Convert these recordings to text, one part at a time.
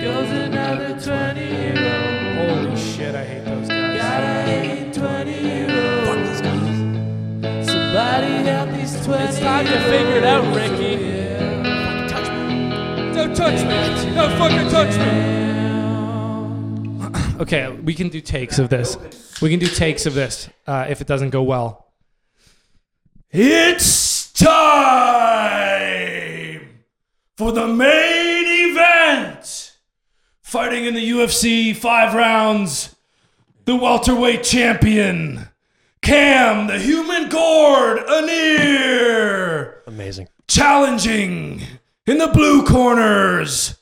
goes another 20 year old. Holy shit, I hate those guys. Gotta hate 20 year old. Fuck those guys. Somebody help these 20 It's time to figure it out, Ricky. Touch me. Don't touch me. Don't fucking touch me. Okay, we can do takes of this. We can do takes of this uh, if it doesn't go well. It's time for the main event. Fighting in the UFC five rounds, the welterweight champion, Cam, the human gourd, Annear Amazing. challenging in the blue corners,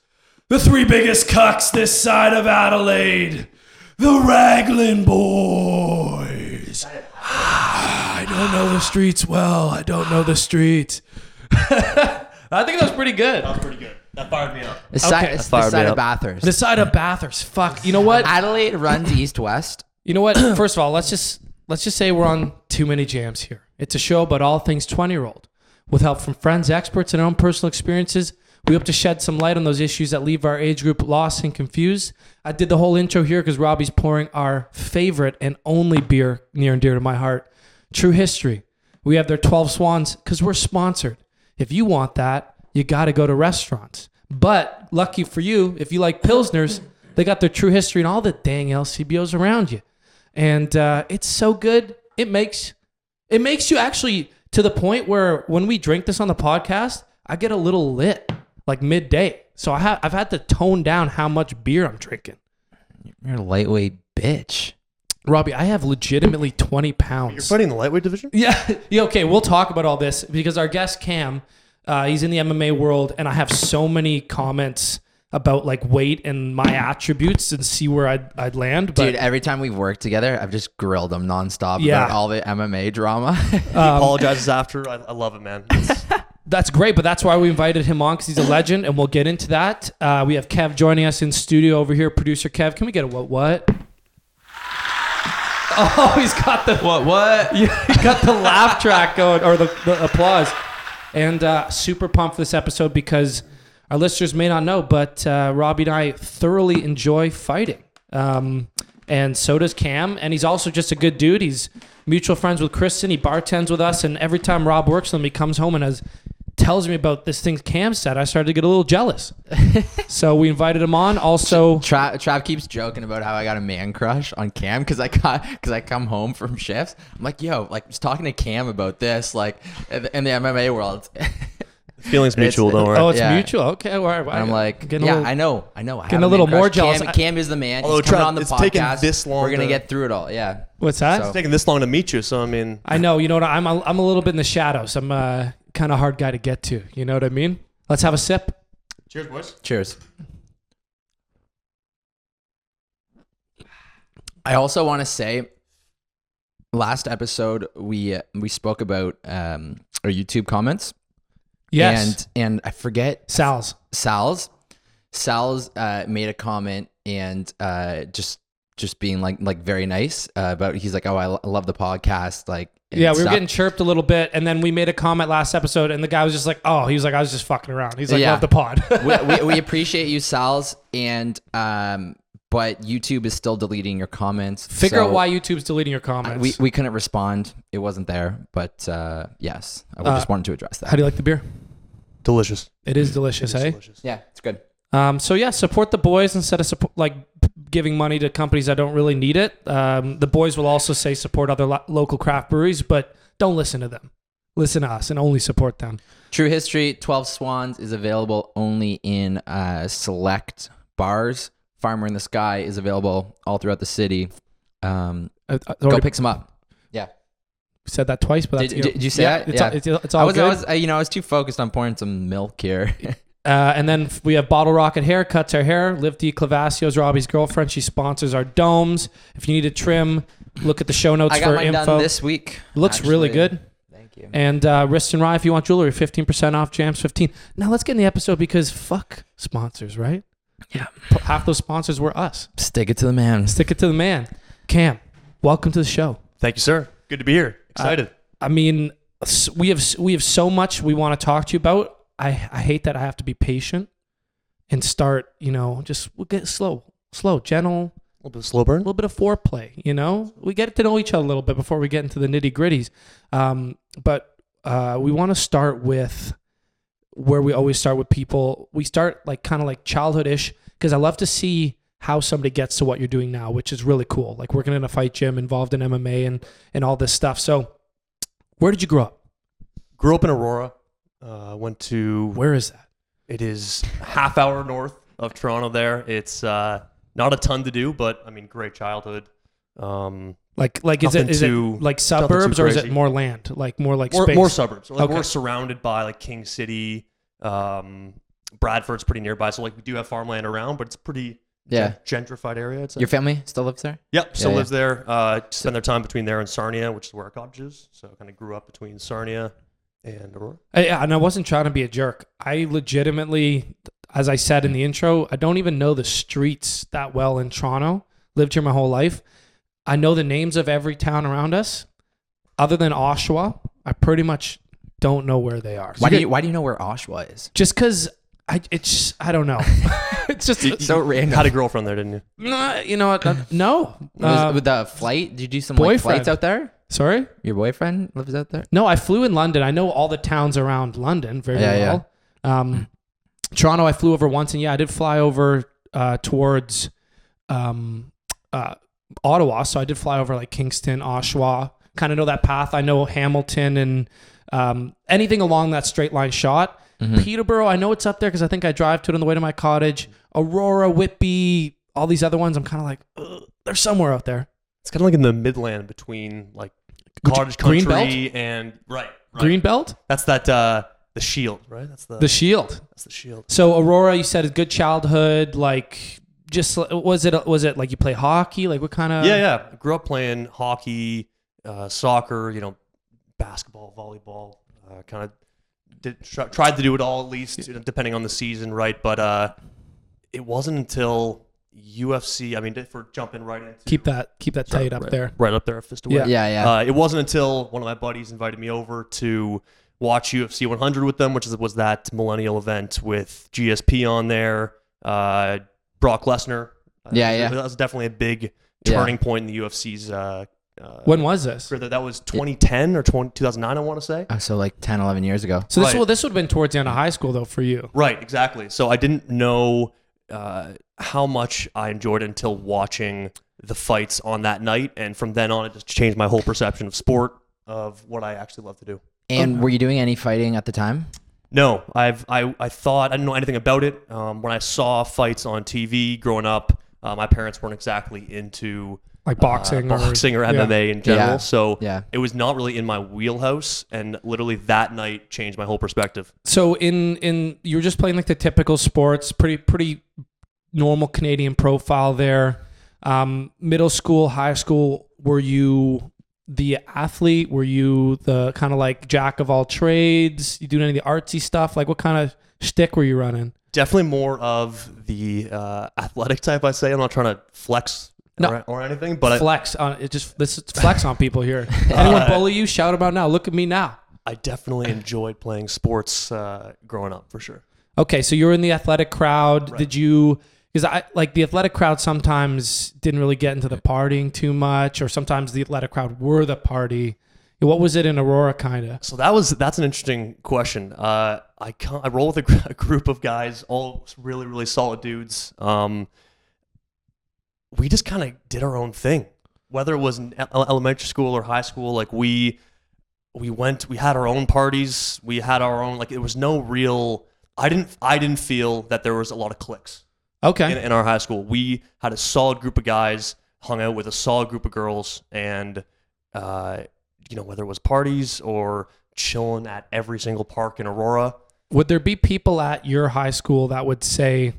the three biggest cucks this side of Adelaide, the Raglan boys. I don't know the streets well. I don't know the streets. I think that was pretty good. That was pretty good. That fired me up. It's side, Okay. it's the Fired me side of up. Bathurst. The side of Bathurst. Fuck. You know what? Adelaide runs east west. You know what? First of all, let's just let's just say we're on too many jams here. It's a show about all things 20 year old. With help from friends, experts, and our own personal experiences, we hope to shed some light on those issues that leave our age group lost and confused. I did the whole intro here because Robbie's pouring our favorite and only beer near and dear to my heart, True History. We have their 12 Swans because we're sponsored. If you want that, you got to go to restaurants. But lucky for you, if you like Pilsners, they got their True History and all the dang LCBOs around you and uh, it's so good. It makes it makes you actually to the point where when we drink this on the podcast, I get a little lit like midday. So I have I've had to tone down how much beer I'm drinking. You're a lightweight bitch. Robbie, I have legitimately 20 pounds. You're fighting the lightweight division? Yeah, yeah. Okay, we'll talk about all this because our guest Cam, uh, he's in the MMA world, and I have so many comments about like weight and my attributes and see where I'd I'd land. But Dude, every time we've worked together, I've just grilled him nonstop Yeah. about all the MMA drama. he apologizes after. I, I love it, man. That's great, but that's why we invited him on because he's a legend, and we'll get into that. Uh, we have Kev joining us in studio over here. Producer Kev, can we get a what? What? Oh, he's got the what? What? yeah, he got the laugh track going or the, the applause, and uh, super pumped for this episode because our listeners may not know, but uh, Robbie and I thoroughly enjoy fighting, um, and so does Cam, and he's also just a good dude. He's mutual friends with Kristen. He bartends with us, and every time Rob works with him, he comes home and has tells me about this thing Cam said. I started to get a little jealous, so we invited him on. Also, Trav, Trav keeps joking about how I got a man crush on Cam because I got because I come home from shifts. I'm like, yo, like just talking to Cam about this, like in the in the MMA world. feelings mutual, don't worry. oh, it's Yeah. mutual. Okay, all right. And I'm like, yeah, little- I know, I know. I getting a man little crush. more jealous. Cam, I- Cam is the man. Although, He's coming Trav, on the it's podcast. taken this long We're gonna to- get through it all. Yeah. What's that? So- It's taking this long to meet you, so I mean, I know. You know what? I'm a, I'm a little bit in the shadows. I'm a kind of hard guy to get to. You know what I mean? Let's have a sip. cheers, boys. Cheers. I also want to say, last episode we uh, we spoke about um, our YouTube comments. Yes. And and I forget Sal's. Sal's. Sal's uh, made a comment and uh, just just being like like very nice uh, about. He's like, oh, I lo- love the podcast. Like, and Yeah, we were getting chirped a little bit, and then we made a comment last episode, and the guy was just like, "Oh, he was like, I was just fucking around." He's like, Yeah. "Love the pod." we, we, we appreciate you, Sal's, and um, but YouTube is still deleting your comments. Figure out why YouTube's deleting your I- comments. we we couldn't respond. It wasn't there, but uh, yes, I Uh, just wanted to address that. How do you like the beer? Delicious. It is delicious, It's eh? delicious. yeah, it's good. Um, so yeah, support the boys instead of support, like giving money to companies that don't really need it. Um, the boys will also say support other lo- local craft breweries, but don't listen to them. Listen to us and only support them. True History 12 Swans is available only in uh, select bars. Farmer in the Sky is available all throughout the city. Um, I, I go pick some up. Yeah. said that twice, but Did- that's, did- did you say yeah, that? It's, Yeah. all, it's, it's I all was, good. I was, uh, you know, I was too focused on pouring some milk here. Uh, and then we have Bottle Rocket Hair, cuts our hair. Liv D. Clavasio is Robbie's girlfriend. She sponsors our domes. If you need a trim, look at the show notes I got for mine info. done this week. Looks really good. Thank you. And uh, Wrist and Rye, if you want jewelry, 15% off, Jams 15. Now let's get in the episode because fuck sponsors, right? Yeah. Half those sponsors were us. Stick it to the man. Stick it to the man. Cam, welcome to the show. Thank you, sir. Good to be here. Excited. I mean, we have we have so much we want to talk to you about. I, I hate that I have to be patient, and start, you know, just we'll get slow, slow, gentle, A little bit of slow burn. a little bit of foreplay. You know, we get to know each other a little bit before we get into the nitty gritties. Um, but uh, we want to start with where we always start with people. We start like kind of like childhood ish because I love to see how somebody gets to what you're doing now, which is really cool. Like working in a fight gym, involved in MMA and and all this stuff. So, where did you grow up? Grew up in Aurora. Uh, went to Where is that? It is half hour north of Toronto. There, it's uh, not a ton to do, but I mean, great childhood. Um, Like like is it Nothing is too- it like suburbs or is it more land? Like more like more, space? more suburbs. Like Okay. We're surrounded by like King City. Um, Bradford's pretty nearby, so like we do have farmland around, but it's pretty Yeah. gentrified area. I'd. Your family still lives there? Yep, still Yeah, lives there. Uh, spend their time between there and Sarnia, which is where our cottage is. So kind of grew up between Sarnia and Aurora. I- Yeah, and I wasn't trying to be a jerk. I legitimately, as I said in the intro, I don't even know the streets that well in Toronto. Lived here my whole life. I know the names of every town around us, other than Oshawa. I pretty much don't know where they are. Why do you Why do you know where Oshawa is? Just because I, it's I don't know. it's just So random. Had a girlfriend there, didn't you? Nah, you know what? uh, no. Was, Uh, with the flight, did you do some like, boyfriend. flights out there? Sorry. Your boyfriend lives out there. No, I flew in London. I know all the towns around London very Yeah, yeah. well. Um, Toronto, I flew over once, and yeah, I did fly over uh, towards um, uh, Ottawa. So I did fly over like Kingston, Oshawa. Kind of know that path. I know Hamilton and um, anything along that straight line shot. Mhm. Peterborough, I know it's up there because I think I drive to it on the way to my cottage. Aurora, Whitby, all these other ones. I'm kind of like, "Ugh, they're somewhere out there. It's kind of like in the midland between like Would you- cottage country Greenbelt? and right, right. Greenbelt, That's that uh, the shield, right? That's the, the Shield. that's the shield. So Aurora, you said a good childhood. Like, just was it was it like you play hockey? Like what kind of? yeah, yeah. I grew up playing hockey, uh, soccer, you know, basketball, volleyball. Uh, kind of did try, tried to do it all at least, you know, depending on the season, right? But uh, it wasn't until UFC. I mean, if we're jumping right into Keep that keep that Sorry, tight up right, there. right up there, fist away. Yeah. Yeah, yeah. Uh, it wasn't until one of my buddies invited me over to watch UFC 100 with them, which is, was that millennial event with GSP on there, uh, Brock Lesnar. Uh, Yeah, yeah. That was definitely a big Yeah. turning point in the UFC's. Uh, uh, When was this? career. that was 2010 or 20, 2009, I want to say. Uh, so like 10, 11 years ago. So this Right. well, this would have been towards the end of high school though for you. Right, exactly. So I didn't know uh, how much I enjoyed it until watching the fights on that night, and from then on, it just changed my whole perception of sport, of what I actually love to do. And were you doing any fighting at the time? No, I've I, I thought I didn't know anything about it. Um, when I saw fights on TV growing up, uh, my parents weren't exactly into Like uh, boxing or boxing or yeah. MMA in general. Yeah. So Yeah. it was not really in my wheelhouse, and literally that night changed my whole perspective. So in in you were just playing like the typical sports, pretty pretty normal Canadian profile there. Um, middle school, high school, were you the athlete? Were you the kind of like jack of all trades? You doing any of the artsy stuff? Like what kind of shtick were you running? Definitely more of the uh, athletic type. I say I'm not trying to flex No. or, or anything, but I, flex on it. Just this flex on people here. Anyone Uh, bully you? Shout about now. Look at me now. I definitely enjoyed playing sports uh, growing up for sure. Okay, so you were in the athletic crowd. Right. Did you? Because I like the athletic crowd sometimes didn't really get into the partying too much, or sometimes the athletic crowd were the party. What was it in Aurora, kind of? So that was that's an interesting question. Uh, I I roll with a, a group of guys, all really really solid dudes. Um, we just kind of did our own thing, whether it was in elementary school or high school. Like we we went, we had our own parties, we had our own. Like it was no real. I didn't I didn't feel that there was a lot of cliques Okay, in, in our high school. We had a solid group of guys, hung out with a solid group of girls, and uh, you know whether it was parties or chilling at every single park in Aurora. would there be people at your high school that would say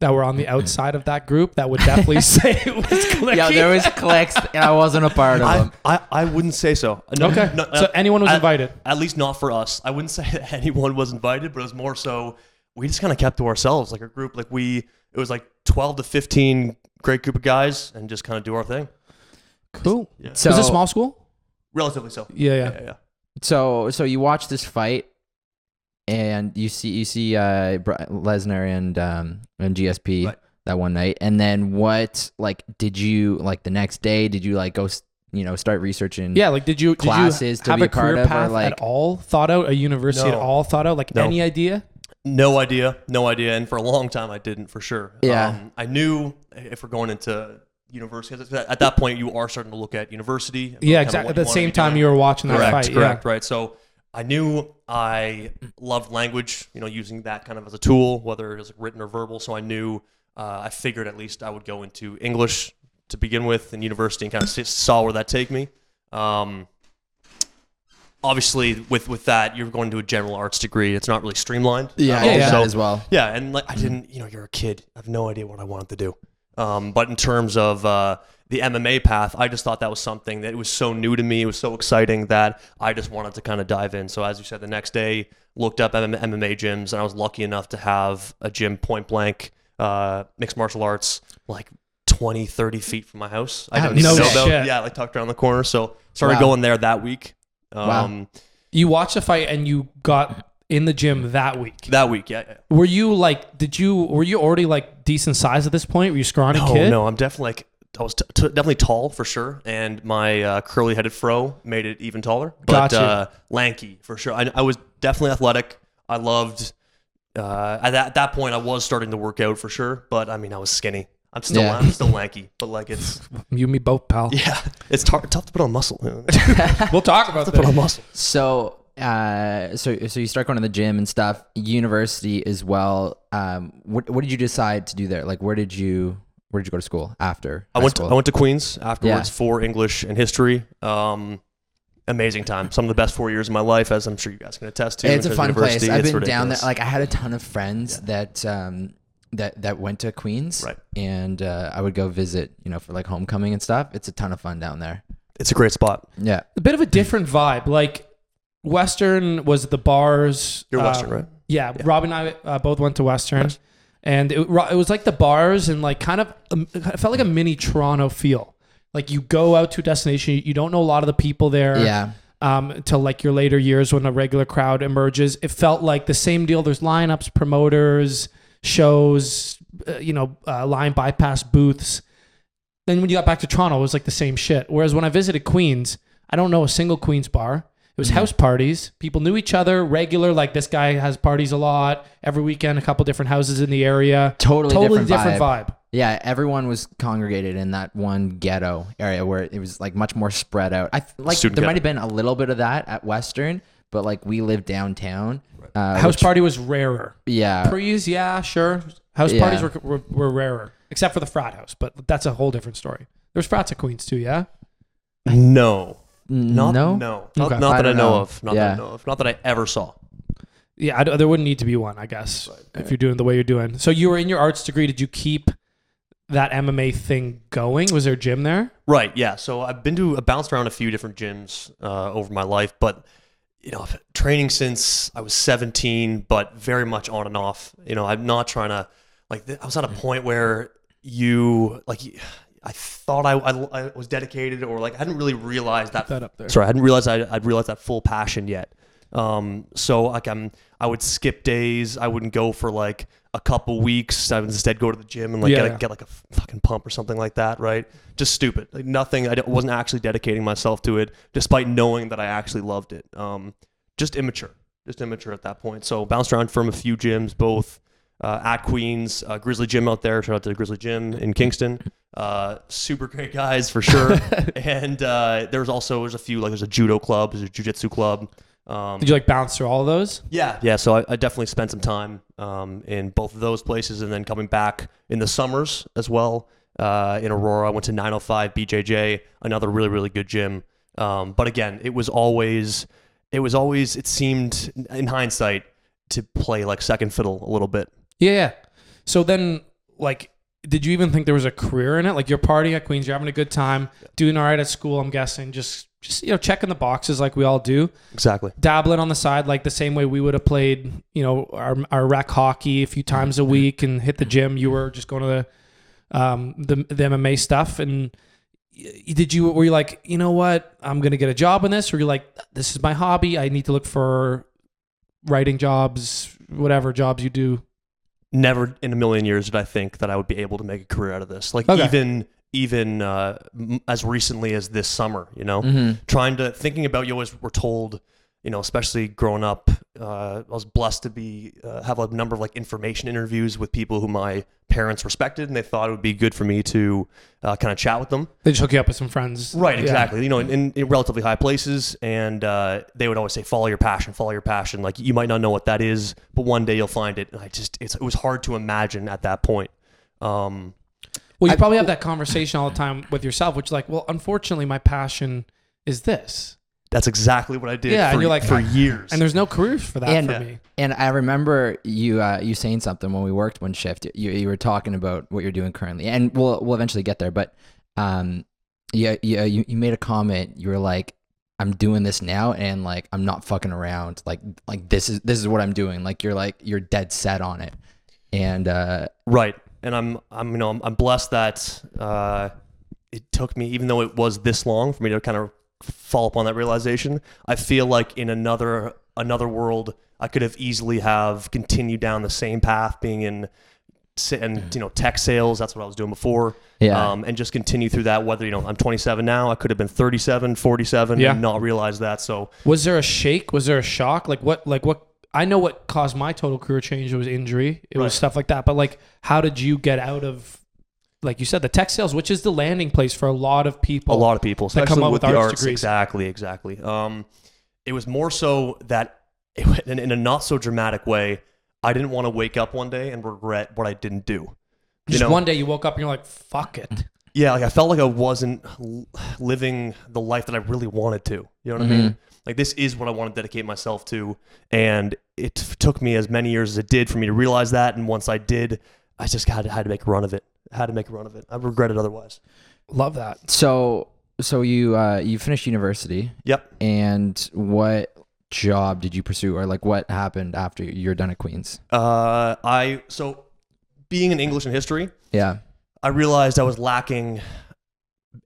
that were on the outside of that group that would definitely say it was clicky? Yeah, there was clicks, and I wasn't a part of I, them. I, I wouldn't say so. No, okay, no, so uh, anyone was at- invited. At least not for us. I wouldn't say that anyone was invited, but it was more so we just kind of kept to ourselves, like a group. Like we, it was like twelve to fifteen great group of guys, and just kind of do our thing. Cool. Yeah. So, was it small school? Relatively so. Yeah, yeah. yeah, yeah. so, so you watch this fight. And you see you see uh, Bri- Lesnar and um, and GSP Right. that one night, and then what? Like, did you like the next day? Did you like go? You know, start researching. Yeah, like did you did Classes you to have be a a part career of, or, path like- at all thought out? A university at all thought out? Like No. any idea? No idea, no idea, and for a long time I didn't for sure. Yeah. um, I knew if we're going into university at that point you are starting to look at university. Yeah, exactly. At the same time doing. you were watching that correct, fight. correct, right. So I knew I loved language, you know, using that kind of as a tool, whether it was written or verbal. So I knew uh, I figured at least I would go into English to begin with in university and kind of saw where that take me. Um, obviously, with with that, you're going to a general arts degree. It's not really streamlined. yeah, at I all. did that So- as well. yeah, and like I didn't, you know, you're a kid. I have no idea what I wanted to do. Um, but in terms of uh, the MMA path, I just thought that was something that it was so new to me. It was so exciting that I just wanted to kind of dive in. So as you said, the next day looked up M- MMA gyms, and I was lucky enough to have a gym point blank, uh, mixed martial arts, like 20, 30 feet from my house. I didn't no know about. shit. Yeah, like tucked around the corner. So started Wow. going there that week. Wow. Um, You watched a fight and you got in the gym that week. That week, yeah. yeah. Were you like? Did you? Were you already like decent size at this point? Were you scrawny No, kid? no, I'm definitely like I was t- t- definitely tall for sure, and my uh, curly-headed fro made it even taller. But Gotcha. uh, lanky for sure. I, I was definitely athletic. I loved. Uh, at that, at that point, I was starting to work out for sure, but I mean, I was skinny. I'm still Yeah. I'm still lanky, but like it's You and me both, pal. yeah, it's tar- tough to put on muscle. We'll talk about to put on muscle. So, uh, so so you start going to the gym and stuff. University as well. Um, what what did you decide to do there? Like, where did you where did you go to school after? I went to. I went to Queens afterwards Yeah. for English and history. Um, amazing time. Some of the best four years of my life, as I'm sure you guys can attest to. It's a fun place. I've It's been down there. Like, I had a ton of friends that um that that went to Queens, Right. And uh, I would go visit, you know, for like homecoming and stuff. It's a ton of fun down there. it's a great spot. Yeah. A bit of a different vibe. Like Western was the bars. You're um, Western, right? Yeah, Rob and I uh, both went to Western, Nice. and it, it was like the bars and like kind of um, it felt like a mini Toronto feel. Like you go out to a destination, you don't know a lot of the people there. Yeah. um, until like your later years when a regular crowd emerges. It felt like the same deal. There's lineups, promoters, shows, uh, you know, uh, line bypass booths. Then when you got back to Toronto, it was like the same shit. Whereas when I visited Queens, I don't know a single Queens bar. It was house parties. People knew each other, regular. Like this guy has parties a lot every weekend. A couple different houses in the area. Totally, Totally different, different vibe. vibe. Yeah, everyone was congregated in that one ghetto area where it was like much more spread out. I like Student there ghetto. might have been a little bit of that at Western, but like we lived downtown. Uh, House which- party was rarer. yeah, Prees, yeah, sure. House Yeah. parties were, were, were rarer, except for the frat house, but that's a whole different story. There's frats at Queens too, yeah. No. N- Not, no, no. Not, Okay. not that I don't know, know. of. Not Yeah. that I know of. Not that I ever saw. Yeah, I d there wouldn't need to be one, I guess, if you're doing the way you're doing. So you were in your arts degree. Did you keep that MMA thing going? Was there a gym there? Right. Yeah. So I've been to, I bounced around a few different gyms uh, over my life, but you know, training since I was 17, but very much on and off. You know, I'm not trying to like. I was at a point where you like. I thought I, I, I was dedicated, or like I hadn't really realized that. That up there. Sorry, I hadn't realized I, I'd realized that full passion yet. Um, so like I'm, I would skip days. I wouldn't go for like a couple weeks. I would instead go to the gym and like Yeah. get, a, get like a fucking pump or something like that. Right? Just stupid. Like nothing. I wasn't actually dedicating myself to it, despite knowing that I actually loved it. Um, just immature. Just immature at that point. So bounced around from a few gyms, both uh, at Queens, uh, Grizzly Gym out there. Shout out to Grizzly Gym in Kingston. Uh, super great guys for sure. and uh, there's also there's a few like there's a judo club, there's a jujitsu club. Um, Did you like bounce through all of those? yeah, yeah. So I, I definitely spent some time um, in both of those places, and then coming back in the summers as well. Uh, in Aurora, I went to 905 BJJ, another really really good gym. Um, but again, it was always, it was always, it seemed in hindsight to play like second fiddle a little bit. Yeah. yeah. So then, like, did you even think there was a career in it? Like, you're partying at Queens, you're having a good time, doing all right at school. I'm guessing, just just you know, checking the boxes like we all do. Exactly. dabbling on the side like the same way we would have played you know our, our rec hockey a few times a week and hit the gym you were just going to the um the, the mma stuff and did you were you like you know what i'm gonna get a job in this or you're like this is my hobby i need to look for writing jobs, whatever jobs you do? Never in a million years did I think that I would be able to make a career out of this. Like Okay. even even uh, m- as recently as this summer, you know, Mhm. trying to thinking about you always were told, you know, especially growing up, uh, I was blessed to be uh, have a number of like information interviews with people who my parents respected, and they thought it would be good for me to uh, kind of chat with them. They just hook you up with some friends. Right, Yeah. exactly. You know, in, in relatively high places, and uh, they would always say, "Follow your passion, follow your passion." Like you might not know what that is, but one day you'll find it. And I just, it's, it was hard to imagine at that point. Um, Well, you I- probably have that conversation all the time with yourself, which is like, well, unfortunately, my passion is this, that's exactly what I did. Yeah, for, and you're like, for years. and there's no careers for that And- for me. And I remember you uh, you saying something when we worked one shift. You, you were talking about what you're doing currently, and we'll we'll eventually get there. But um, yeah, yeah, you, you made a comment. You were like, "I'm doing this now, and like I'm not fucking around. Like like this is this is what I'm doing. Like you're like you're dead set on it." And uh, Right, and I'm I'm you know I'm, I'm blessed that uh, it took me even though it was this long for me to kind of fall upon that realization. I feel like in another another world, I could have easily have continued down the same path, being in si- and you know tech sales. That's what I was doing before. Yeah. Um, and just continue through that. Whether you know I'm 27 now, I could have been 37, 47, Yeah. and not realize that. So Was there a shake? Was there a shock? Like what? Like what? I know what caused my total career change. It was injury. It Right. was stuff like that. But like, how did you get out of, like you said, the tech sales, which is the landing place for a lot of people? a lot of people, that come up with with arts arts. degrees. Exactly, exactly. Um, it was more so that, it, in, in a not so dramatic way, I didn't want to wake up one day and regret what I didn't do. You Just know, one day you woke up and you're like, fuck it. yeah, like I felt like I wasn't living the life that I really wanted to. You know what I Mm-hmm. mean? Like this is what I want to dedicate myself to, and it took me as many years as it did for me to realize that. And once I did, I just had to, had to make a run of it. Had to make a run of it. I regret it otherwise. Love that. so so you uh, you finished university, Yep. and what job did you pursue, or like what happened after you're done at Queens? Uh, I so being in English and history, Yeah. I realized I was lacking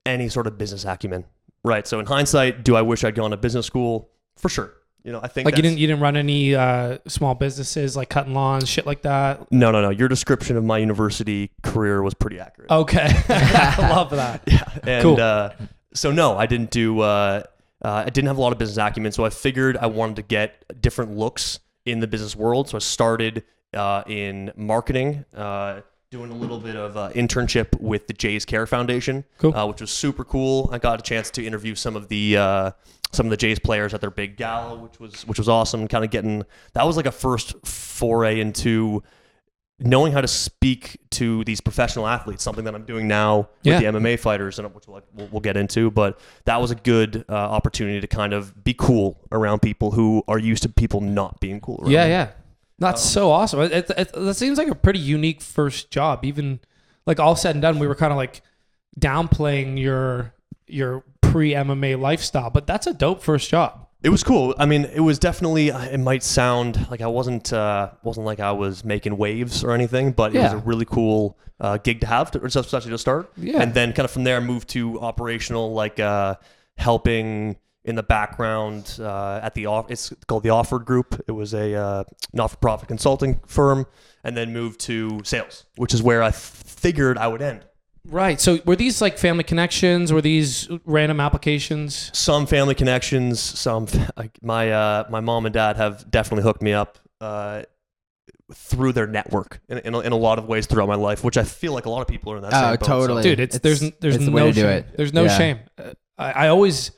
any sort of business acumen. Right. So in hindsight, do I wish I'd gone to business school? For sure. You know, I think Like you didn't you didn't run any uh, small businesses like cutting lawns, shit like that. No, no, no. Your description of my university career was pretty accurate. Okay, I love that. Yeah. And Cool. uh, so no, I didn't do. Uh, uh, I didn't have a lot of business acumen, so I figured I wanted to get different looks in the business world. So I started uh, in marketing, uh, doing a little bit of uh, internship with the Jays Care Foundation, Cool. uh, which was super cool. I got a chance to interview some of the uh, some of the Jays players at their big gala, which was which was awesome. Kind of getting that was like a first foray into knowing how to speak to these professional athletes, something that I'm doing now with Yeah. the MMA fighters, and which we'll, we'll, get into. But that was a good uh, opportunity to kind of be cool around people who are used to people not being cool. Around Yeah, them. yeah. That's so awesome. It, it, it, that seems like a pretty unique first job. Even like all said and done, we were kind of like downplaying your your pre MMA lifestyle, but that's a dope first job. It was cool. I mean, it was definitely. It might sound like I wasn't uh, wasn't like I was making waves or anything, but it was Yeah. a really cool uh, gig to have, to, especially to start. Yeah. And then kind of from there, moved to operational, like uh, helping in the background uh, at the off. It's called the Offered Group. It was a uh, not-for-profit consulting firm, and then moved to sales, which is where I f- figured I would end. Right. So were these like family connections? Were these random applications? some family connections some like my uh my mom and dad have definitely hooked me up uh through their network in, in, a, in a lot of ways throughout my life which i feel like a lot of people are in that Oh, same boat, so- totally. Dude, it's, there's It's- there's it's the no way to do shame. it. There's no Yeah. shame. Uh, I, I always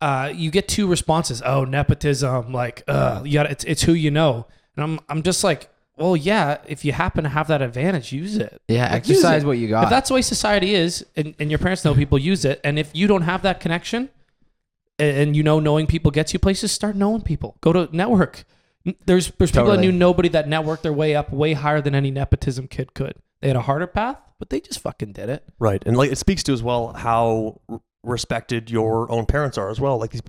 uh, you get two responses. Oh, nepotism. Like, uh, you got it's it's who you know. And I'm I'm just like, well, yeah. If you happen to have that advantage, use it. Yeah, Like, exercise it. what you got. If that's the way society is, and, and your parents know people use it, and if you don't have that connection, and, and you know knowing people gets you places, start knowing people. Go to network. N- There's there's people that knew nobody that networked their way up way higher than any nepotism kid could. They had a harder path, but they just fucking did it. right and like it speaks to as well how r- respected your own parents are as well like these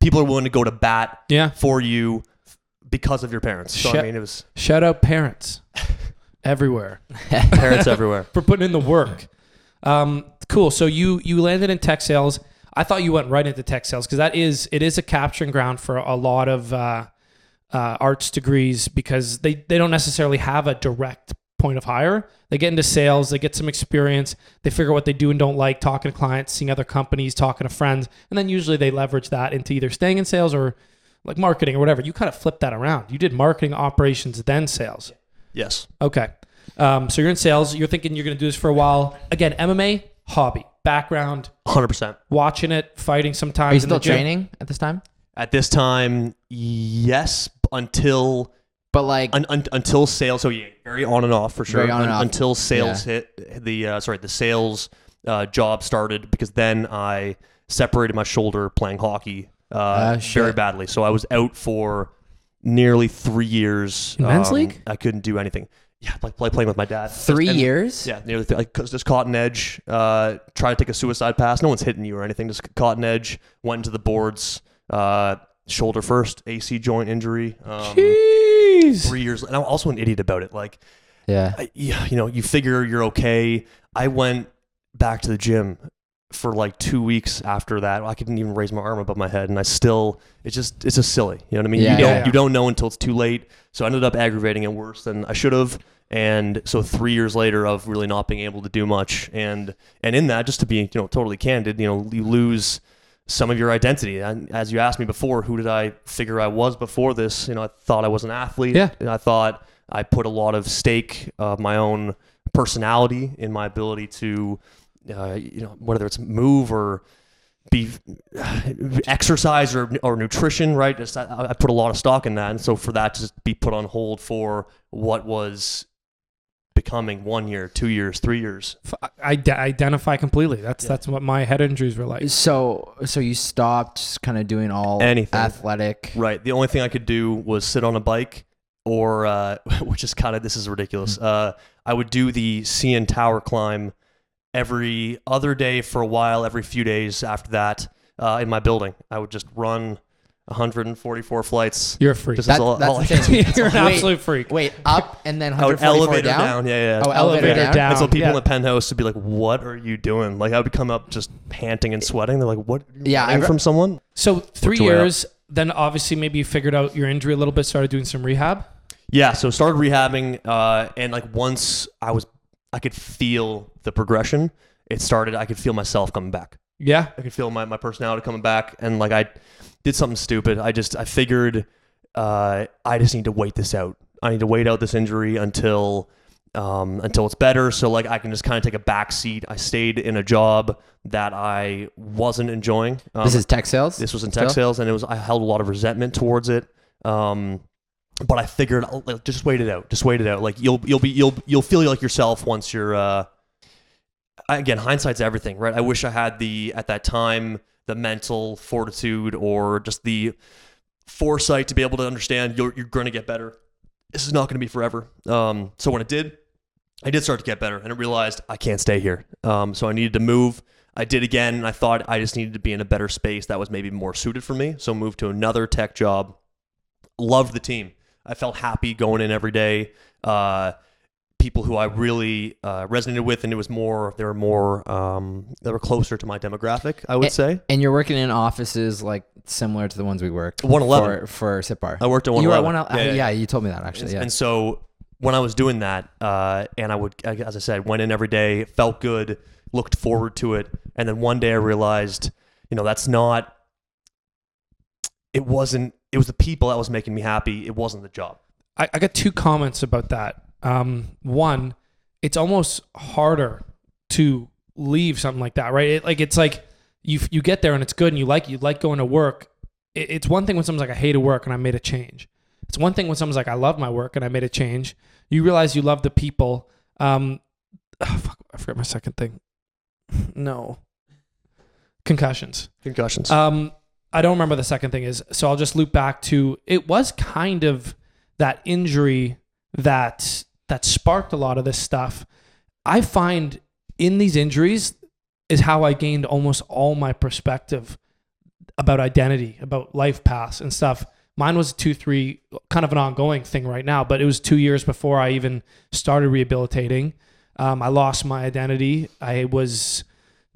people are willing to go to bat Yeah. for you because of your parents so i mean it was Shout out parents everywhere parents everywhere for putting in the work. Um, cool. So you you landed in tech sales. I thought you went right into tech sales because that is it is a capturing ground for a lot of uh, uh, arts degrees because they they don't necessarily have a direct point of hire. They get into sales, they get some experience, they figure out what they do and don't like, talking to clients, seeing other companies, talking to friends, and then usually they leverage that into either staying in sales or like marketing or whatever. You kind of flip that around. You did marketing, operations, then sales. Yes. Okay. Um, so you're in sales. You're thinking you're going to do this for a while. Again, MMA, hobby, background, 100%. watching it, fighting sometimes. Are you still training at this time? At this time, yes, until But like, un, un, until sales. So yeah, very on and off for sure. On Un- off. Until sales hit the uh, sorry the sales uh, job started because then I separated my shoulder playing hockey uh, Ah, very badly. So I was out for nearly three years. In men's Um, league? I couldn't do anything. Yeah, like play, playing with my dad. three And- years. Yeah, nearly th- like 'cause just caught an edge. Uh, try to take a suicide pass. No one's hitting you or anything. Just caught an edge. Went into the boards. Uh, shoulder first. AC joint injury. Um, Jeez. three years. And I'm also an idiot about it. Like, Yeah. I, yeah, you know, you figure you're okay. I went back to the gym for like two weeks after that. I couldn't even raise my arm above my head, and I still, it's just, it's just silly. You know what I mean? Yeah, you don't, yeah. you don't know until it's too late. So I ended up aggravating it worse than I should have. And so three years later of really not being able to do much, and and in that, just to be you know totally candid, you know, you lose some of your identity. And as you asked me before, who did I figure I was before this? You know, I thought I was an athlete. Yeah. And I thought I put a lot of stake of my own personality in my ability to, uh, you know, whether it's move or be exercise or, or nutrition, right? Just, I, I put a lot of stock in that. And so for that to just be put on hold for what was becoming one year, two years, three years. F- I d- identify completely. That's Yeah. that's what my head injuries were like. So, so you stopped kind of doing all Anything. athletic. Right. The only thing I could do was sit on a bike or, uh, which is kind of, this is ridiculous. Uh, I would do the CN Tower climb every other day for a while, every few days after that uh, in my building. I would just run 144 flights. You're a freak. This That- is all, that's all I insane. You're an Wait. absolute freak. Wait, up and then I would 144 elevator down. down. Yeah, yeah. Oh, elevator, Elevator down. down. And so people in the penthouse would be like, "What are you doing?" Like I would come up just panting and sweating. They're like, "What? Yeah, running I've- from someone?" So three your way up. years. Then obviously maybe you figured out your injury a little bit. Started doing some rehab. Yeah, so started rehabbing, uh, and like once I was, I could feel the progression. It started. I could feel myself coming back. Yeah. I could feel my, my personality coming back, and like I did something stupid. I just I figured uh, I just need to wait this out. I need to wait out this injury until um, until it's better. So like I can just kind of take a back seat. I stayed in a job that I wasn't enjoying. Um, This is tech sales. this was in tech still? sales, and it was I held a lot of resentment towards it. Um, but I figured I'll, like, just wait it out. Just wait it out. Like you'll you'll be you'll you'll feel like yourself once you're. Uh, again, hindsight's everything, right? I wish I had the at that time the mental fortitude or just the foresight to be able to understand you're you're going to get better. This is not going to be forever. Um, so when it did, I did start to get better, and I realized I can't stay here. Um, so I needed to move. I did again, and I thought I just needed to be in a better space that was maybe more suited for me. So moved to another tech job. Loved the team. I felt happy going in every day. Uh, people who I really uh, resonated with, and it was more. They were more. Um, they were closer to my demographic. I would Eh, say. And you're working in offices like similar to the ones we worked 111. for for Sipar. I worked at you were at 111. one. Yeah, yeah, you told me that actually. Yeah. And so when I was doing that, uh, and I would, as I said, went in every day, felt good, looked forward to it, and then one day I realized, you know, that's not. It wasn't. It was the people that was making me happy. It wasn't the job. I, I got two comments about that. Um, one, it's almost harder to leave something like that, right? It, like it's like you you get there and it's good and you like you like going to work. It, it's one thing when someone's like I hate to work and I made a change. It's one thing when someone's like I love my work and I made a change. You realize you love the people. Um, oh, fuck, I forgot my second thing. No. Concussions. Concussions. Um, I don't remember the second thing is. So I'll just loop back to it was kind of that injury that that sparked a lot of this stuff. I find in these injuries is how I gained almost all my perspective about identity, about life paths and stuff. Mine was a two, three, kind of an ongoing thing right now, but it was two years before I even started rehabilitating. Um, I lost my identity. I was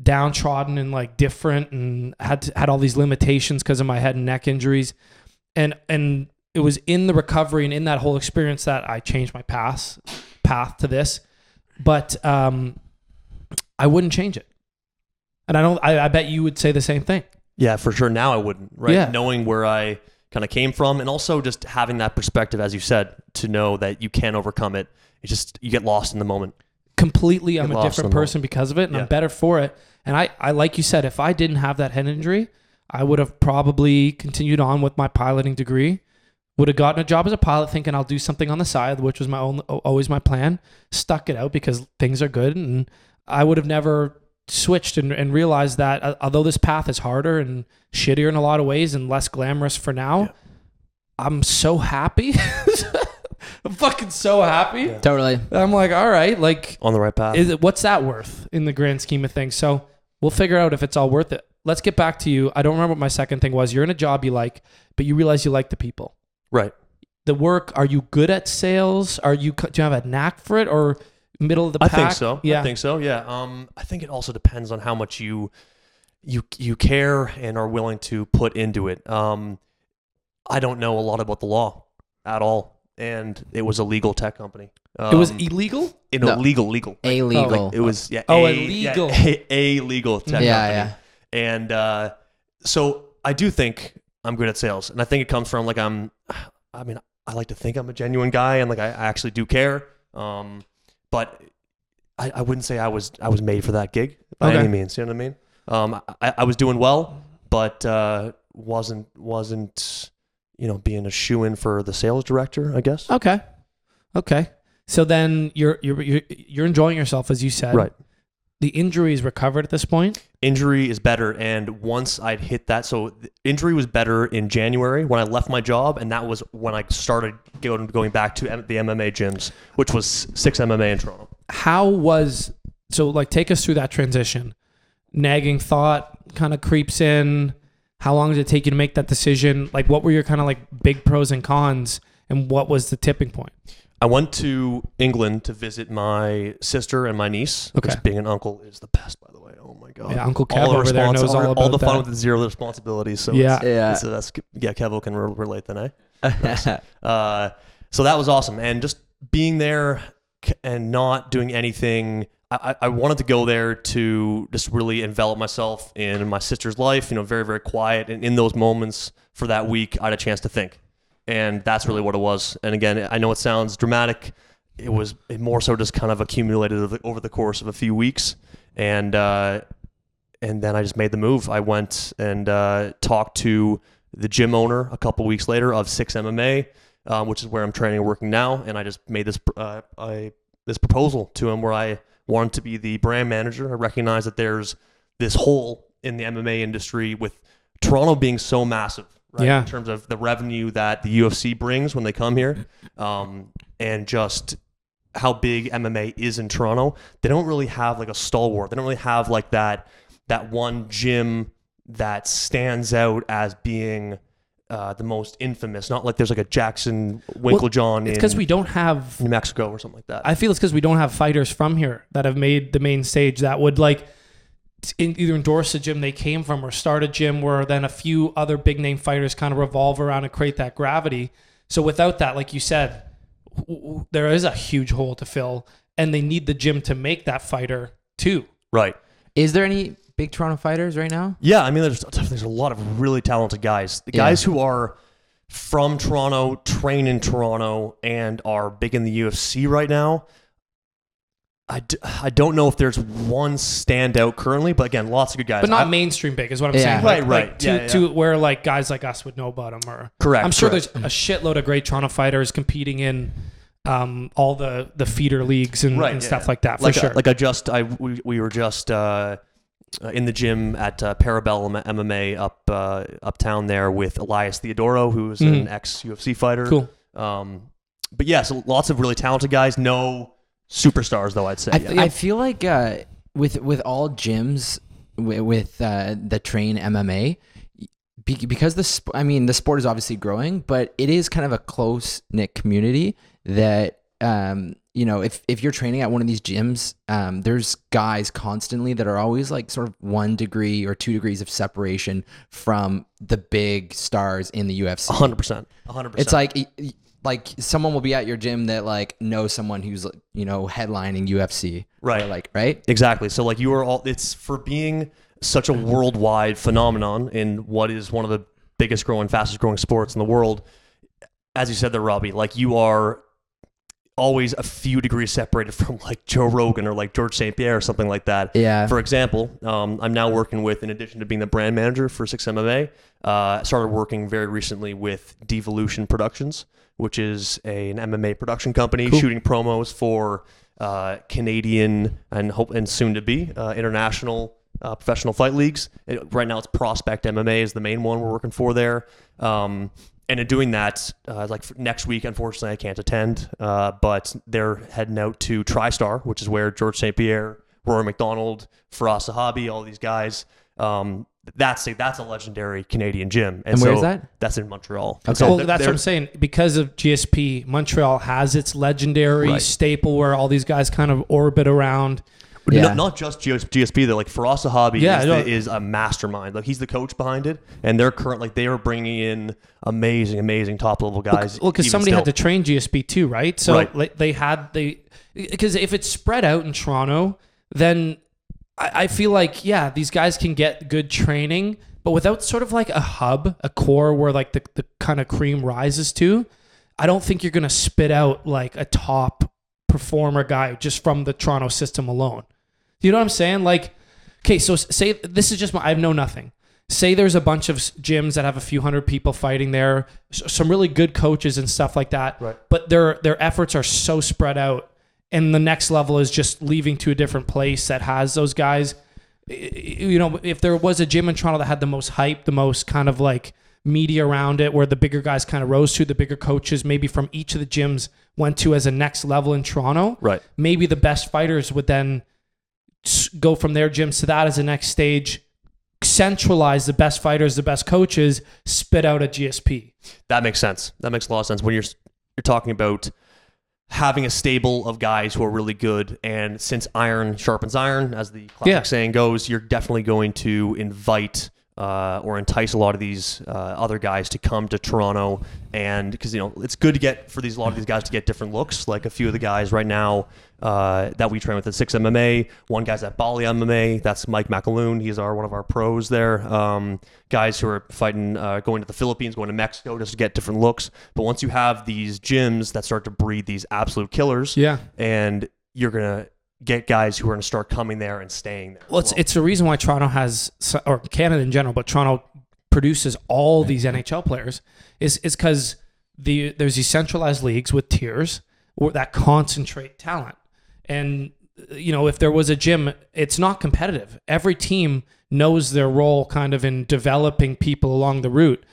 downtrodden and like different and had to, had all these limitations because of my head and neck injuries and and it was in the recovery and in that whole experience that I changed my path path to this. But um, I wouldn't change it, and I don't. I, I bet you would say the same thing. Yeah, for sure. Now I wouldn't, right? Yeah. Knowing where I kind of came from and also just having that perspective, as you said, to know that you can overcome it. It's just, you get lost in the moment. completely I'm a different person because of it and Yeah. I'm better for it. And I, I like you said, if I didn't have that head injury, I would have probably continued on with my piloting degree. Would have gotten a job as a pilot thinking I'll do something on the side, which was my own always my plan. Stuck it out because things are good and I would have never switched and, and realized that uh, although this path is harder and shittier in a lot of ways and less glamorous for now, Yeah. I'm so happy. I'm fucking so happy. Yeah. Totally. I'm like, all right, like On the right path. is it, what's that worth in the grand scheme of things? So we'll figure out if it's all worth it. Let's get back to you. I don't remember what my second thing was. You're in a job you like, but you realize you like the people. Right. The work. Are you good at sales? Are you do you have a knack for it or middle of the I think so. Yeah. I think so. Yeah. Um, I think it also depends on how much you you you care and are willing to put into it. Um, I don't know a lot about the law at all, and it was a legal tech company. Um, it was illegal. you know, No. legal, legal. A legal. It was yeah. Oh, a, illegal. Yeah, a, a legal tech yeah, company. yeah. And uh, so I do think I'm good at sales, and I think it comes from like I'm. I mean, I like to think I'm a genuine guy, and like I, I actually do care. Um, but I, I wouldn't say I was I was made for that gig by Okay. any means. You know what I mean? Um, I, I was doing well, but uh, wasn't wasn't you know being a shoe in for the sales director. I guess. Okay. Okay. So then you're you're you're, you're enjoying yourself as you said. Right. The injury is recovered at this point. injury is better and once i'd hit that so injury was better in january when i left my job and that was when i started going, going back to M- the mma gyms which was six mma in toronto. How was so like take us through that transition. Nagging thought kind of creeps in. How long did it take you to make that decision? Like what were your kind of like big pros and cons and what was the tipping point i went to england to visit my sister and my niece Okay. because being an uncle is the best by the way oh my god yeah uncle kev all over there knows all all, about all the fun that. with zero responsibilities so Yeah. it's, Yeah. it's, uh, that's yeah kevo can re- relate then eh Uh, so that was awesome, and just being there and not doing anything. I, I I wanted to go there to just really envelop myself in my sister's life. You know, very very quiet, and in those moments for that week, I had a chance to think, and that's really what it was. And again, I know it sounds dramatic. It was more so just kind of accumulated over the, course of a few weeks, and uh, and then I just made the move. I went and uh, talked to the gym owner a couple weeks later of Six MMA, um, which is where I'm training and working now. And I just made this uh, I, this proposal to him where I wanted to be the brand manager. I recognize that there's this hole in the MMA industry with Toronto being so massive, right? Yeah. In terms of the revenue that the UFC brings when they come here, um, and just how big MMA is in Toronto. They don't really have like a stalwart. They don't really have like that that one gym that stands out as being uh, the most infamous. Not like there's like a Jackson Winkeljohn it's because we don't have New Mexico or something like that. I feel it's because we don't have fighters from here that have made the main stage that would like in, either endorse the gym they came from or start a gym where then a few other big name fighters kind of revolve around and create that gravity. So without that, like you said, w- w- there is a huge hole to fill, and they need the gym to make that fighter too. right. Is there any big Toronto fighters right now? Yeah, I mean, there's there's a lot of really talented guys. The Yeah. guys who are from Toronto, train in Toronto, and are big in the UFC right now. I, d- I don't know if there's one standout currently, but again, lots of good guys. But not I- mainstream big is what I'm Yeah. saying. Right, Like- right. like to, Yeah, yeah. to where like guys like us would know about them. Or correct. I'm sure correct. there's a shitload of great Toronto fighters competing in um, all the the feeder leagues and, Right, and yeah, stuff yeah. like that for like sure. like I just I we, we were just uh, uh, in the gym at uh, Parabellum MMA up uh, uptown there with Elias Theodorou, who's Mhm. an ex UFC fighter. cool. Um, but yeah, so lots of really talented guys. No superstars though. I'd say. I, yeah. I feel like uh, with with all gyms with, with uh, the train MMA, be, because the sp- I mean the sport is obviously growing, but it is kind of a close knit community that um, you know, if if you're training at one of these gyms, um, there's guys constantly that are always like sort of one degree or two degrees of separation from the big stars in the UFC. hundred percent, hundred percent. It's like like someone will be at your gym that like knows someone who's you know headlining UFC. Right. Or like right. Exactly. So like you are all it's for being such a worldwide phenomenon in what is one of the biggest growing, fastest growing sports in the world. As you said there, Robbie, like you are always a few degrees separated from like Joe Rogan or like George St. Pierre or something like that. Yeah. For example, um, I'm now working with, in addition to being the brand manager for 6MMA, uh, started working very recently with Devolution Productions, which is a, an MMA production company shooting promos for uh, Canadian and hope and soon to be uh, international uh, professional fight leagues. It- right now, it's Prospect MMA is the main one we're working for there. Um, and in doing that, uh, like next week, unfortunately, I can't attend. Uh, but they're heading out to TriStar, which is where George St. Pierre, Rory MacDonald, Firas Zahabi, all these guys. Um, that's a that's a legendary Canadian gym. And where is that? That's in Montreal. Okay. So well, they're- that's what I'm saying. Because of GSP, Montreal has its legendary Right. staple where all these guys kind of orbit around. Yeah. Not, not just GS, GSP though. Like Firas Zahabi Yeah, is, no. the, is a mastermind. Like he's the coach behind it, and they're currently like they are bringing in amazing, amazing top level guys. Well, because somebody still. had to train GSP too, right? So Right. like, they had they because if it's spread out in Toronto, then I, I feel like yeah, these guys can get good training, but without sort of like a hub, a core where like the, the kind of cream rises to, I don't think you're gonna spit out like a top performer guy just from the Toronto system alone. You know what I'm saying? Like, okay, so say this is just my I know nothing. Say there's a bunch of gyms that have a few hundred people fighting there, some really good coaches and stuff like that. Right. But their their efforts are so spread out, and the next level is just leaving to a different place that has those guys. You know, if there was a gym in Toronto that had the most hype, the most kind of like media around it, where the bigger guys kind of rose to, the bigger coaches maybe from each of the gyms went to as a next level in Toronto right. maybe the best fighters would then go from their gyms to that as the next stage centralize the best fighters the best coaches spit out a gsp That makes sense. That makes a lot of sense when you're you're talking about having a stable of guys who are really good. And since iron sharpens iron, as the classic Yeah. saying goes, you're definitely going to invite uh, or entice a lot of these uh, other guys to come to Toronto. And because you know it's good to get for these a lot of these guys to get different looks. Like a few of the guys right now uh, that we train with at 6ix MMA. One guy's at Bali MMA. That's Mike McAloon. He's our one of our pros there. Um, guys who are fighting, uh, going to the Philippines, going to Mexico just to get different looks. But once you have these gyms that start to breed these absolute killers, yeah and you're gonna get guys who are gonna start coming there and staying there. well it's, it's the reason why toronto has or canada in general but toronto produces all these nhl players is is because the there's these centralized leagues with tiers where that concentrate talent. And you know if there was a gym it's not competitive. Every team knows their role kind of in developing people along the route.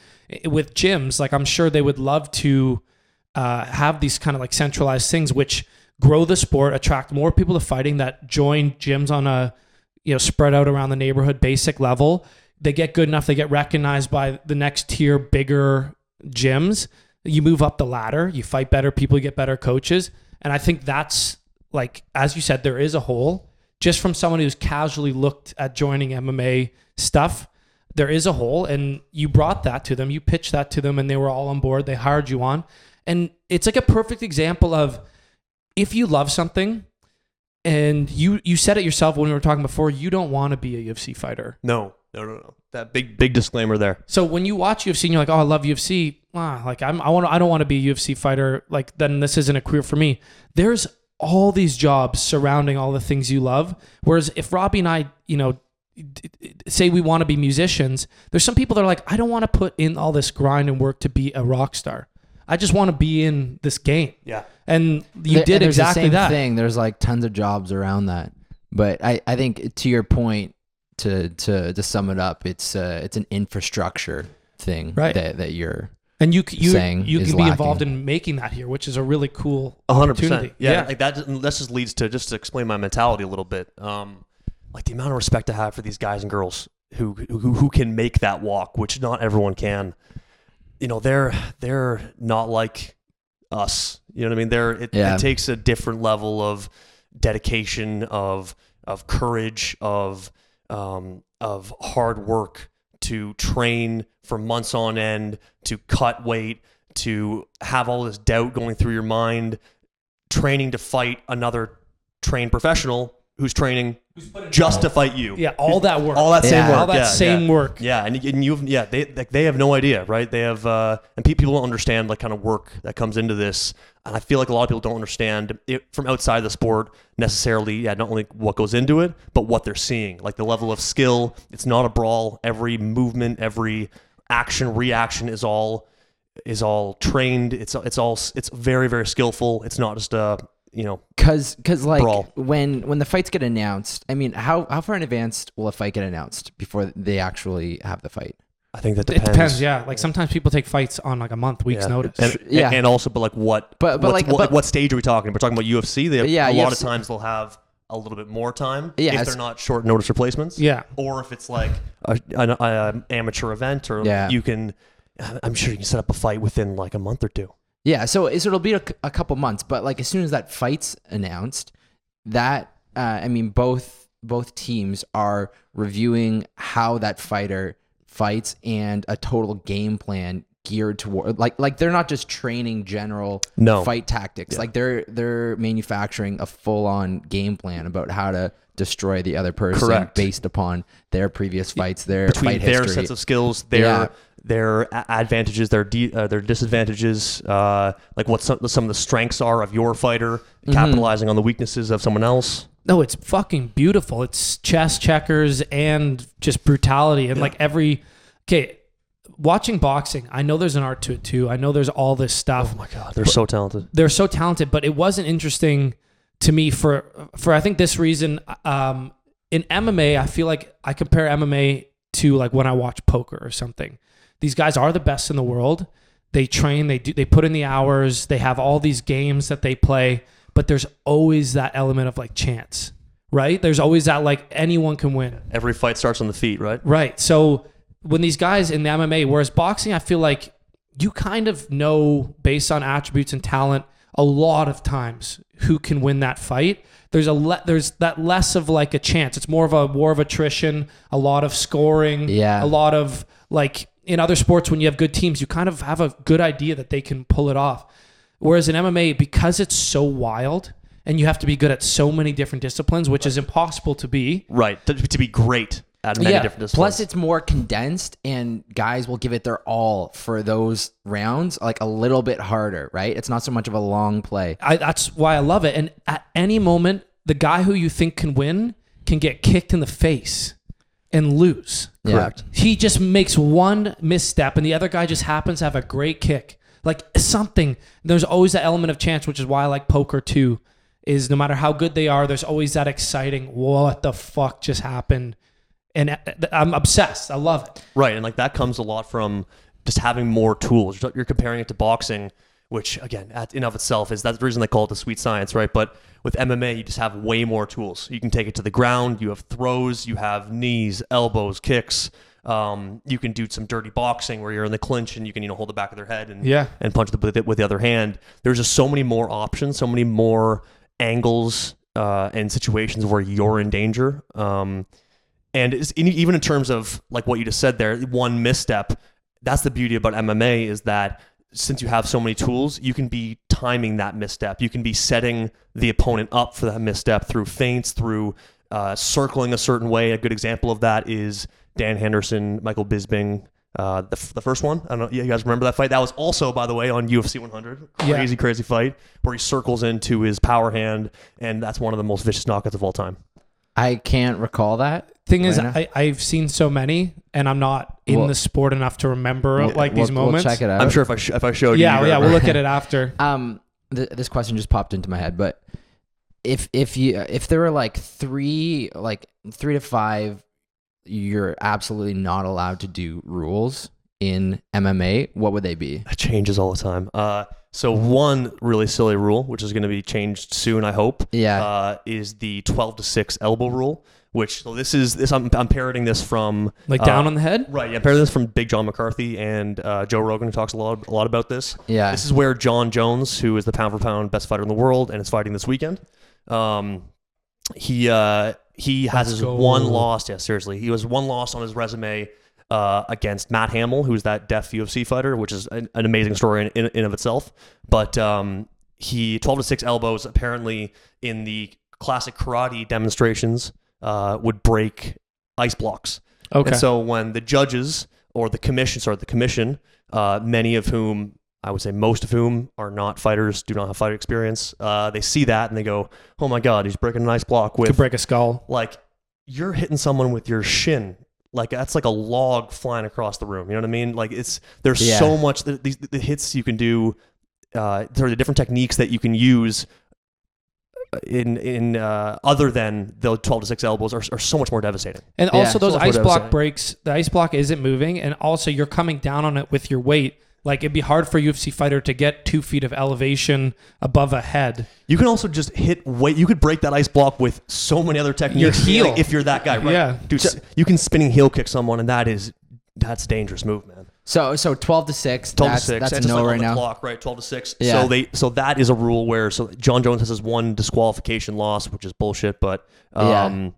With gyms like i'm sure they would love to uh, have these kind of like centralized things which grow the sport attract more people to fighting that join gyms on a you know spread out around the neighborhood basic level. They get good enough they get recognized by the next tier bigger gyms. You move up the ladder you fight better people you get better coaches. And i think that's like as you said there is a hole. Just from someone who's casually looked at joining mma stuff there is a hole and you brought that to them. You pitched that to them and they were all on board. They hired you on. And it's like a perfect example of if you love something and you you said it yourself when we were talking before you don't want to be a UFC fighter. no, no, no, no. That big big disclaimer there. So when you watch UFC and you're like, "Oh, I love UFC." Ah, like I'm I want I don't want to be a UFC fighter. Like then this isn't a career for me. There's all these jobs surrounding all the things you love. Whereas if Robbie and I, you know, say we want to be musicians, there's some people that are like, "I don't want to put in all this grind and work to be a rock star. I just want to be in this game." Yeah. And you Th- did and there's the exactly same that. thing. There's like tons of jobs around that. But I, I think to your point, to to to sum it up, it's uh, it's an infrastructure thing Right. that, that you're and you c- you saying you is can be lacking. involved in making that here, which is a really cool A hundred opportunity. percent. Yeah, like that. That just leads to just to explain my mentality a little bit. Um, like the amount of respect I have for these guys and girls who who who can make that walk, which not everyone can. You know, they're they're not like us. You know what I mean? There, it, Yeah. it takes a different level of dedication, of of courage, of um, of hard work to train for months on end, to cut weight, to have all this doubt going through your mind, training to fight another trained professional who's training just to fight you. Yeah, all that work. All that same Yeah. work. All that yeah, same yeah. work. Yeah, and, and you've yeah they like, they have no idea, right? They have uh, and pe- people don't understand like kind of work that comes into this, and I feel like a lot of people don't understand it from outside the sport necessarily. Yeah, not only what goes into it, but what they're seeing, like the level of skill. It's not a brawl. Every movement, every action, reaction is all is all trained. It's it's all it's very very skillful. It's not just a you know Cause, cause like Brawl. when when the fights get announced, I mean, how how far in advance will a fight get announced before they actually have the fight? I think that depends. It depends. depends. Yeah, like sometimes people take fights on like a month, weeks Yeah. notice. And, Yeah. and also, but like what? But- but like- what, but- what stage are we talking? We're talking about UFC. They have, Yeah, a lot of times they'll have a little bit more time Yeah, if they're not short notice replacements. yeah, Or if it's like a, an a amateur event, or Yeah. you can. I'm sure you can set up a fight within like a month or two. Yeah, so so it'll be a couple months, but like as soon as that fight's announced, that uh, I mean both both teams are reviewing how that fighter fights and a total game plan geared toward like like they're not just training general No. fight tactics. Like they're they're manufacturing a full on game plan about how to destroy the other person Correct. based upon their previous fights, their Between fight their history. sets of skills, their Yeah. Their advantages, their de- uh, their disadvantages, uh, like what some, some of the strengths are of your fighter, Mm-hmm. capitalizing on the weaknesses of someone else. no, it's fucking beautiful. It's chess checkers and just brutality and like every. Okay, watching boxing, I know there's an art to it too. I know there's all this stuff. Oh my god, they're so talented. they're so talented, but it wasn't interesting to me for for I think this reason. Um, in MMA, I feel like I compare MMA to like when I watch poker or something. These guys are the best in the world. They train, they do, they put in the hours. They have all these games that they play, but there's always that element of like chance, right? There's always that like anyone can win. Every fight starts on the feet, right? Right. So when these guys in the MMA, whereas boxing, I feel like you kind of know based on attributes and talent a lot of times who can win that fight. There's a le- there's that less of like a chance. It's more of a war of attrition, a lot of scoring, Yeah. a lot of like in other sports when you have good teams, you kind of have a good idea that they can pull it off. Whereas in MMA, because it's so wild and you have to be good at so many different disciplines, which is impossible to be. Right. To, to be great at many yeah. different disciplines. Plus, it's more condensed, and guys will give it their all for those rounds, like a little bit harder, right? It's not so much of a long play. I, that's why I love it. And at any moment, the guy who you think can win can get kicked in the face and lose. Correct. He just makes one misstep, and the other guy just happens to have a great kick. Like something. There's always that element of chance, which is why I like poker too. Is no matter how good they are, there's always that exciting. What the fuck just happened? And uh, I'm obsessed. I love it. Right, and like that comes a lot from just having more tools. You're you're comparing it to boxing, which again, at, in of itself, is that's the reason they call it the sweet science, right? But with MMA, you just have way more tools. You can take it to the ground. You have throws. You have knees, elbows, kicks. Um, you can do some dirty boxing where you're in the clinch and you can you know hold the back of their head and Yeah. and punch the, with, it with the other hand. There's just so many more options, so many more angles uh, and situations where you're in danger. Um, and in- even in terms of like what you just said there, one misstep. That's the beauty about MMA is that since you have so many tools, you can be timing that misstep. You can be setting the opponent up for that misstep through feints, through uh, circling a certain way. A good example of that is Dan Henderson, Michael Bisping. Uh, the, f- the first one, I don't know. You guys remember that fight? That was also, by the way, on UFC 100. Yeah. Crazy, crazy fight where he circles into his power hand, and that's one of the most vicious knockouts of all time. I can't recall that. Thing is, Right now? I, I've seen so many, and I'm not in Well- the sport enough to remember like We'll- these moments. We'll check it out. I'm sure if I sh- if I showed you, Yeah, you'd yeah, we'll look at it after. Um, th- this question just popped into my head, but if if you if there were like three like three to five, you're absolutely not allowed to do rules in MMA. What would they be? It changes all the time. Uh, so one really silly rule, which is going to be changed soon, I hope, Yeah. uh, is the 12 to 6 elbow rule, which so this is this I'm, I'm parroting this from Like uh, down on the head? Right, yeah, I'm parroting this from Big John McCarthy and uh, Joe Rogan, who talks a lot a lot about this. Yeah. This is where Jon Jones, who is the pound for pound best fighter in the world and is fighting this weekend, um, he uh, he has Let's his go. one loss. Yeah, seriously, he was one loss on his resume uh, against Matt Hamill, who's that deaf UFC fighter, which is an, an amazing story in, in, in of itself. But um, he 12 to six elbows apparently in the classic karate demonstrations uh, would break ice blocks. Okay. And so when the judges or the commission, sorry, the commission, uh, many of whom I would say most of whom are not fighters, do not have fighter experience, uh, they see that and they go, "Oh my God, he's breaking a nice block with Could break a skull. like you're hitting someone with your shin." Like that's like a log flying across the room. You know what I mean? Like it's there's Yeah. so much the, these the hits you can do. Uh, there are the different techniques that you can use in in uh, other than the 12 to 6 elbows are, are so much more devastating. And Yeah. also those So ice block breaks, the ice block isn't moving, and also you're coming down on it with your weight. Like it'd be hard for a UFC fighter to get two feet of elevation above a head. You can also just hit weight. You could break that ice block with so many other techniques. Your heel. if you're that guy, right? Yeah. dude. s- you can spinning heel kick someone, and that is that's a dangerous move, man. So so twelve to six. 12 that's, to six. That's a no like on right the now. Clock, right? 12 to six. Yeah. So they so that is a rule where so Jon Jones has his one disqualification loss, which is bullshit. But Yeah. um,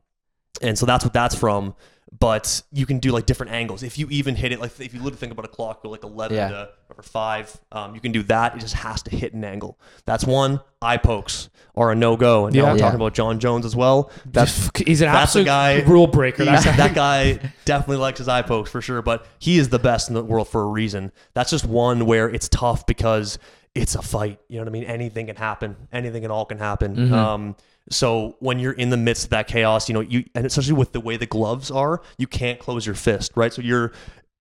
and so that's what that's from. But you can do like different angles. If you even hit it, like if you literally think about a clock, go like 11 Yeah. to or five, um, you can do that. It just has to hit an angle. That's one. Eye pokes are a no go. And now Yeah. we're Yeah. talking about Jon Jones as well. That's he's an that's absolute guy- rule breaker. That's that guy definitely likes his eye pokes for sure, but he is the best in the world for a reason. That's just one where it's tough because it's a fight. You know what I mean? Anything can happen. Anything at all can happen. Mm-hmm. Um, so when you're in the midst of that chaos, you know, you and especially with the way the gloves are, you can't close your fist, right? So you're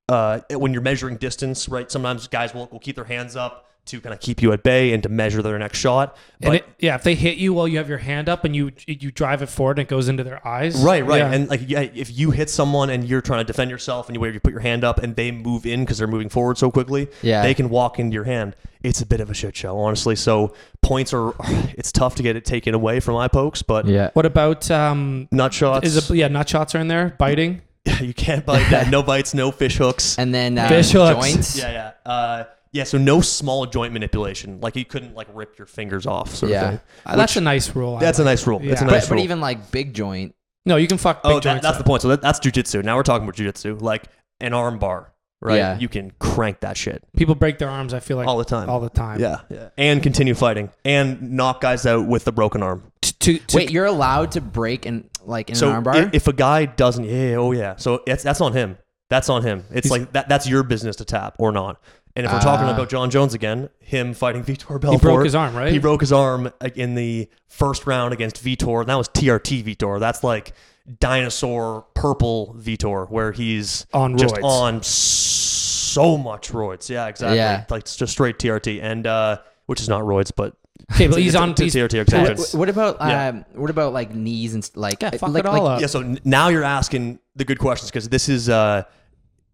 uh, when you're measuring distance, right? Sometimes guys will, will keep their hands up to kind of keep you at bay and to measure their next shot. But and it, yeah, if they hit you while you have your hand up and you you drive it forward and it goes into their eyes. Right, right. Yeah. And like, yeah, if you hit someone and you're trying to defend yourself and you, you put your hand up and they move in because they're moving forward so quickly, Yeah. they can walk into your hand. It's a bit of a shit show, honestly. So points are, it's tough to get it taken away from eye pokes, but Yeah. what about um? nut shots, Is it yeah? Nut shots are in there. Biting. Yeah, you can't bite that. No bites, no fish hooks. And then uh, Fish hooks. joints. yeah, yeah. Uh, yeah, so no small joint manipulation. Like you couldn't like rip your fingers off, sort Yeah. of thing. Uh, that's a nice rule. I That's a like. nice rule. It's a Yeah. nice But, but rule. even like big joint. No, you can fuck big oh, that, joints that's up. the point. So that, that's jujitsu. Now we're talking about jujitsu. Like an arm bar, right? Yeah. You can crank that shit People break their arms. I feel like all the time. all the time. Yeah, yeah. And continue fighting and knock guys out with the broken arm. To, to, Wait, you're allowed to break and like in so an armbar? i- if a guy doesn't, yeah, yeah, oh yeah. So that's that's on him. That's on him. It's like that. That's your business to tap or not. And if we're talking Ah. about Jon Jones again, him fighting Vitor Belfort, he broke his arm, right? He broke his arm uh, in the first round against Vitor. And that was TRT Vitor. That's like dinosaur purple Vitor, where he's On just roids. on so much roids. Yeah, exactly. Yeah. Like it's just straight TRT, and uh, which is not roids, but Okay, but he's it's- on. it's He's, TRT What- extensions. what about Yeah. um, what about like knees and s- like Yeah, fuck like, it all like, up. Yeah, so n- now you're asking the good questions because this is uh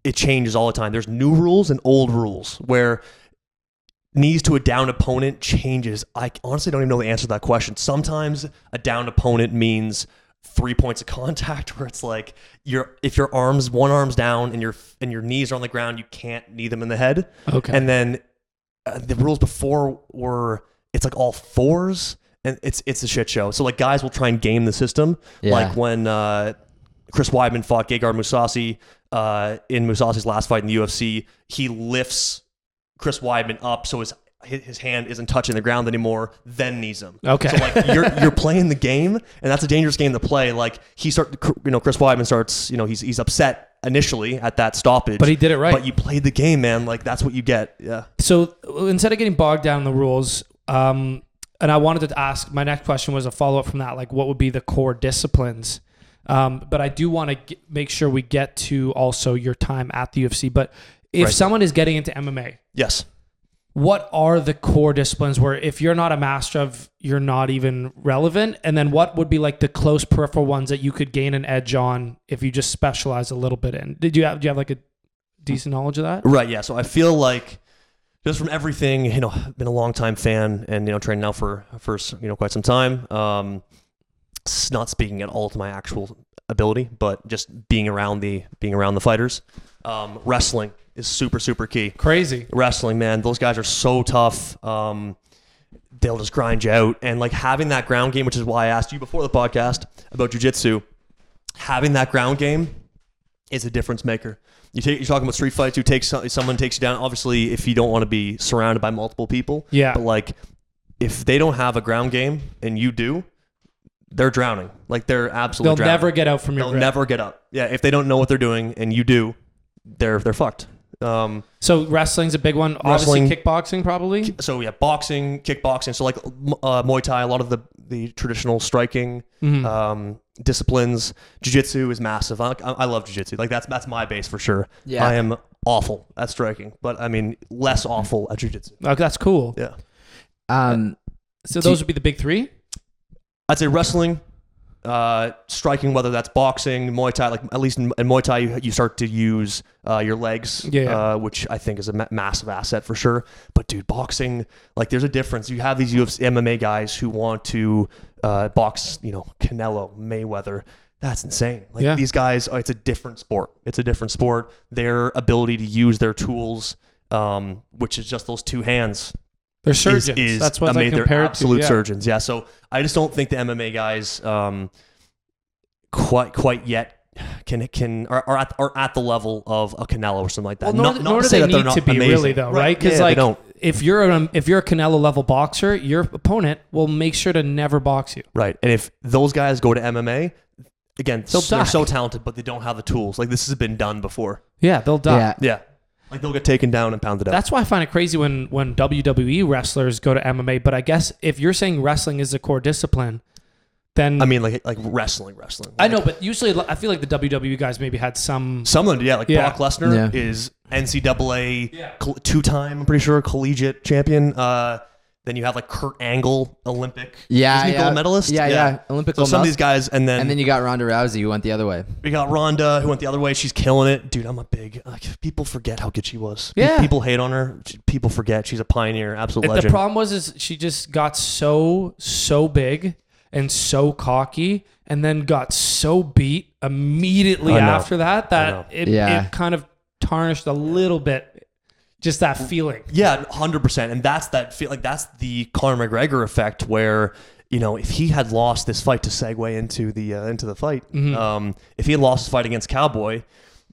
it changes all the time. There's new rules and old rules where knees to a down opponent changes. I honestly don't even know the answer to that question. Sometimes a down opponent means three points of contact where it's like your if your arms one arm's down and your and your knees are on the ground, you can't knee them in the head. okay. And then uh, the rules before were it's like all fours and it's it's a shit show. So like guys will try and game the system. Yeah. Like when uh, Chris Weidman fought Gegard Mousasi uh, in Mousasi's last fight in the UFC, he lifts Chris Weidman up so his his hand isn't touching the ground anymore, then knees him. Okay. So like you're you're playing the game, and that's a dangerous game to play. Like he start, you know, Chris Weidman starts, you know, he's he's upset initially at that stoppage, But he did it right. But you played the game, man. Like that's what you get. Yeah. So instead of getting bogged down in the rules, um, and I wanted to ask, my next question was a follow up from that, like what would be the core disciplines? Um, but I do want to make sure we get to also your time at the UFC. But if Right. someone is getting into MMA, Yes. what are the core disciplines where if you're not a master of, you're not even relevant? And then what would be like the close peripheral ones that you could gain an edge on if you just specialize a little bit in? Did you have, do you have like a decent knowledge of that? Right. Yeah. So I feel like just from everything, you know, I've been a long time fan and you know training now for for you know quite some time. Um, not speaking at all to my actual ability, but just being around the being around the fighters. Um, wrestling is super super key. Crazy. Wrestling, man, those guys are so tough. Um, they'll just grind you out, and like having that ground game, which is why I asked you before the podcast about jujitsu. Having that ground game is a difference maker. You take, you're talking about street fights. You take some, someone takes you down. Obviously, if you don't want to be surrounded by multiple people, Yeah. But like, if they don't have a ground game and you do, they're drowning. Like they're absolutely. They'll drowning. never get out from your They'll grip. never get up. Yeah, if they don't know what they're doing and you do, they're they're fucked. Um, So wrestling's a big one. Wrestling- Obviously, kickboxing probably. so yeah, boxing, kickboxing. So like m- uh, Muay Thai, a lot of the the traditional striking Mhm. um, disciplines. Jiu-Jitsu is massive. I, I love jiu-jitsu. Like that's that's my base for sure. Yeah. I am awful at striking, but I mean less awful at jiu-jitsu. Oh, that's cool. Yeah, Um, So those you- would be the big three. I'd say wrestling, uh, striking, whether that's boxing, Muay Thai. Like at least in, in Muay Thai, you, you start to use uh, your legs, Yeah. uh, which I think is a ma- massive asset for sure. But dude, boxing, like there's a difference. You have these UFC MMA guys who want to uh, box, you know, Canelo, Mayweather. That's insane. Like Yeah. these guys, oh, it's a different sport. It's a different sport. Their ability to use their tools, um, which is just those two hands, They're surgeons. Is, that's what I amazing. They're absolute to. Yeah. surgeons. Yeah. So I just don't think the MMA guys um, quite quite yet can can are, are at are at the level of a Canelo or something like that. Well, nor, not, nor not do to say they that they're need not to be amazing. really though, right? Because Yeah, like don't. if you're a, if you're a Canelo level boxer, your opponent will make sure to never box you. Right. And if those guys go to MMA, again, They'll they're die. so talented, but they don't have the tools. Like this has been done before. Yeah, they'll die. yeah. Yeah. Like they'll get taken down and pounded out. That's why I find it crazy when when WWE wrestlers go to MMA. But I guess if you're saying wrestling is a core discipline, then I mean, like like wrestling, wrestling. I know, but usually I feel like the WWE guys maybe had some. Some of them, yeah, like Yeah. Brock Lesnar Yeah. is NCAA Yeah. col- two-time, I'm pretty sure, collegiate champion. Uh, then you have like Kurt Angle, Olympic, Yeah, isn't yeah. gold medalist. Yeah, yeah. Olympic So gold some of medal- these guys, and then, and then you got Ronda Rousey who went the other way. we got Ronda who went the other way. She's killing it, dude. I'm a big like people forget how good she was. Pe- Yeah. people hate on her. She- People forget she's a pioneer, absolute It- the legend. problem was is she just got so so big and so cocky, and then got so beat immediately I know. after that know. that it, Yeah. it kind of tarnished a little bit. Just that feeling. Yeah, hundred percent, and that's that feel like that's the Conor McGregor effect, where you know if he had lost this fight to segue into the uh, into the fight, Mm-hmm. um, if he had lost the fight against Cowboy,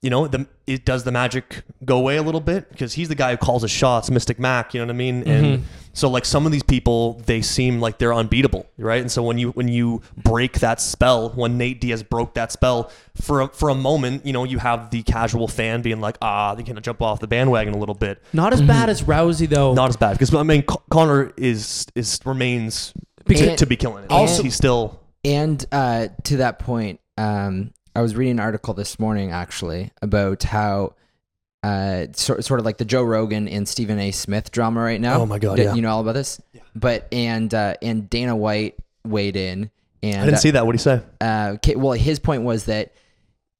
you know, the it does the magic go away a little bit because he's the guy who calls his shots, Mystic Mac. You know what I mean? Mm-hmm. And so like some of these people, they seem like they're unbeatable, right? And so when you when you break that spell, when Nate Diaz broke that spell for a, for a moment, you know, you have the casual fan being like, ah, they can jump off the bandwagon a little bit Not as bad as Rousey though. not as bad because I mean Con- Conor is is remains Because- to, to be killing it. Also- he's still And uh, to that point, um, I was reading an article this morning actually about how uh, sort, sort of like the Joe Rogan and Stephen A. Smith drama right now. Oh my God, Did- yeah. You know all about this? But and uh, and Dana White weighed in and I didn't see that. What do you say? uh, well, his point was that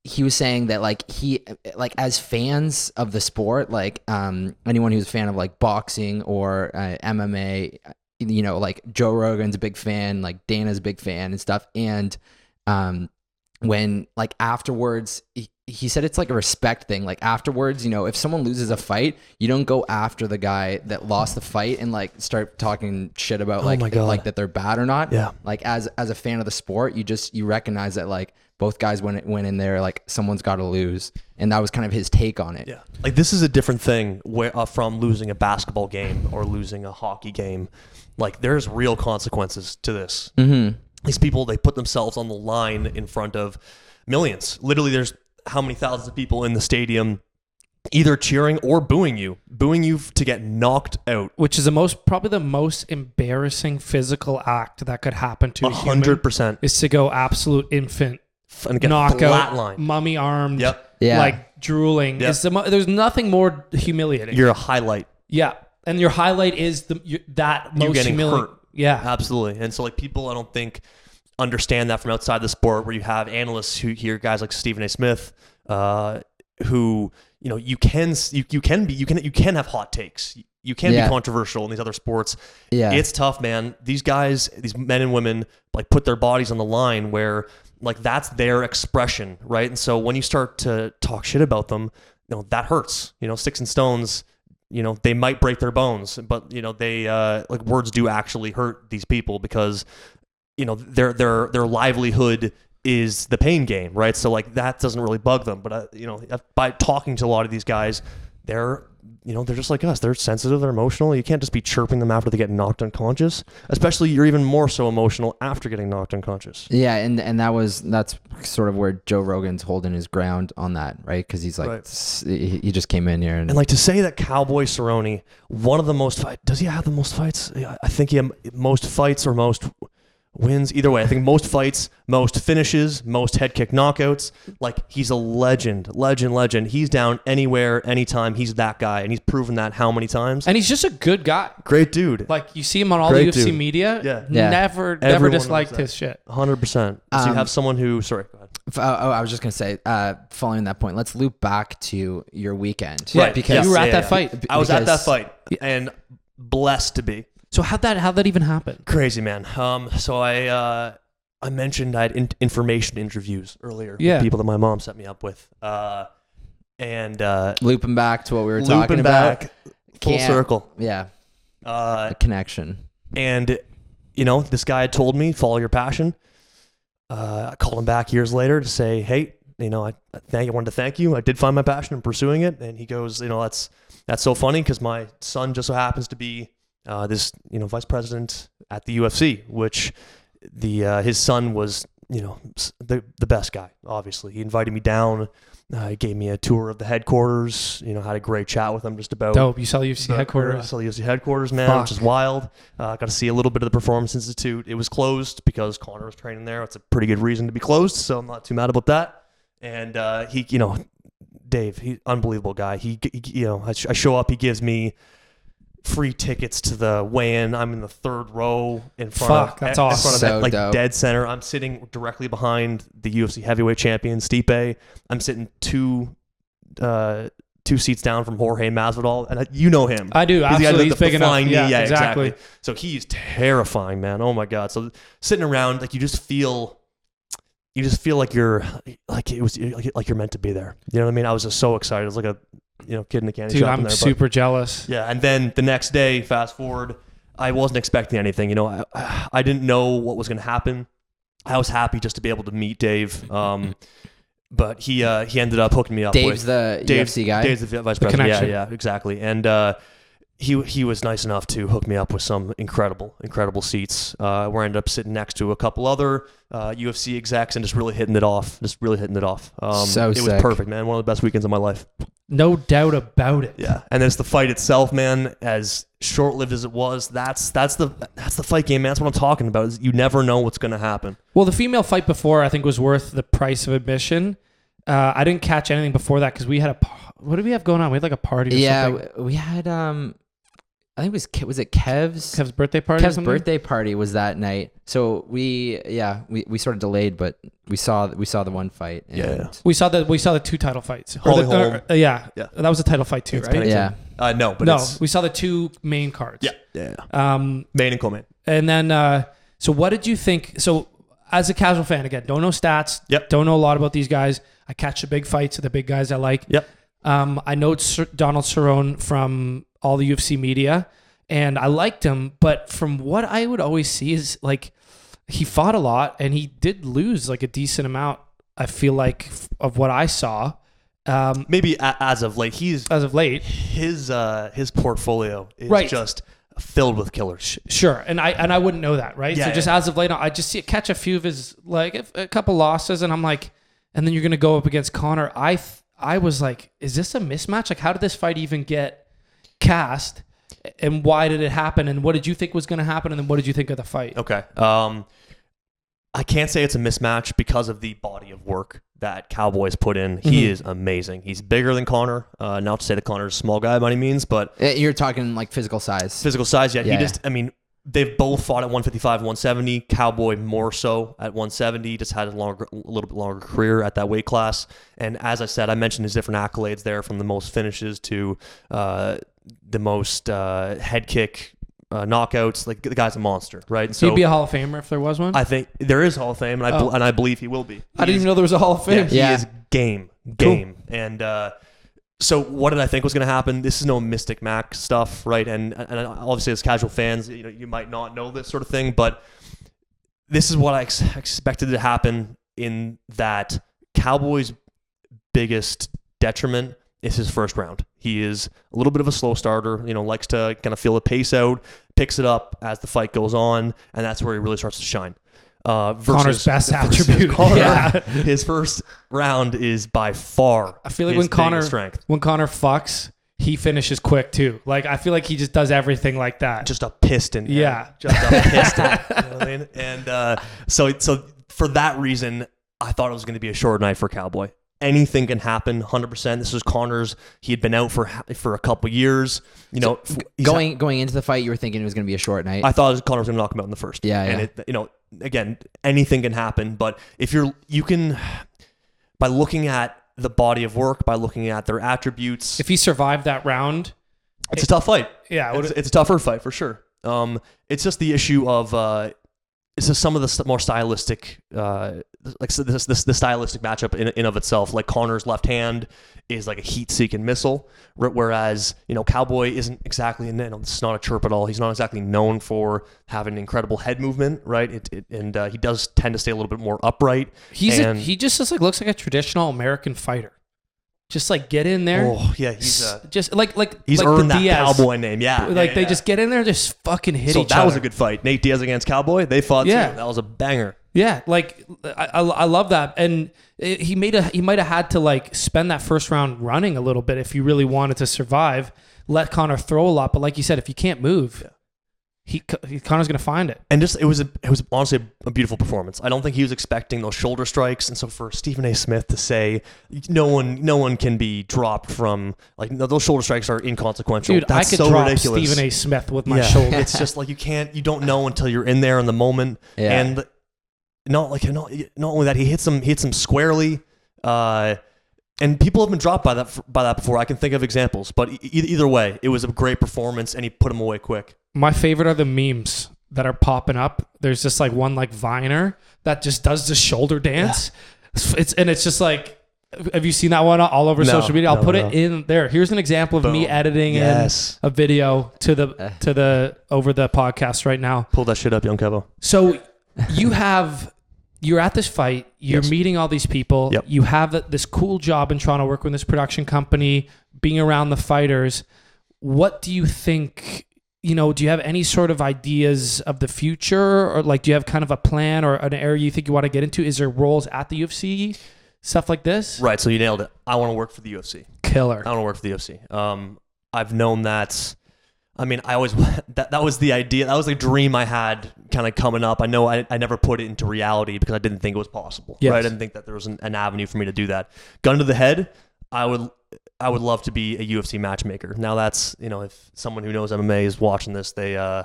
he was saying that like he like as fans of the sport, like um anyone who's a fan of like boxing or uh, MMA, you know, like Joe Rogan's a big fan, like Dana's a big fan and stuff, and um when like afterwards he, he said it's like a respect thing like afterwards you know if someone loses a fight you don't go after the guy that lost the fight and like start talking shit about like God. like that they're bad or not Yeah. like as as a fan of the sport you just you recognize that like both guys went went in there like someone's got to lose and that was kind of his take on it Yeah, like this is a different thing where uh, from losing a basketball game or losing a hockey game. Like there's real consequences to this. mm-hmm. These people they put themselves on the line in front of millions. Literally, there's how many thousands of people in the stadium. Either cheering or booing you, booing you to get knocked out. which is the most probably the most embarrassing physical act that could happen to A a hundred percent is to go absolute infant and get knockout, flatline. mummy armed, Yep, yeah like drooling. Yep. It's the mo- there's nothing more humiliating. you're a highlight. yeah, and your highlight is the you, that You most getting humiliating. hurt. Yeah, Absolutely. And so like people I don't think understand that from outside the sport where you have analysts who hear guys like Stephen A. Smith, uh, who, you know, you can you, you can be you can you can have hot takes. You can Yeah. be controversial in these other sports. yeah It's tough, man. These guys, these men and women, like put their bodies on the line where Like that's their expression, right? And so when you start to talk shit about them, you know that hurts. You know, sticks and stones. You know, they might break their bones, but you know they uh, like words do actually hurt these people because you know their their their livelihood is the pain game, right? So like that doesn't really bug them. But uh, you know, by talking to a lot of these guys, they're you know they're just like us. They're sensitive. They're emotional. You can't just be chirping them after they get knocked unconscious. Especially you're even more so emotional after getting knocked unconscious. Yeah, and and that was that's sort of where Joe Rogan's holding his ground on that, right? Because he's like, Right. he he just came in here and, And like to say that Cowboy Cerrone, one of the most does he have the most fights? I think he most fights or most wins. Either way, I think most fights, most finishes, most head kick knockouts. Like he's a legend, legend, legend. He's down anywhere, anytime. He's that guy, and he's proven that how many times? And he's just a good guy. Great dude, Like you see him on all Great the UFC dude. media. Yeah. Yeah. Never, never Everyone knows disliked that. his shit. hundred percent. So you Um, have someone who, sorry, go ahead. F- oh, oh, I was just gonna say, uh, following that point, let's loop back to your weekend. Right, because you were at yeah, that yeah. fight. I was at that because- fight and blessed to be. So how'd that how'd that even happen? Crazy man. Um, so I uh, I mentioned I had in- information interviews earlier. with people that my mom set me up with. Uh, and uh, looping back to what we were talking about. back, full Can't- circle. Yeah, Uh, a connection. and you know, this guy had told me follow your passion. Uh, I called him back years later to say, hey, you know, I, I thank I wanted to thank you. I did find my passion in pursuing it. And he goes, you know, that's that's so funny because my son just so happens to be uh, this, you know, vice president at the UFC, which the uh, his son was, you know, the the best guy. Obviously, he invited me down. Uh, he gave me a tour of the headquarters. You know, had a great chat with him just about Dope. You saw UFC the- headquarters. So UFC headquarters, man, Fuck. which is wild. Uh, got to see a little bit of the Performance Institute. It was closed because Conor was training there. It's a pretty good reason to be closed, so I'm not too mad about that. And uh, he, you know, Dave, he unbelievable guy. He, he you know, I, sh- I show up, he gives me free tickets to the weigh-in. I'm in the third row in front Fuck, of that's in front of So like dope. dead center. I'm sitting directly behind the UFC heavyweight champion Stipe. I'm sitting two uh, two seats down from Jorge Masvidal, and I, you know him. I do. He's the Absolutely. with He's the- the enough. flying knee. Yeah, Yeah, exactly. So he's terrifying, man. Oh my god. So sitting around, like you just feel, you just feel like you're, like it was, like, like you're meant to be there. You know what I mean? I was just so excited. It was like a, you know, kid in the candy Dude, shop. in I'm there, but- super jealous. yeah, and then the next day, fast forward, I wasn't expecting anything. You know, I, I didn't know what was going to happen. I was happy just to be able to meet Dave. Um, but he uh, he ended up hooking me up Dave's with the Dave's, UFC guy. Dave's the vice president. Yeah, connection. yeah, exactly. And uh, he he was nice enough to hook me up with some incredible, incredible seats. Uh, where I ended up sitting next to a couple other uh, UFC execs and just really hitting it off. Just really hitting it off. Um, So it was perfect, man. One of the best weekends of my life. No doubt about it. Yeah, and then it's the fight itself, man. As short-lived as it was, that's that's the that's the fight game, man. That's what I'm talking about. Is you never know what's going to happen. Well, the female fight before I think was worth the price of admission. Uh, I didn't catch anything before that because we had a what did we have going on? We had like a party. Or yeah, something. we had um, I think it was Ke- was it Kev's Kev's birthday party. Kev's birthday party was that night. So we yeah we, we sort of delayed, but we saw we saw the one fight. And Yeah. We saw the we saw the two title fights. Or Holly the- or- uh, yeah, Yeah. that was a title fight too, It's right? Pennington. Yeah. Uh, no, but no, it's we saw the two main cards. yeah, yeah, yeah. Um, Main and co-main. and then uh, so what did you think? So as a casual fan, again, don't know stats. Yep. Don't know a lot about these guys. I catch the big fights of the big guys I like. Yep. Um, I know Sir- Donald Cerrone from all the UFC media, and I liked him. But from what I would always see is like he fought a lot, and he did lose like a decent amount. I feel like of what I saw um, Maybe a, as of late, he's as of late. his uh his portfolio is Right. just filled with killers. Sure, and I and I wouldn't know that, right? Yeah, so just yeah. as of late, I just see catch a few of his like a, a couple losses, and I'm like, and then you're gonna go up against Conor. I th- I was like, is this a mismatch? Like, how did this fight even get cast? And why did it happen? And what did you think was gonna happen? And then what did you think of the fight? Okay. Um, I can't say it's a mismatch because of the body of work that Cowboys put in. He Mhm. is amazing. He's bigger than Conor. Uh, not to say that Conor's a small guy by any means, but Uh, You're talking like physical size. physical size, yeah. Yeah. He just, I mean, they've both fought at 155, 170. Cowboy more so at 170. Just had a longer, a little bit longer career at that weight class. And as I said, I mentioned his different accolades there, from the most finishes to uh, the most uh, head kick uh, knockouts. Like the guy's a monster, right? So He'd be a Hall of Famer if there was one. I, I think there is Hall of Fame, and I bel Oh. and I believe he will be. I didn't even know there was a Hall of Yeah, Fame. he Yeah. is game, game, and uh, so what did I think was going to happen? This is no Mystic Mac stuff, right? And and obviously, as casual fans, you know, you might not know this sort of thing, but this is what I ex- expected to happen. In that, Cowboys' biggest detriment is his first round. He is a little bit of a slow starter. You know, likes to kind of feel the pace out, picks it up as the fight goes on, and that's where he really starts to shine. Uh, Conor's best versus attribute. Conor, Yeah. his first round is by far. I feel like his when Conor biggest strength, when Conor fucks, he finishes quick too. Like I feel like he just does everything like that. just a piston. man. Yeah. just a piston. you know what I mean? And uh, so, so for that reason, I thought it was going to be a short night for Cowboy. Anything can happen. Hundred percent. This was Conor's. He had been out for for a couple years. You know, f- he's- Going going into the fight, you were thinking it was going to be a short night. I thought Conor was going to knock him out in the first. Yeah, And yeah. it, you know, again, anything can happen. But if you're, you can, by looking at the body of work, by looking at their attributes, if he survived that round, it's a tough fight. yeah, it It's, it's a tougher fight for sure. Um, it's just the issue of uh, it's just some of the more stylistic, uh, like so this, this the stylistic matchup in, in of itself. Like Conor's left hand is like a heat-seeking missile, whereas you know Cowboy isn't exactly. And it's not a chirp at all. He's not exactly known for having incredible head movement, right? It, it, and uh, he does tend to stay a little bit more upright. he's a, he just just like looks like a traditional American fighter. Just like get in there. Oh yeah, he's uh, just like like he's like earned the that Diaz. Cowboy name. Yeah, Like yeah, they yeah. just get in there, just fucking hit So each that other. was a good fight. Nate Diaz against Cowboy. They fought. Yeah. too. that was a banger. Yeah, like I, I, I love that, and it, he made a he might have had to like spend that first round running a little bit if you really wanted to survive. Let Conor throw a lot, but like you said, if you can't move, he, he Conor's gonna find it. and just it was a, it was honestly a, a beautiful performance. I don't think he was expecting those shoulder strikes, and so for Stephen A. Smith to say no one no one can be dropped from like no, those shoulder strikes are inconsequential. Dude, That's I could so drop ridiculous. Stephen A. Smith with my yeah, shoulder. it's just like you can't you don't know until you're in there in the moment, Yeah. and not like not not only that he hits him he hits him squarely. Uh, and people have been dropped by that by that before. I can think of examples, but e- either way, it was a great performance, and he put him away quick. My favorite are the memes that are popping up. There's just like one like Viner that just does the shoulder dance. It's and it's just like have you seen that one all over No, social media? I'll no, put no. it in there. Here's an example of me editing Yes. in a video to the Eh. to the over the podcast right now. Pull that shit up, young Kevo. So you have you're at this fight, you're Yes. meeting all these people, Yep. you have this cool job in Toronto working with this production company, being around the fighters. What do you think, you know, do you have any sort of ideas of the future or like do you have kind of a plan or an area you think you want to get into? Is there roles at the UFC? Stuff like this? Right, so you nailed it. I want to work for the UFC. Killer. I want to work for the UFC. Um, I've known that. I mean, I always that that was the idea. That was the dream I had, kind of coming up. I know I, I never put it into reality because I didn't think it was possible. Yes. Right, I didn't think that there was an, an avenue for me to do that. Gun to the head, I would I would love to be a UFC matchmaker. Now that's you know if someone who knows MMA is watching this, they uh,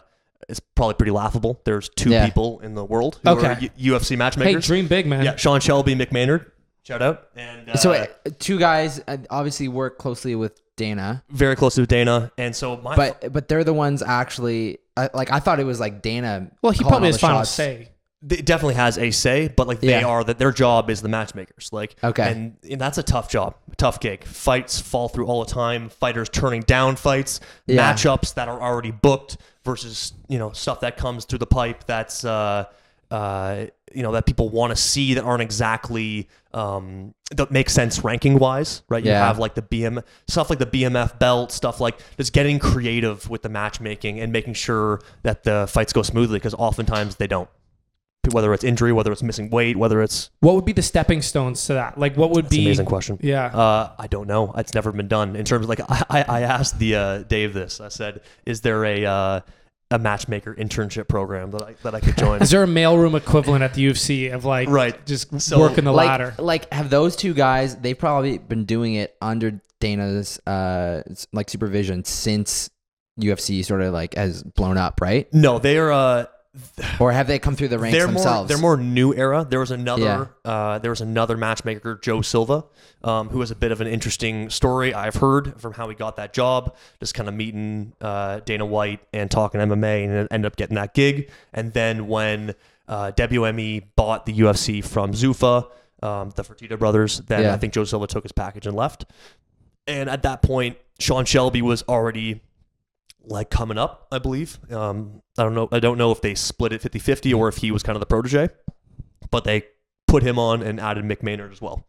it's probably pretty laughable. There's two Yeah. people in the world who Okay. are U- UFC Hey, matchmakers. dream big, man. yeah, Sean Shelby, Mick Maynard, shout out, and uh, so uh, two guys uh, obviously work closely with Dana, very close to Dana, and so my but but they're the ones actually. I, like I thought it was like Dana. Well, he probably all has the final shots. say. It definitely has a say, but like they Yeah. are that their job is the matchmakers. Like Okay. and, and that's a tough job, tough gig. Fights fall through all the time. Fighters turning down fights, Yeah. matchups that are already booked versus you know stuff that comes through the pipe that's uh uh you know that people want to see that aren't exactly um that make sense ranking wise, right? You Yeah. have like the BM stuff like the BMF belt, stuff like just getting creative with the matchmaking and making sure that the fights go smoothly because oftentimes they don't. Whether it's injury, whether it's missing weight, whether it's What would be the stepping stones to that? Like what would it's an be amazing question. Yeah. Uh, I don't know. It's never been done. In terms of like, I, I I asked the uh, Dave this. I said, "Is there a uh, a matchmaker internship program that I that I could join?" Is there a mailroom equivalent at the UFC of like Right. just So, working the like, ladder? Like, have those two guys? They've probably been doing it under Dana's uh like supervision since UFC sort of like has blown up, right? no, they are. Uh, or have they come through the ranks they're themselves? more they're more new era. There was another Yeah. uh, there was another matchmaker, Joe Silva, um, who has a bit of an interesting story. I've heard from how he got that job, just kind of meeting uh, Dana White and talking MMA, and ended up getting that gig. And then when uh, WME bought the UFC from Zuffa, um, the Fertitta brothers, then Yeah. I think Joe Silva took his package and left. And at that point, Sean Shelby was already like coming up, I believe. Um, I don't know. I don't know if they split it 50-50 or if he was kind of the protege, but they put him on and added Mick Maynard as well.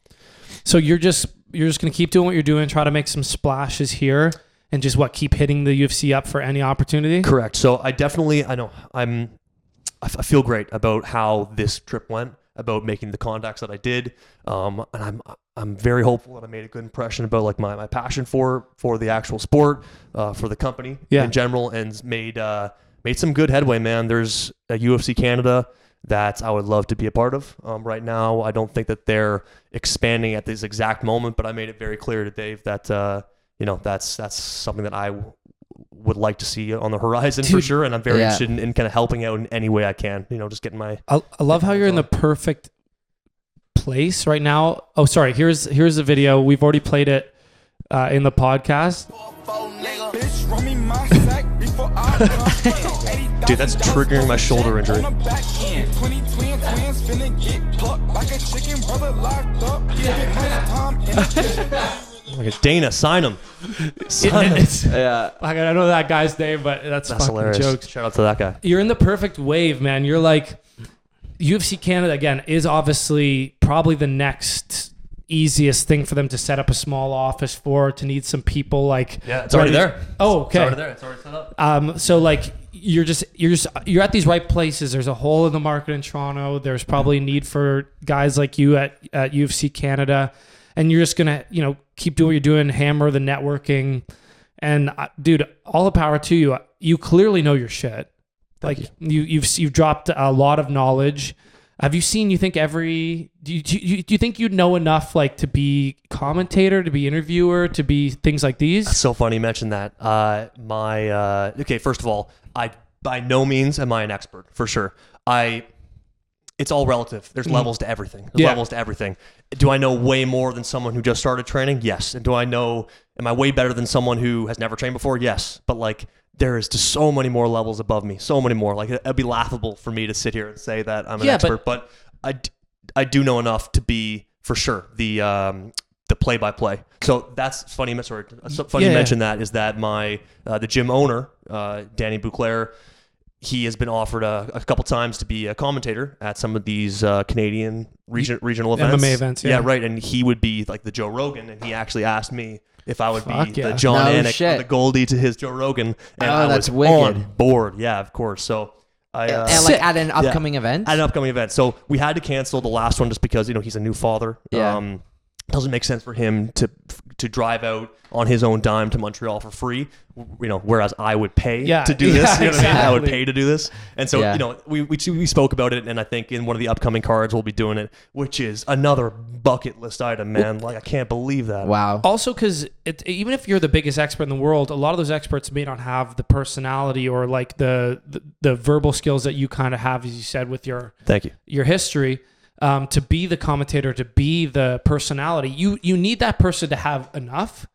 So you're just you're just gonna keep doing what you're doing, try to make some splashes here, and just what keep hitting the UFC up for any opportunity. Correct. So I definitely, I know, I'm, I f- I feel great about how this trip went, about making the contacts that I did, um, and I'm, I'm very hopeful that I made a good impression about like my, my passion for for the actual sport, uh, for the company Yeah. in general, and made uh, made some good headway. Man, there's a UFC Canada that I would love to be a part of. Um, right now, I don't think that they're expanding at this exact moment, but I made it very clear to Dave that uh, you know that's that's something that I w- would like to see on the horizon for sure, and I'm very Yeah. interested in, in kind of helping out in any way I can. You know, just getting my I, I love how you're in the perfect place right now. Oh, sorry. Here's here's the video. We've already played it uh, in the podcast. Bitch, run me my sack before I Dude, that's triggering my shoulder injury. On the back end, 20 twin twins finna get plucked like a chicken brother locked up. Give it much time in the kitchen. like a Dana sign him. Sign him. Yeah. Like, I don't know that guy's name, but that's, That's fucking hilarious. jokes. Shout out to that guy. You're in the perfect wave, man. You're like UFC Canada again is obviously probably the next easiest thing for them to set up a small office for to need some people like Yeah, it's already ready- there. Oh, okay. It's already there. It's already set up. Um, so like you're just you're just you're at these right places. There's a hole in the market in Toronto. There's probably a need for guys like you at, at UFC Canada, and you're just gonna you know keep doing what you're doing, hammer the networking, and uh, dude, all the power to you. You clearly know your shit. like you. you've you've dropped a lot of knowledge. Have you seen? You think every do you, do you, do you think you'd know enough like to be commentator, to be interviewer, to be things like these? It's so funny you mentioned that. Uh, my uh, okay, first of all, I by no means am I an expert for sure. I it's all relative. There's levels to everything. There's Yeah. levels to everything. Do I know way more than someone who just started training? Yes. And do I know am I way better than someone who has never trained before? Yes. But like there is just so many more levels above me. So many more. Like it'd be laughable for me to sit here and say that I'm an Yeah, but- expert, but, I, d- I do know enough to be for sure the um, the play by play. So that's funny. Sorry, funny Yeah, you yeah. mention that is that my uh, the gym owner, uh, Danny Bouclair, he has been offered a, a couple times to be a commentator at some of these uh, Canadian region, regional events. MMA events, yeah. right. And he would be like the Joe Rogan, and he actually asked me if I would Fuck be yeah. the Jon No Anik, or shit. the Goldie to his Joe Rogan, and Oh, I that's was wicked. on board. Yeah, of course. So I. Uh, and like at an upcoming event. at an upcoming event. So we had to cancel the last one just because you know he's a new father. Yeah. Um, doesn't make sense for him to to drive out on his own dime to Montreal for free. You know, whereas I would pay Yeah, to do yeah, this. You know what I mean? I would pay to do this. And so Yeah. you know, we, we we spoke about it, and I think in one of the upcoming cards we'll be doing it, which is another bucket list item, man. Like I can't believe that. wow. also because even if you're the biggest expert in the world a lot of those experts may not have the personality or like the the, the verbal skills that you kind of have as you said with your Thank you. your history um, to be the commentator to be the personality you you need that person to have enough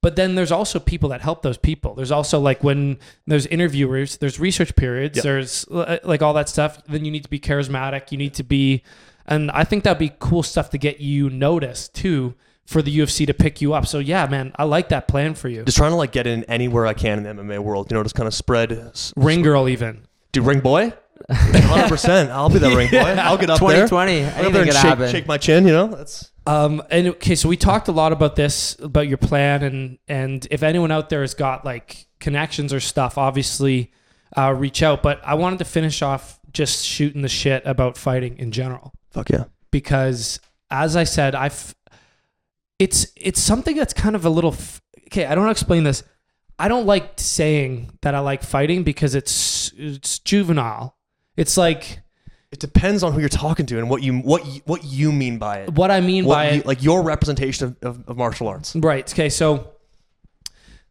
but then there's also people that help those people there's also like when there's interviewers there's research periods Yep. there's uh, like all that stuff then you need to be charismatic you need to be and i think that'd be cool stuff to get you noticed too for the ufc to pick you up so yeah man i like that plan for you Just trying to like get in anywhere I can in the MMA world. You know, just kind of spread. ring girl even Do ring boy. Hundred percent. I'll be the ring boy. I'll get up there. 2020. I'll get up Anything there could and shake, happen. shake my chin. You know, that's Um, and okay, so we talked a lot about this, about your plan, and and if anyone out there has got like connections or stuff, obviously, uh, reach out. But I wanted to finish off just shooting the shit about fighting in general fuck yeah. because, as I said, I've it's it's something that's kind of a little f- okay. I don't know to explain this. I don't like saying that I like fighting because it's it's juvenile. It's like It depends on who you're talking to and what you what you, what you mean by it. what I mean What by you- it. like your representation of, of, of martial arts. Right. Okay. So,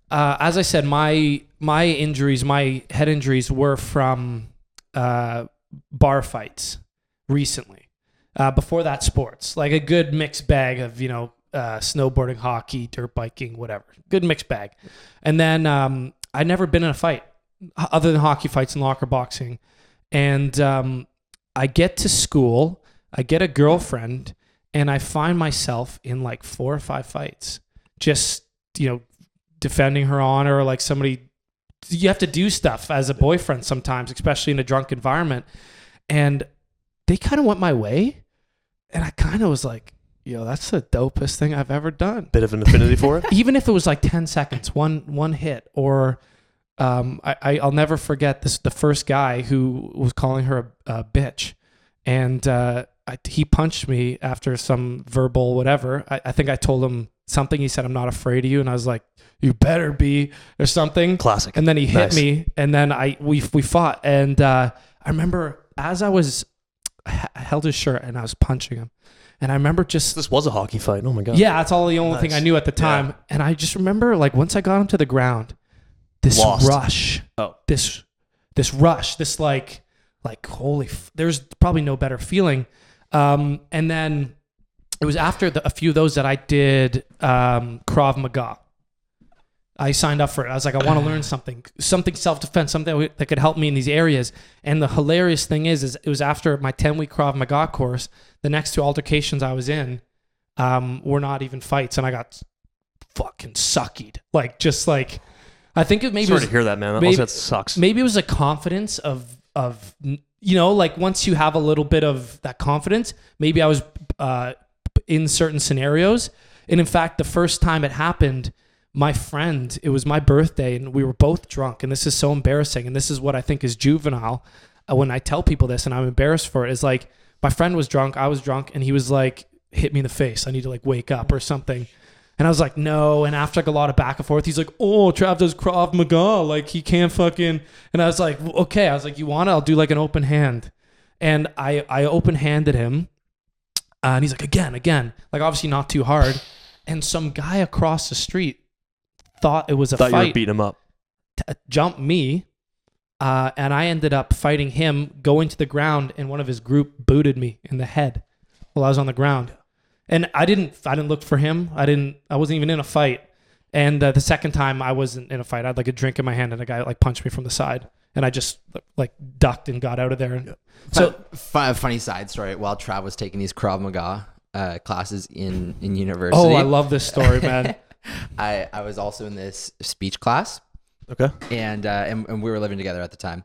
uh, as I said, my my injuries, my head injuries, were from uh, bar fights recently. Uh, before that, sports like a good mixed bag of you know uh, snowboarding, hockey, dirt biking, whatever. Good mixed bag. And then um, I'd never been in a fight other than hockey fights and locker boxing. And um, I get to school, I get a girlfriend, and I find myself in like four or five fights, just you know, defending her honor, like somebody. You have to do stuff as a boyfriend sometimes, especially in a drunk environment. And they kind of went my way, and I kind of was like, "Yo, that's the dopest thing I've ever done." Bit of an affinity for it. even if it was like 10 seconds one one hit or um, I, I i'll never forget this the first guy who was calling her a, a bitch and uh, I, he punched me after some verbal whatever I, I think i told him something he said i'm not afraid of you and i was like you better be or something Classic. and then he hit Nice. me and then i we, we fought and uh, i remember as i was I held his shirt and i was punching him and i remember just This was a hockey fight. Oh my god. yeah, that's all the only thing I Nice. knew at the time. And I just remember like once I got him to the ground, this Lost. rush. Oh. This this rush, this like like holy f- there's probably no better feeling. Um and then it was after the, a few of those that I did um Krav Maga. I signed up for it. I was like, I want to learn something, something self defense, something that could help me in these areas. And the hilarious thing is, is it was after my ten week Krav Maga course. The next two altercations I was in, um, were not even fights, and I got fucking suckied. Like just like, I think it maybe Sorry was, to hear that, man. That, maybe- that sucks. maybe it was a confidence of of you know like once you have a little bit of that confidence maybe i was uh in certain scenarios. And in fact the first time it happened my friend it was my birthday and we were both drunk. And this is so embarrassing. And this is what i think is juvenile uh, when i tell people this and i'm embarrassed for it is like my friend was drunk i was drunk and he was like hit me in the face. I need to like wake up or something and I was like, no. And after like a lot of back and forth, he's like, oh, Trav does Krav Maga. Like he can't fucking. And I was like, okay. I was like, you want it? I'll do like an open hand. And I, I open handed him. Uh, and he's like, again, again. Like obviously not too hard. And some guy across the street thought it was a Thought you were fight, beating him up. t- jumped me. Uh, and I ended up fighting him, going to the ground, and one of his group booted me in the head while I was on the ground. And I didn't, I didn't look for him. I didn't, I wasn't even in a fight. And uh, the second time I wasn't in a fight, I had like a drink in my hand, and a guy like punched me from the side, and I just like ducked and got out of there. So Fun, funny side story. While Trav was taking these Krav Maga uh, classes in in university, oh, I love this story, man. I I was also in this speech class, Okay. and uh, and, and we were living together at the time,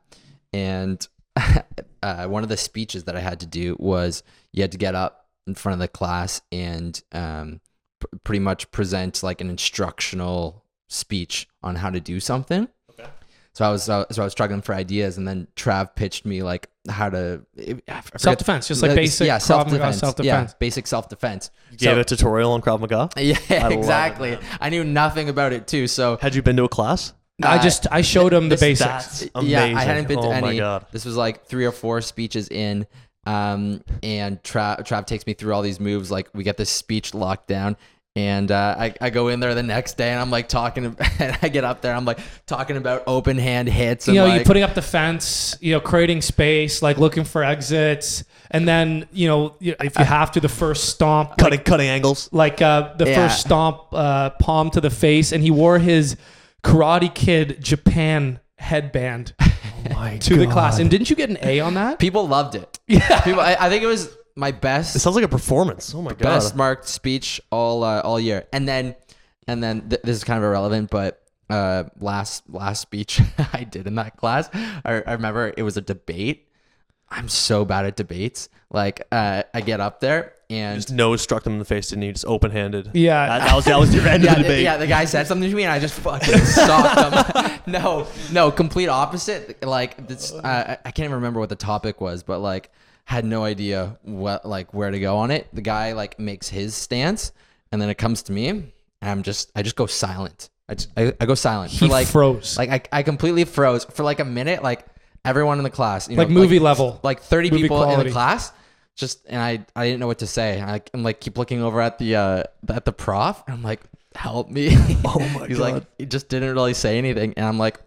and uh, one of the speeches that I had to do was you had to get up in front of the class and um, pr- pretty much present like an instructional speech on how to do something. Okay. So I was uh, so I was struggling for ideas, and then Trav pitched me like how to Self defense, just like basic yeah, Krav self Maga defense, self yeah, defense. basic self defense. Gave a tutorial on Krav Maga. Yeah, love it, exactly. man. I knew nothing about it too, so Had you been to a class? I Uh, just I showed him the basics. That's yeah. I hadn't been to oh any. my god. This was like three or four speeches in, um, and Trav, Trav takes me through all these moves. Like we get this speech locked down, and uh, I, I go in there the next day, and I'm like talking. And I get up there, I'm like talking about open hand hits. And you know, like, you're putting up the fence, you know, creating space, like looking for exits, and then you know, if you have to, the first stomp, Cutting like, cutting angles. like uh, the Yeah. first stomp, uh, palm to the face, and he wore his Karate Kid Japan headband my to the class. And didn't you get an A on that? people loved it. Yeah. People, I, I think it was my best. It sounds like a performance. Oh my god. best marked speech all uh, all year. And then and then th- this is kind of irrelevant, but uh, last last speech I did in that class, I, I remember it was a debate. I'm so bad at debates. Like uh, I get up there and Just nose struck them in the face, didn't you? Just open handed. Yeah. That, that was that was your end yeah, of the the, debate. yeah, the guy said something to me, and I just fucking socked him. no, no, complete opposite. Like this, uh, I I can't even remember what the topic was, but like had no idea what like where to go on it. The guy like makes his stance, and then it comes to me, and I'm just I just go silent. I just, I, I go silent He for like froze. like I, I completely froze for like a minute. Like everyone in the class, you know, Like movie level. like 30 Movie people in the class just and i i didn't know what to say I, i'm like keep looking over at the uh at the prof and i'm like help me Oh my god. he's God. like he just didn't really say anything and i'm like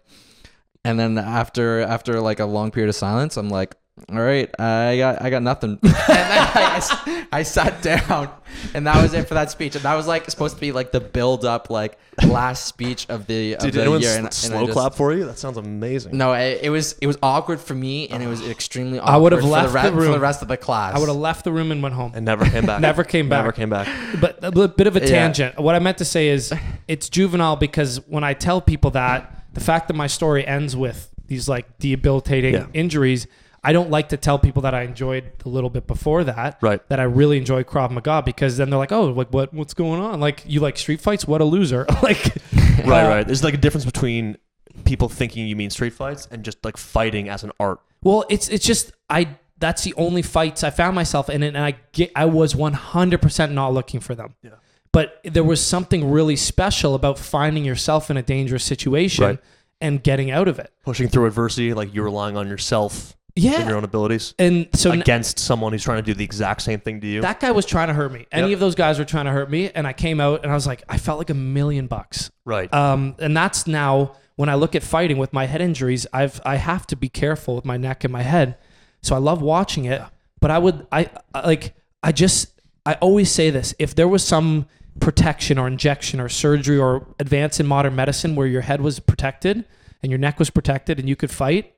And then after after like a long period of silence, I'm like, all right, I got I got nothing. and then I, I s- I sat down, and that was it for that speech. And that was like supposed to be like the build up, like last speech of the of Did the anyone year. s- And, and I slow just- clap for you? That sounds amazing. No, it, it was it was awkward for me, and it was extremely. Awkward I would have for left the, the for room. the rest of the class. I would have left the room and went home. And never came back. Never came back. Never came back. But a bit of a Yeah. tangent. What I meant to say is it's juvenile because when I tell people that, the fact that my story ends with these like debilitating Yeah. injuries, I don't like to tell people that I enjoyed a little bit before that. Right. That I really enjoy Krav Maga because then they're like, oh, like what what's going on? Like you like street fights? What a loser! like Right, uh, right. There's like a difference between people thinking you mean street fights and just like fighting as an art. Well, it's it's just I that's the only fights I found myself in, and I get I was one hundred percent not looking for them. Yeah. But there was something really special about finding yourself in a dangerous situation Right. and getting out of it. Pushing through adversity, like you're relying on yourself Yeah. your own abilities And so against someone who's trying to do the exact same thing to you. that guy was trying to hurt me. Any Yep. of those guys were trying to hurt me, and I came out and I was like, I felt like a million bucks. right. Um, and that's now when I look at fighting with my head injuries, I've I have to be careful with my neck and my head. So I love watching it, but I would I, I like I just I always say this: if there was some protection or injection or surgery or advance in modern medicine where your head was protected and your neck was protected and you could fight,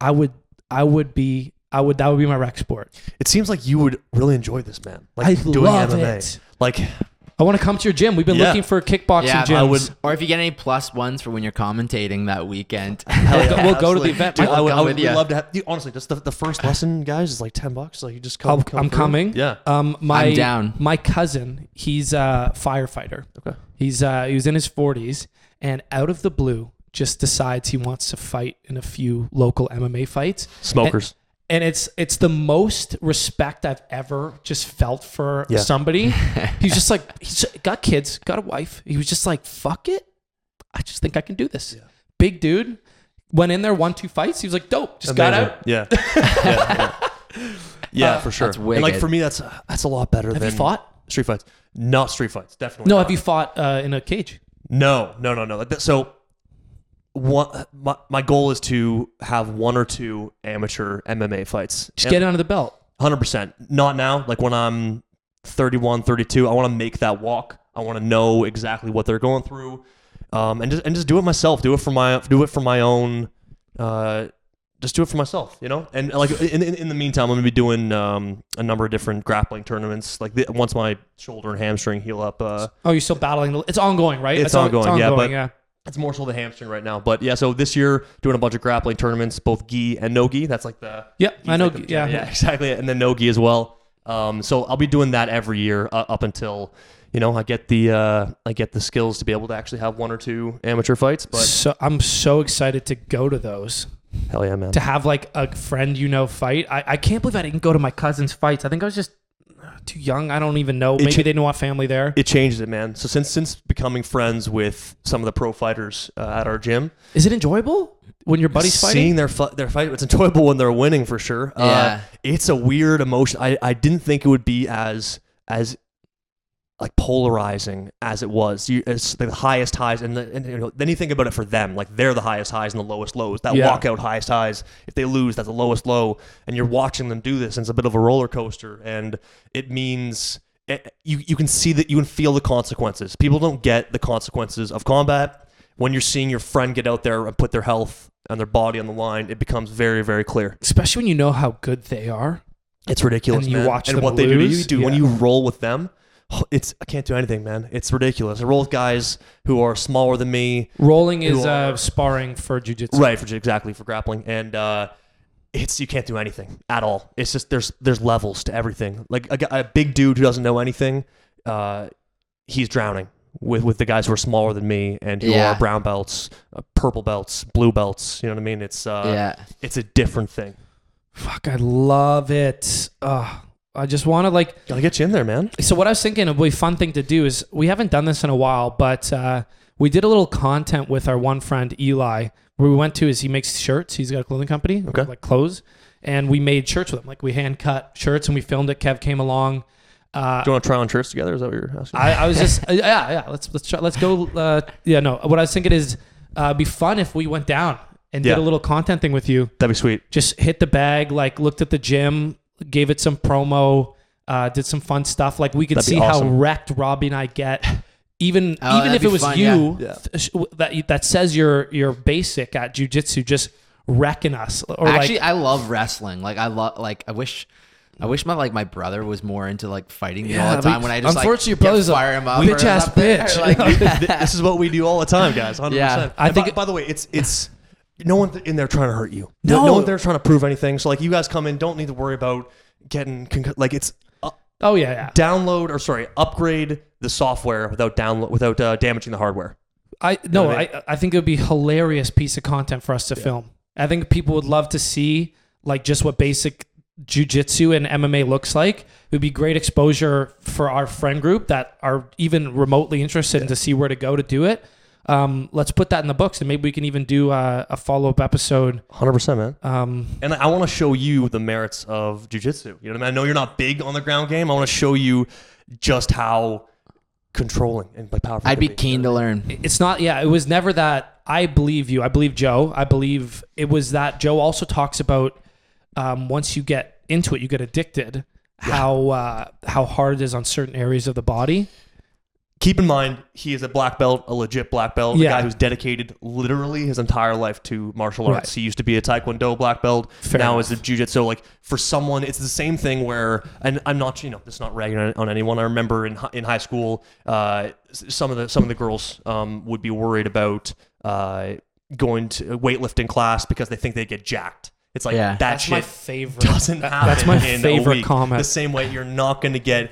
I would I would be I would that would be my rec sport. it seems like you would really enjoy this, man. Like I doing love MMA. it. Like I want to come to your gym. We've been Yeah. looking for kickboxing Yeah, gyms. I would. Or if you get any plus ones for when you're commentating that weekend. hell We'll go- we'll go to the event. Dude, I'll I would, come I would with ya. love to have. Dude, honestly, just the, the first lesson, guys, is like ten bucks. Like you just come. I'll- come I'm through. coming. Yeah. Um, my I'm down. My cousin, he's a firefighter. Okay. He's uh, he was in his 40s, and out of the blue, just decides he wants to fight in a few local MMA fights. Smokers. And it's it's the most respect I've ever just felt for Yeah. somebody. he's just like he's got kids, got a wife. He was just like, fuck it. I just think I can do this. Yeah. Big dude. Went in there, won two fights. He was like, dope. Just got out. Yeah. yeah. Yeah, Yeah, Uh, for sure. that's And like for me, that's that's a lot better Have than you fought? street fights. Not street fights, definitely. No, not. have you fought uh, in a cage? No, no, no, no. Like that- So, one, my, my goal is to have one or two amateur MMA fights. Just get it under the belt. 100%. Not now. Like when I'm 31, 32, I want to make that walk. I want to know exactly what they're going through, um, and just and just do it myself. Do it for my do it for my own. Uh, just do it for myself, you know. And like in, in, in the meantime, I'm gonna be doing um, a number of different grappling tournaments. Like the, once my shoulder and hamstring heal up, uh, Oh, you're still battling. the- It's ongoing, right? It's on- ongoing, yeah, but- yeah. It's more so the hamstring right now. But yeah, so this year doing a bunch of grappling tournaments, both gi and no gi. That's like the yeah, I know. yeah, yeah, exactly, and then no gi as well. Um, so I'll be doing that every year uh, up until you know I get the uh, I get the skills to be able to actually have one or two amateur fights. But so I'm so excited to go to those. hell yeah, man! To have like a friend you know fight. I, I can't believe I didn't go to my cousin's fights. I think I was just too young. I don't even know. Maybe cha- they didn't want family there. It changes it, man. So since since becoming friends with some of the pro fighters uh, at our gym, Is it enjoyable when your buddy's fighting? seeing their fu- their fight, it's enjoyable when they're winning for sure. Uh, Yeah. it's a weird emotion. I, I didn't think it would be as as like polarizing as it was. You, it's the highest highs, and, the, and you know, then you think about it for them, like they're the highest highs and the lowest lows. That Yeah. walkout highest highs. If they lose, that's the lowest low, and you're watching them do this. And it's a bit of a roller coaster, and it means. It, you, you can see that you can feel the consequences. People don't get the consequences of combat. When you're seeing your friend get out there and put their health and their body on the line, it becomes very, very clear. Especially when you know how good they are. It's ridiculous, And you man. watch and what they do to you, lose? dude. When you roll with them, it's I can't do anything, man. It's ridiculous. I roll with guys who are smaller than me, Rolling is Who uh, sparring for jujitsu. right? For exactly for grappling, and uh, it's you can't do anything at all. It's just there's there's levels to everything. Like a, a big dude who doesn't know anything, uh, he's drowning with with the guys who are smaller than me and who Yeah. are brown belts, uh, purple belts, blue belts. You know what I mean? It's uh, yeah. it's a different thing. Fuck, I love it. Uh, I just want to like Gotta get you in there, man. So what I was thinking would be a fun thing to do is we haven't done this in a while, but uh, we did a little content with our one friend Eli. Where we went to is he makes shirts. He's got a clothing company, Okay. like clothes, and we made shirts with him. Like we hand cut shirts and we filmed it. Kev came along. Uh, Do you want to try on shirts together? Is that what you're asking? I, I was just uh, yeah yeah. Let's let's try, let's go. Uh, yeah no. What I was thinking is uh, be fun if we went down and Yeah. did a little content thing with you. That'd be sweet. Just hit the bag, like looked at the gym, gave it some promo, uh, did some fun stuff. Like we could That'd see awesome. how wrecked Robbie and I get. Even Oh, even if it was fun, you yeah. th- that that says you're you're basic at jujitsu, just wrecking us. Or Actually, like, I love wrestling. Like I love like I wish I wish my like my brother was more into like fighting me Yeah, all the time we- when I just unfortunately, your like brother's a fire him up bitch ass bitch. like, this is what we do all the time, guys. 100%. Yeah. I And by- think- by, the way, it's it's no one in there trying to hurt you. No. no one there trying to prove anything. So like, you guys come in, don't need to worry about getting like it's uh, oh yeah, yeah. download or sorry, upgrade the software without download without uh, damaging the hardware. I no, what I I I think it would be a hilarious piece of content for us to film. I think people would love to see like just what basic jujitsu and MMA looks like. It would be great exposure for our friend group that are even remotely interested in to see where to go to do it. Um, let's put that in the books, and maybe we can even do a, a follow up episode. Hundred percent, man. Um, And I want to show you the merits of jujitsu. You know what I mean? I know you're not big on the ground game. I want to show you just how controlling and like powerful. I'd be keen to learn. it's not yeah it was never that i believe you i believe joe i believe it was that joe also talks about um, once you get into it you get addicted how uh, how hard it is on certain areas of the body Keep in mind, he is a black belt, a legit black belt, Yeah. a guy who's dedicated literally his entire life to martial arts. Right. He used to be a taekwondo black belt, Fair now enough. is a jiu-jitsu. So like for someone, it's the same thing where, and I'm not, you know, this is not ragging on, on anyone. I remember in in high school, uh, some of the some of the girls um, would be worried about uh, going to weightlifting class because they think they get jacked. It's like Yeah. that that's shit my favorite doesn't happen. that's my in a favorite week. comment The same way you're not going to get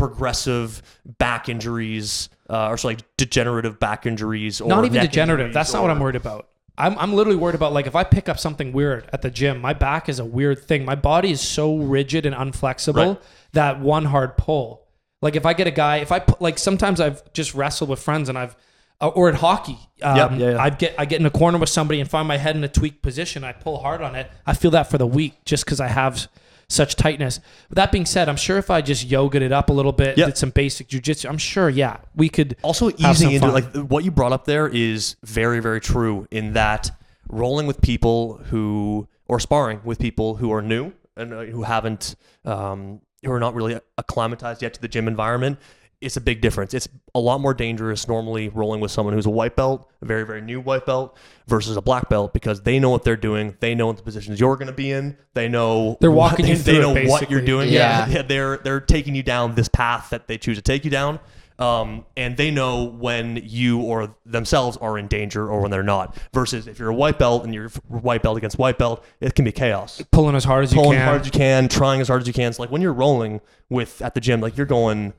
progressive back injuries, uh, or sorry, degenerative back injuries, or not even degenerative that's not what i'm worried about I'm, I'm literally worried about like if I pick up something weird at the gym, my back is a weird thing. My body is so rigid and unflexible Right. that one hard pull. Like if I get a guy, if I put like sometimes I've just wrestled with friends and I've uh, or at hockey, um, Yep, yeah, yeah. I get I get in a corner with somebody and find my head in a tweaked position. I pull hard on it. I feel that for the week just because I have such tightness. But that being said, I'm sure if I just yogaed it up a little bit, Yep. did some basic jujitsu, I'm sure, yeah, we could Also, have some easing into fun. like what you brought up there is very, very true. In that rolling with people who or sparring with people who are new and uh, who haven't, um, who are not really acclimatized yet to the gym environment. It's a big difference. It's a lot more dangerous normally rolling with someone who's a white belt, a very, very new white belt, versus a black belt because they know what they're doing. They know what the positions you're going to be in. They know They're walking they, you they through it, know what you're doing. Yeah. yeah, they're they're taking you down this path that they choose to take you down. Um, and they know when you or themselves are in danger or when they're not. Versus if you're a white belt and you're white belt against white belt, it can be chaos. pulling as hard as you can. Pulling as hard as you can, trying as hard as you can. So like when you're rolling with at the gym, like you're going,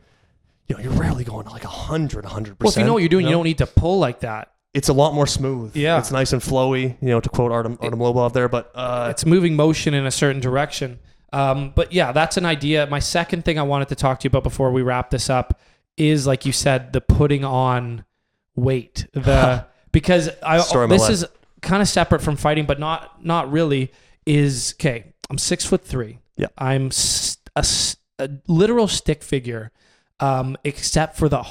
you know, you're rarely going like 100, 100%. well, if you know what you're doing, you don't need to pull like that. It's a lot more smooth. Yeah. it's nice and flowy. You know, to quote Artem Artem Lobov there, but uh, it's moving motion in a certain direction. Um, but yeah, that's an idea. My second thing I wanted to talk to you about before we wrap this up is, like you said, the putting on weight. The because I Story this is kind of separate from fighting, but not not really. Is okay. I'm six foot three. Yeah. I'm a literal stick figure, um, except for the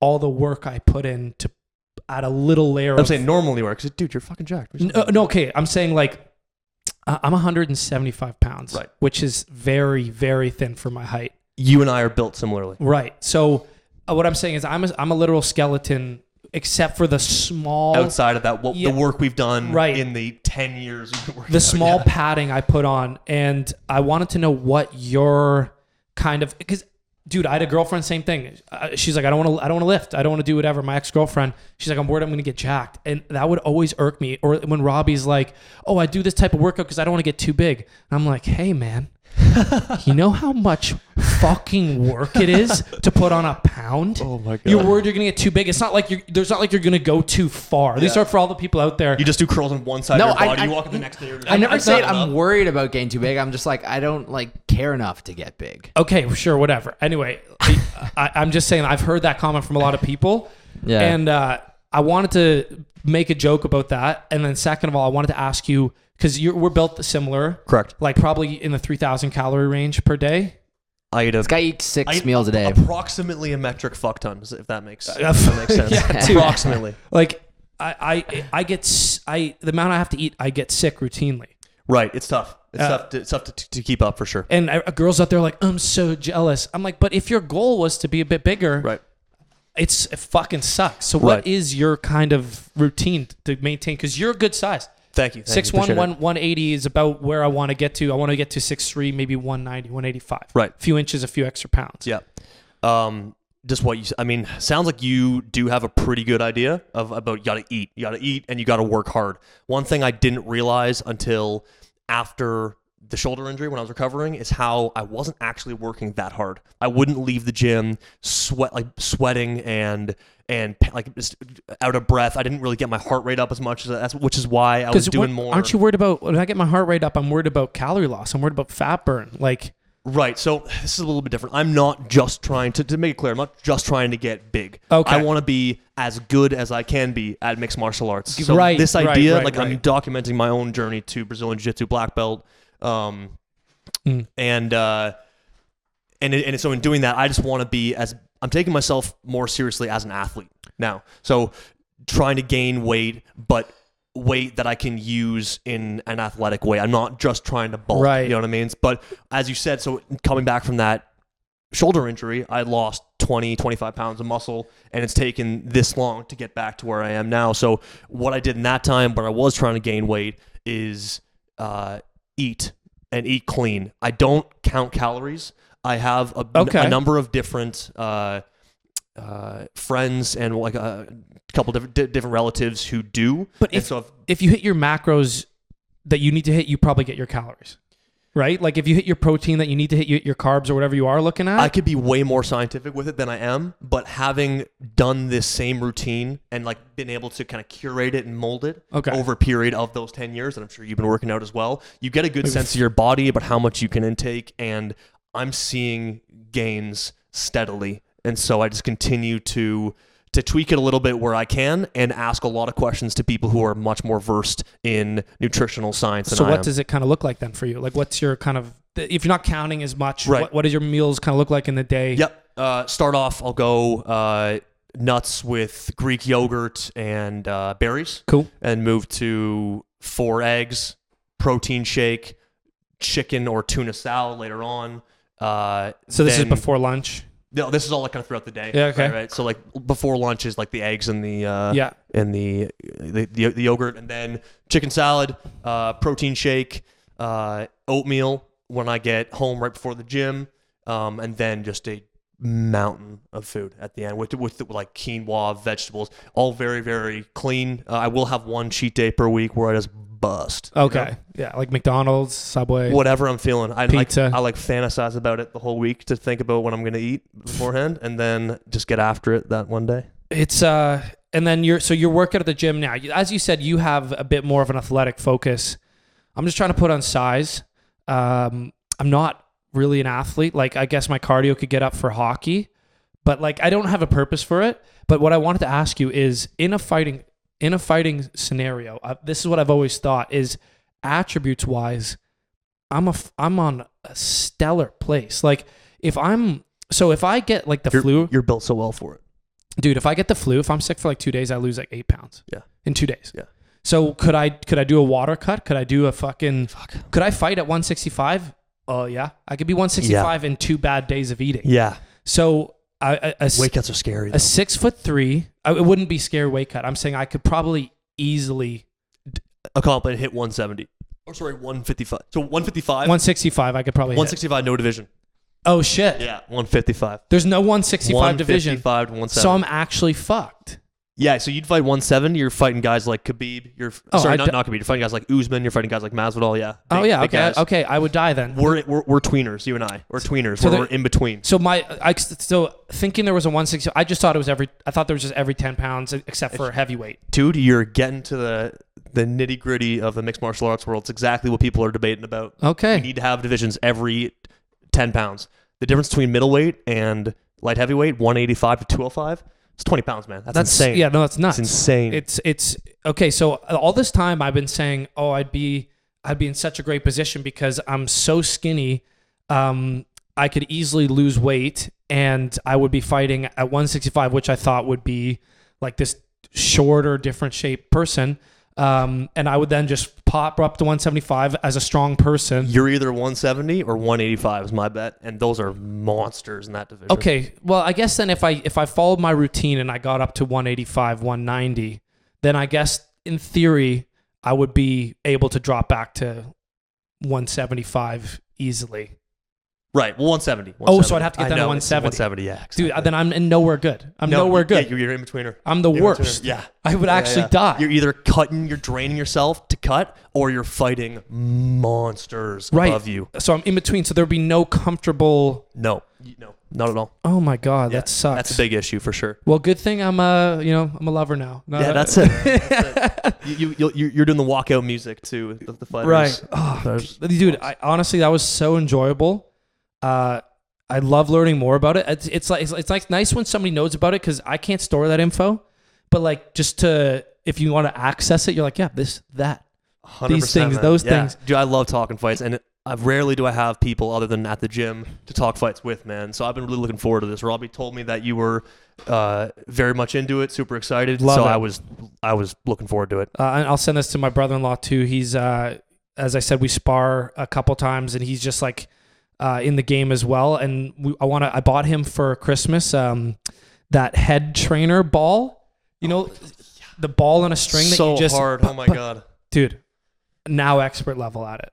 all the work I put in to add a little layer. I'm of, saying normally works. Dude, you're fucking jacked. no, no, okay. I'm saying like I'm 175 pounds, Right. Which is very, very thin for my height. You and I are built similarly. Right. So uh, what I'm saying is I'm a, I'm a literal skeleton, except for the small outside of that, what Yeah. the work we've done Right. in the ten years we've the out, small yeah. padding I put on, and I wanted to know what your kind of because. Dude, I had a girlfriend. Same thing. Uh, she's like, I don't want to. I don't want to lift. I don't want to do whatever. My ex girlfriend. She's like, I'm worried I'm going to get jacked, and that would always irk me. Or when Robbie's like, Oh, I do this type of workout because I don't want to get too big. And I'm like, Hey, man, you know how much fucking work it is to put on a pound? Oh my god! You're worried you're gonna get too big. It's not like you're. There's not like you're gonna go too far. These Yeah. are for all the people out there. You just do curls on one side No, of your I- body. I- you walk up the next day. I never I- said I- I'm worried about getting too big. I'm just like I don't like care enough to get big. Okay, sure, whatever. Anyway, I, I'm just saying I've heard that comment from a lot of people, Yeah. and uh, I wanted to make a joke about that. And then second of all, I wanted to ask you because we're built similar, Correct. like probably in the 3,000 calorie range per day. I eat a This guy eats six I eat meals a day. Approximately a metric fuck ton, if that makes, Uh, if that makes sense. yeah, dude. approximately. Like I, I I get s- I the amount I have to eat, I get sick routinely. Right. It's tough. It's Uh, tough. To, it's tough to, to keep up for sure. And uh, girls out there are like, I'm so jealous. I'm like, but if your goal was to be a bit bigger, Right. it's it fucking sucks. So what Right. is your kind of routine to maintain? Because you're a good size. Thank you. Thank Six you. one one one eighty is about where I want to get to. I want to get to six three, maybe 190, 185. Right. A few inches, a few extra pounds. Yeah. Um, just what you. I mean, sounds like you do have a pretty good idea of about you got to eat, you got to eat, and you got to work hard. One thing I didn't realize until after the shoulder injury when I was recovering is how I wasn't actually working that hard. I wouldn't leave the gym sweat like sweating and and like just out of breath. I didn't really get my heart rate up as much as that's which is why I was doing more. aren't you worried about when I get my heart rate up? I'm worried about calorie loss. I'm worried about fat burn. Like, Right. So this is a little bit different. I'm not just trying to, to make it clear, I'm not just trying to get big. Okay. I want to be as good as I can be at mixed martial arts. So Right, this idea, right, like I'm documenting my own journey to Brazilian Jiu Jitsu black belt. Um, Mm. and, uh, and, and so in doing that, I just want to be as, I'm taking myself more seriously as an athlete now. So trying to gain weight, but weight that I can use in an athletic way. I'm not just trying to bulk. Right. You know what I mean? But as you said, so coming back from that shoulder injury, I lost 20, 25 pounds of muscle, and it's taken this long to get back to where I am now. So what I did in that time, but I was trying to gain weight, is uh, eat and eat clean. I don't count calories. I have a, Okay. a number of different uh, uh, friends and like a couple different di- different relatives who do. But And if- so if, if you hit your macros that you need to hit, you probably get your calories, right? Like if you hit your protein that you need to hit your, your carbs or whatever you are looking at. I could be way more scientific with it than I am, but having done this same routine and like been able to kind of curate it and mold it Okay. over a period of those 10 years, and I'm sure you've been working out as well, you get a good sense of your body about how much you can intake. And I'm seeing gains steadily. And so I just continue to to tweak it a little bit where I can and ask a lot of questions to people who are much more versed in nutritional science than so what does it kind of look like then for you? Like what's your kind of if you're not counting as much, Right. what, what does your meals kind of look like in the day? Yep. Uh, start off, I'll go uh, nuts with Greek yogurt and uh, berries, Cool. and move to four eggs, protein shake, chicken or tuna salad later on. Uh, So this then- is before lunch. No, this is all like kind of throughout the day. Yeah, okay. Right, right. So like before lunch is like the eggs and the uh, yeah. and the, the the the yogurt, and then chicken salad, uh, protein shake, uh, oatmeal when I get home right before the gym, um, and then just a mountain of food at the end with with like quinoa, vegetables, all very very clean. Uh, I will have one cheat day per week where I just bust. you Okay. know? Yeah, like McDonald's, Subway. Whatever I'm feeling, I Pizza. like I like fantasize about it the whole week to think about what I'm gonna eat beforehand, and then just get after it that one day. It's uh and then you're so you're working at the gym now. As you said, you have a bit more of an athletic focus. I'm just trying to put on size. Um I'm not really an athlete. Like I guess my cardio could get up for hockey, but like I don't have a purpose for it. But what I wanted to ask you is in a fighting in a fighting scenario, uh, this is what I've always thought is attributes wise, I'm a I'm on a stellar place. Like if I'm so if I get like the You're, flu, you're built so well for it. dude if i get the flu if i'm sick for like two days i lose like eight pounds Yeah. in two days Yeah. so could i could i do a water cut could i do a fucking Fuck. could i fight at 165 oh yeah i could be 165 in two bad days of eating Yeah, so I, a, a weight cuts are scary. a six foot three I, it wouldn't be scare weight cut i'm saying i could probably easily a comp and hit 170. Or sorry, 155. So 155, 165 i could probably hit. 165, no division. oh shit Yeah, 155. there's no 165 division 155 to 170. so i'm actually fucked yeah, so you'd fight 170. You're fighting guys like Khabib. You're Oh, sorry, I not, d- not Khabib. You're fighting guys like Usman. You're fighting guys like Masvidal. Yeah. oh yeah okay guys. okay i would die then We're, we're we're tweeners. You and I. We're tweeners. So we're, we're in between. So my, I so thinking there was a 160. I just thought it was every. I thought there was just every 10 pounds except for heavyweight. Dude, you're getting to the the nitty gritty of the mixed martial arts world. It's exactly what people are debating about. Okay. We need to have divisions every 10 pounds. The difference between middleweight and light heavyweight, 185 to 205, it's 20 pounds, man. That's, That's insane. Yeah, no, that's nuts. It's insane. It's it's okay. So all this time I've been saying, oh, I'd be I'd be in such a great position because I'm so skinny. Um, I could easily lose weight, and I would be fighting at 165, which I thought would be like this shorter, different shaped person. Um, and I would then just pop up to 175 as a strong person. You're either 170 or 185 is my bet, and those are monsters in that division. Okay, well, I guess then if I if I followed my routine and I got up to 185, 190, then I guess in theory I would be able to drop back to 175 easily. Right. Well, 170. Oh, so I'd have to get down to know, it's 170. 170. Yeah. Dude, then I'm in nowhere good. I'm No, nowhere good. Yeah, you're, you're in betweener. I'm the You're in worst. Yeah. I would Yeah, actually yeah. die. You're either cutting, you're draining yourself to cut, or you're fighting monsters Right. above you. so I'm in between. So there'd be no comfortable. No, no, not at all. Oh my god, Yeah, that sucks. That's a big issue for sure. Well, good thing I'm a you know I'm a lover now. No, Yeah, that's it. That's it. You, you, you're, you're doing the walkout music too. The, the fighters. Right. Oh, dude, I, honestly, that was so enjoyable. Uh, I love learning more about it. It's, it's like it's, it's like nice when somebody knows about it because I can't store that info. But like just to if you want to access it, you're like, yeah, this that. 100%, These things, man. those Yeah. things. Dude, I love talking fights, and I rarely do I have people other than at the gym to talk fights with, man. So I've been really looking forward to this. Robbie told me that you were uh, very much into it, super excited. Love so it. I was, I was looking forward to it. Uh, and I'll send this to my brother-in-law too. He's uh, as I said, we spar a couple times, and he's just like uh, in the game as well. And we, I want to. I bought him for Christmas um, that head trainer ball. You know, the ball on a string that so you just hard. Oh my god. dude. Now expert level at it.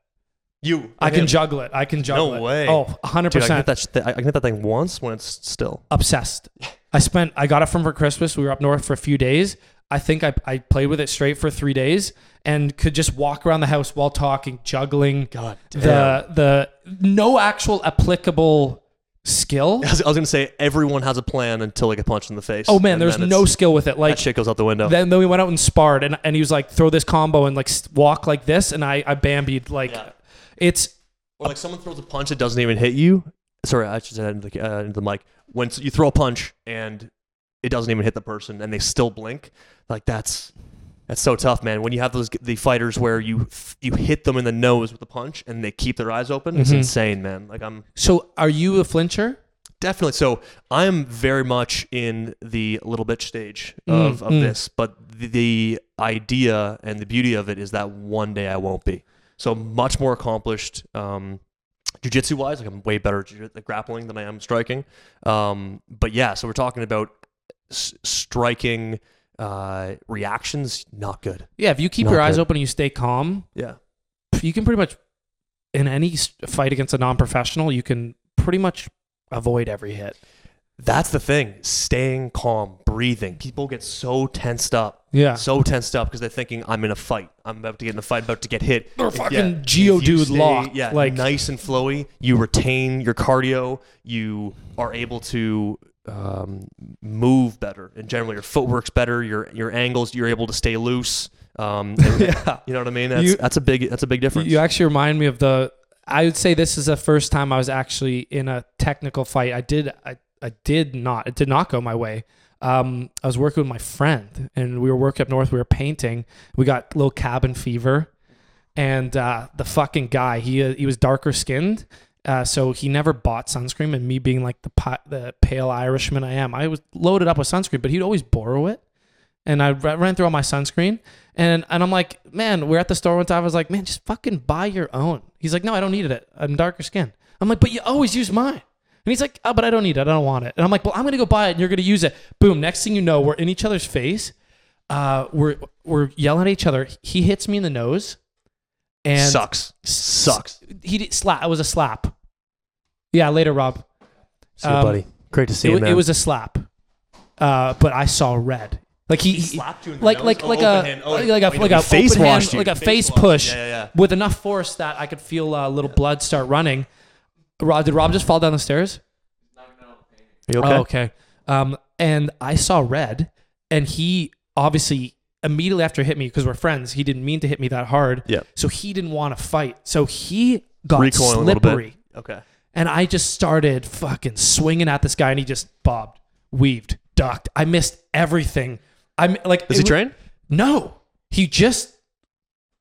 You. I can juggle it. I can juggle it. way. Oh, 100 Dude, I can hit percent that. I can hit that thing once when it's still. obsessed. I spent. I got it from for Christmas. We were up north for a few days. I think I, I played with it straight for three days and could just walk around the house while talking, juggling. God the the no actual applicable skill. I was, I was gonna say everyone has a plan until they get punched in the face. Oh man, there's no skill with it. Like that shit goes out the window. then, then we went out and sparred, and, and he was like, throw this combo and like walk like this, and I I bambied like Yeah. it's Or like someone throws a punch that doesn't even hit you. Sorry, I should say that into the, uh, into the mic. When you throw a punch and it doesn't even hit the person and they still blink, like that's that's so tough, man. When you have those the fighters where you you hit them in the nose with a punch and they keep their eyes open, it's Mhm. insane, man. Like I'm so. Are you a flincher? definitely so. I am very much in the little bitch stage of, Mm, of mm. this, but the, the idea and the beauty of it is that one day I won't be. So much more accomplished, um, jujitsu wise. Like I'm way better at grappling than I am striking. Um, but yeah, so we're talking about s- striking uh, reactions. Not good. Yeah, if you keep Not your eyes good. open and you stay calm, Yeah. you can pretty much in any s- fight against a non-professional, you can pretty much avoid every hit. That's the thing. Staying calm, breathing. People get so tensed up. Yeah. so tensed up because they're thinking I'm in a fight. I'm about to get in a fight, about to get hit. If- fucking Geodude you stay, lock, Yeah, like- nice and flowy. You retain your cardio. You are able to um, move better, and generally your footwork's better. Your your angles, you're able to stay loose. Um, and- Yeah. you know what I mean. That's You- that's a big that's a big difference. You actually remind me of the. I would say this is the first time I was actually in a technical fight. I did. I, I did not. It did not go my way. Um, I was working with my friend, and we were working up north. We were painting. We got little cabin fever, and uh, the fucking guy. He uh, he was darker skinned, uh, so he never bought sunscreen. And me being like the the pale Irishman I am, I was loaded up with sunscreen, but he'd always borrow it. And I ran through all my sunscreen, and and I'm like, man, we're at the store one time. I was like, man, just fucking buy your own. He's like, no, I don't need it. I'm darker skinned. I'm like, but you always use mine. And he's like, oh, but I don't need it. I don't want it. And I'm like, well, I'm gonna go buy it, and you're gonna use it. Boom. Next thing you know, we're in each other's face. Uh, we're we're yelling at each other. He hits me in the nose, and sucks. s- Sucks. He did slap. It was a slap. Yeah, later, Rob. See you, um, buddy. Great to see It, you, wa- man. it was a slap. Uh, but I saw red. Like he, he- slapped you in the like nose? like Oh, like open a hand. Oh, like, wait, a wait, like a face open hand, washed you. like a Face face washed. push Yeah, yeah, yeah. with enough force that I could feel a little blood start running. Rob, did Rob just fall down the stairs? Are you okay? Oh, okay. Um, and I saw red, and he obviously immediately after hit me because we're friends. He didn't mean to hit me that hard. Yeah. So he didn't want to fight. So he got Recoiling a little bit. slippery, Okay. and I just started fucking swinging at this guy, and he just bobbed, weaved, ducked. I missed everything. I'm like, is he wa- train? No, he just.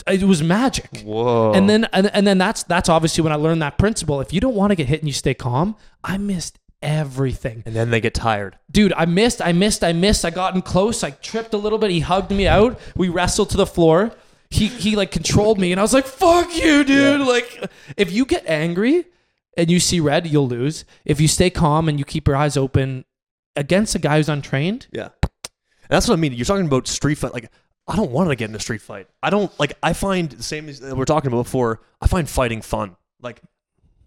It was magic. Whoa. And then and, and then that's that's obviously when I learned that principle. If you don't want to get hit and you stay calm, I missed everything. And then they get tired. Dude, I missed, I missed, I missed. I got in close. I tripped a little bit. He hugged me out. We wrestled to the floor. He he like controlled me, and I was like, "Fuck you, dude!" Like, if you get angry and you see red, you'll lose. If you stay calm and you keep your eyes open against a guy who's untrained, Yeah. And that's what I mean. You're talking about street fight. Like, I don't want to get in a street fight. I don't like. I find the same as we we're talking about before. I find fighting fun. Like,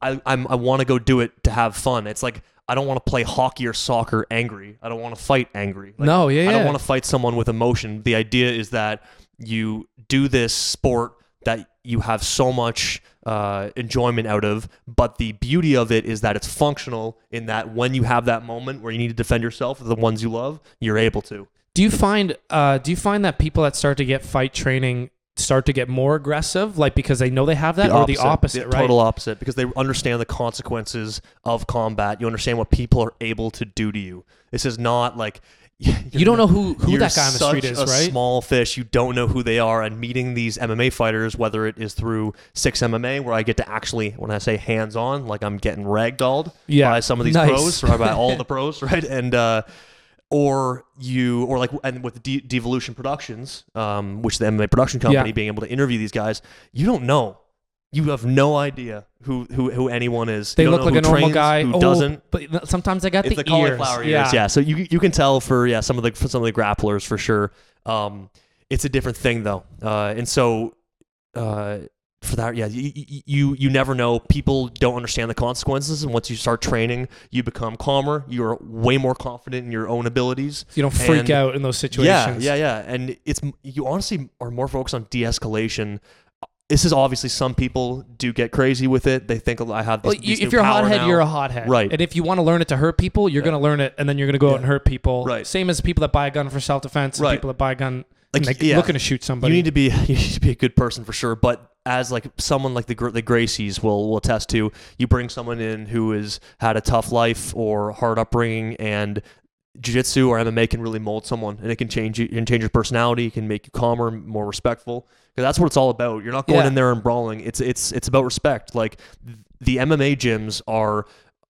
I I'm, I want to go do it to have fun. It's like I don't want to play hockey or soccer angry. I don't want to fight angry. Like, No, yeah, I don't yeah. want to fight someone with emotion. The idea is that you do this sport that you have so much uh, enjoyment out of, but the beauty of it is that it's functional in that when you have that moment where you need to defend yourself with the ones you love, you're able to. Do you find uh do you find that people that start to get fight training start to get more aggressive like because they know they have that or the opposite, right? Total opposite because they understand the consequences of combat. You understand what people are able to do to you. This is not like You don't know who who that guy on the street is, a right? Small fish. You don't know who they are, and meeting these MMA fighters, whether it is through 6ix MMA, where I get to actually, when I say hands on, like I'm getting ragdolled Yeah. by some of these Nice. pros, or by all the pros, right? And uh, or you, or like, and with De- Devolution Productions, um, which the MMA production company, Yeah. being able to interview these guys, you don't know. You have no idea who who, who anyone is. They You don't look like a normal guy. who Oh, doesn't But sometimes I got it's the, the, cauliflower ears. Yeah. Yeah. So you you can tell for yeah some of the for some of the grapplers for sure. Um, it's a different thing though, uh, and so uh, for that yeah you, you you never know. People don't understand the consequences, and once you start training, you become calmer. You're way more confident in your own abilities. You don't freak And- out in those situations. yeah, yeah. yeah And it's you honestly are more focused on de-escalation. This is obviously some people do get crazy with it. They think I have. These, Well, you, if you're a hothead, now. you're a hothead. Right. And if you want to learn it to hurt people, you're Yeah. going to learn it and then you're going to go out and hurt people. Right. Same as people that buy a gun for self defense and Right. people that buy a gun Like, like, yeah. looking to shoot somebody. You need to be you need to be a good person for sure. But as like someone like the the Gracies will will attest to, you bring someone in who has had a tough life or hard upbringing, and jiu-jitsu or MMA can really mold someone, and it can change you, can change your personality, it can make you calmer, more respectful. Because that's what it's all about. You're not going Yeah. in there and brawling. It's it's it's about respect. Like the MMA gyms are.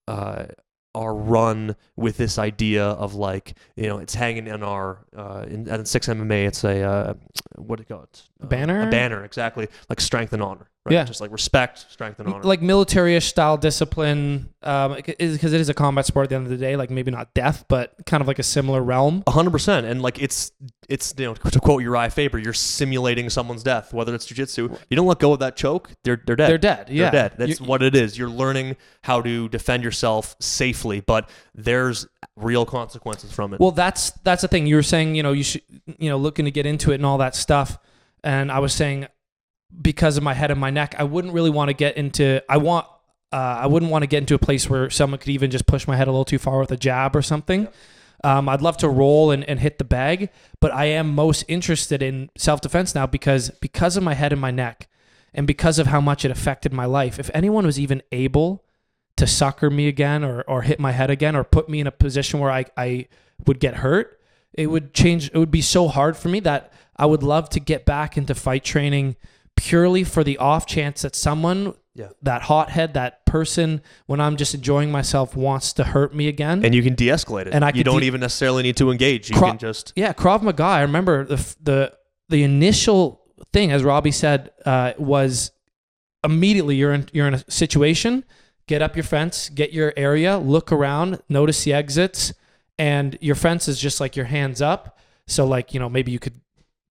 Uh, are run with this idea of like you know it's hanging in our uh, in, in 6ix MMA it's a uh, what do you call it A banner? a banner exactly like strength and honor right Yeah. just like respect strength and honor like military-ish style discipline um because it is a combat sport at the end of the day like maybe not death but kind of like a similar realm A hundred percent, and like it's it's you know to quote Uriah Faber, you're simulating someone's death. Whether it's jujitsu, you don't let go of that choke, they're they're dead. they're dead yeah They're dead. That's You- what it is. You're learning how to defend yourself safely, but there's real consequences from it. Well, that's that's the thing. You were saying, you know, you should, you know, looking to get into it and all that stuff. And I was saying, because of my head and my neck, I wouldn't really want to get into. I want. Uh, I wouldn't want to get into a place where someone could even just push my head a little too far with a jab or something. Um, I'd love to roll and, and hit the bag, but I am most interested in self defense now because because of my head and my neck, and because of how much it affected my life. If anyone was even able to sucker me again or, or hit my head again or put me in a position where I, I would get hurt, it would change. It would be so hard for me that I would love to get back into fight training purely for the off chance that someone, Yeah. that hothead, that person, when I'm just enjoying myself, wants to hurt me again. and you can de-escalate it. And I you don't de- even necessarily need to engage. You Cro- can just yeah, Krav Maga. I remember the the the initial thing, as Robbie said, uh, was immediately you're in you're in a situation. Get up your fence, get your area, look around, notice the exits, and your fence is just like your hands up. So like you know maybe you could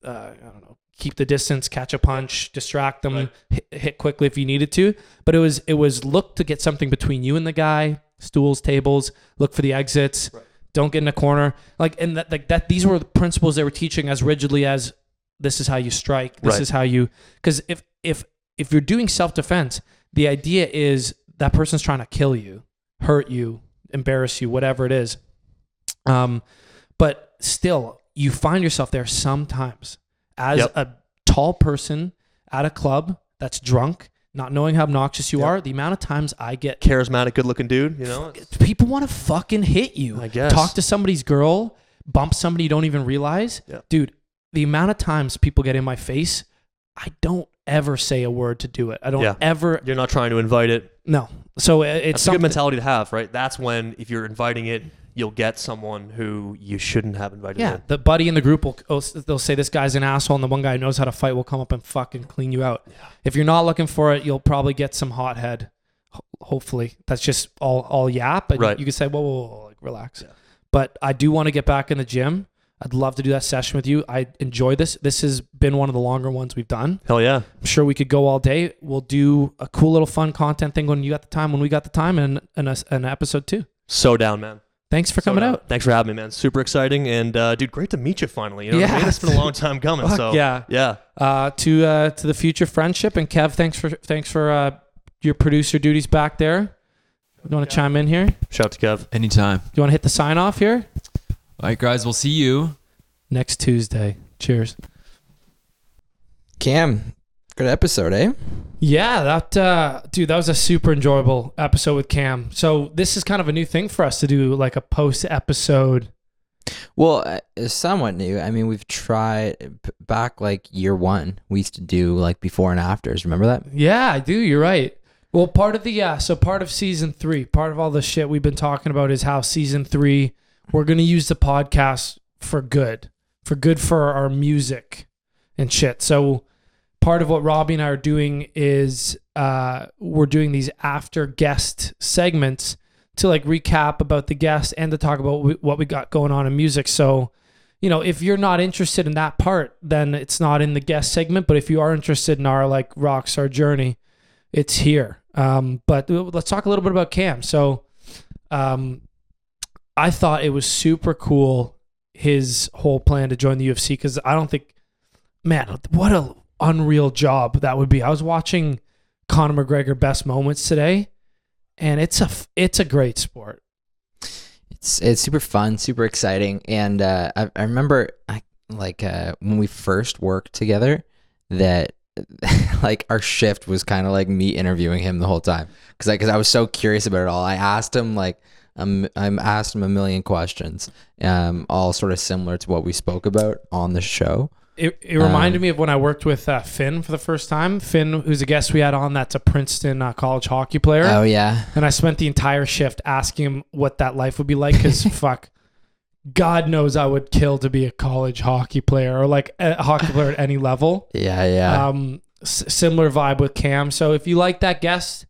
uh, I don't know keep the distance, catch a punch, distract them, Right. hit, hit quickly if you needed to. But it was it was look to get something between you and the guy, stools, tables, look for the exits. Don't get in a corner. Like and that like that these were the principles they were teaching as rigidly as this is how you strike. This Right. is how you cuz if if if you're doing self-defense, the idea is that person's trying to kill you, hurt you, embarrass you, whatever it is. Um but still you find yourself there sometimes as Yep. a tall person at a club that's drunk, not knowing how obnoxious you Yep. are, the amount of times I get charismatic, good-looking dude. You know, people want to fucking hit you. I guess. Talk to somebody's girl, bump somebody you don't even realize. Yeah. Dude, the amount of times people get in my face, I don't ever say a word to do it. I don't Yeah. ever You're not trying to invite it. no. So uh, it's That's a good mentality to have, right? That's when if you're inviting it, you'll get someone who you shouldn't have invited. Yeah, in. the buddy in the group will oh, they'll say this guy's an asshole, and the one guy who knows how to fight will come up and fucking clean you out. If you're not looking for it, you'll probably get some hothead. Hopefully, that's just all all yap, and Right. you can say, "Whoa, whoa, whoa, like relax." Yeah. But I do want to get back in the gym. I'd love to do that session with you. I enjoy this. This has been one of the longer ones we've done. Hell yeah. I'm sure we could go all day. We'll do a cool little fun content thing when you got the time, when we got the time, and and a, an episode too. So down, man. Thanks for coming down. out. Thanks for having me, man. Super exciting. And uh, dude, great to meet you finally. You know, what I Yeah. mean? it's been a long time coming. Fuck so yeah. yeah. uh, to uh, to the future friendship. And Kev, thanks for thanks for uh, your producer duties back there. You want to chime in here? Shout out to Kev. Anytime. You want to hit the sign off here? All right, guys, we'll see you. Next Tuesday. Cheers. Cam, good episode, eh? Yeah, that uh, dude, that was a super enjoyable episode with Cam. So this is kind of a new thing for us to do, like a post episode. Well, uh, it's somewhat new. I mean, we've tried back like year one. We used to do like before and afters. Remember that? Yeah, I do. You're right. Well, part of the yeah, so part of season three, part of all the shit we've been talking about is how season three we're gonna use the podcast for good, for good for our music and shit. So part of what Robbie and I are doing is uh, we're doing these after guest segments to like recap about the guest and to talk about what we got going on in music. So you know, if you're not interested in that part, then it's not in the guest segment. But if you are interested in our like rockstar journey, it's here. Um, but let's talk a little bit about Cam. So, um, I thought it was super cool his whole plan to join the UFC because I don't think, man, what a unreal job that would be. I was watching Conor McGregor best moments today, and it's a it's a great sport. It's it's super fun, super exciting, and uh, I, I remember I, like uh, when we first worked together that like our shift was kind of like me interviewing him the whole time because I, cause I was so curious about it all. I asked him like um, I asked him a million questions, um, all sort of similar to what we spoke about on the show. It, it reminded Um, me of when I worked with uh, Finn for the first time. Finn, who's a guest we had on, that's a Princeton uh, college hockey player. Oh yeah, And I spent the entire shift asking him what that life would be like because fuck, God knows I would kill to be a college hockey player or like a hockey player at any level. yeah, yeah. Um, s- similar vibe with Cam. So if you like that guest,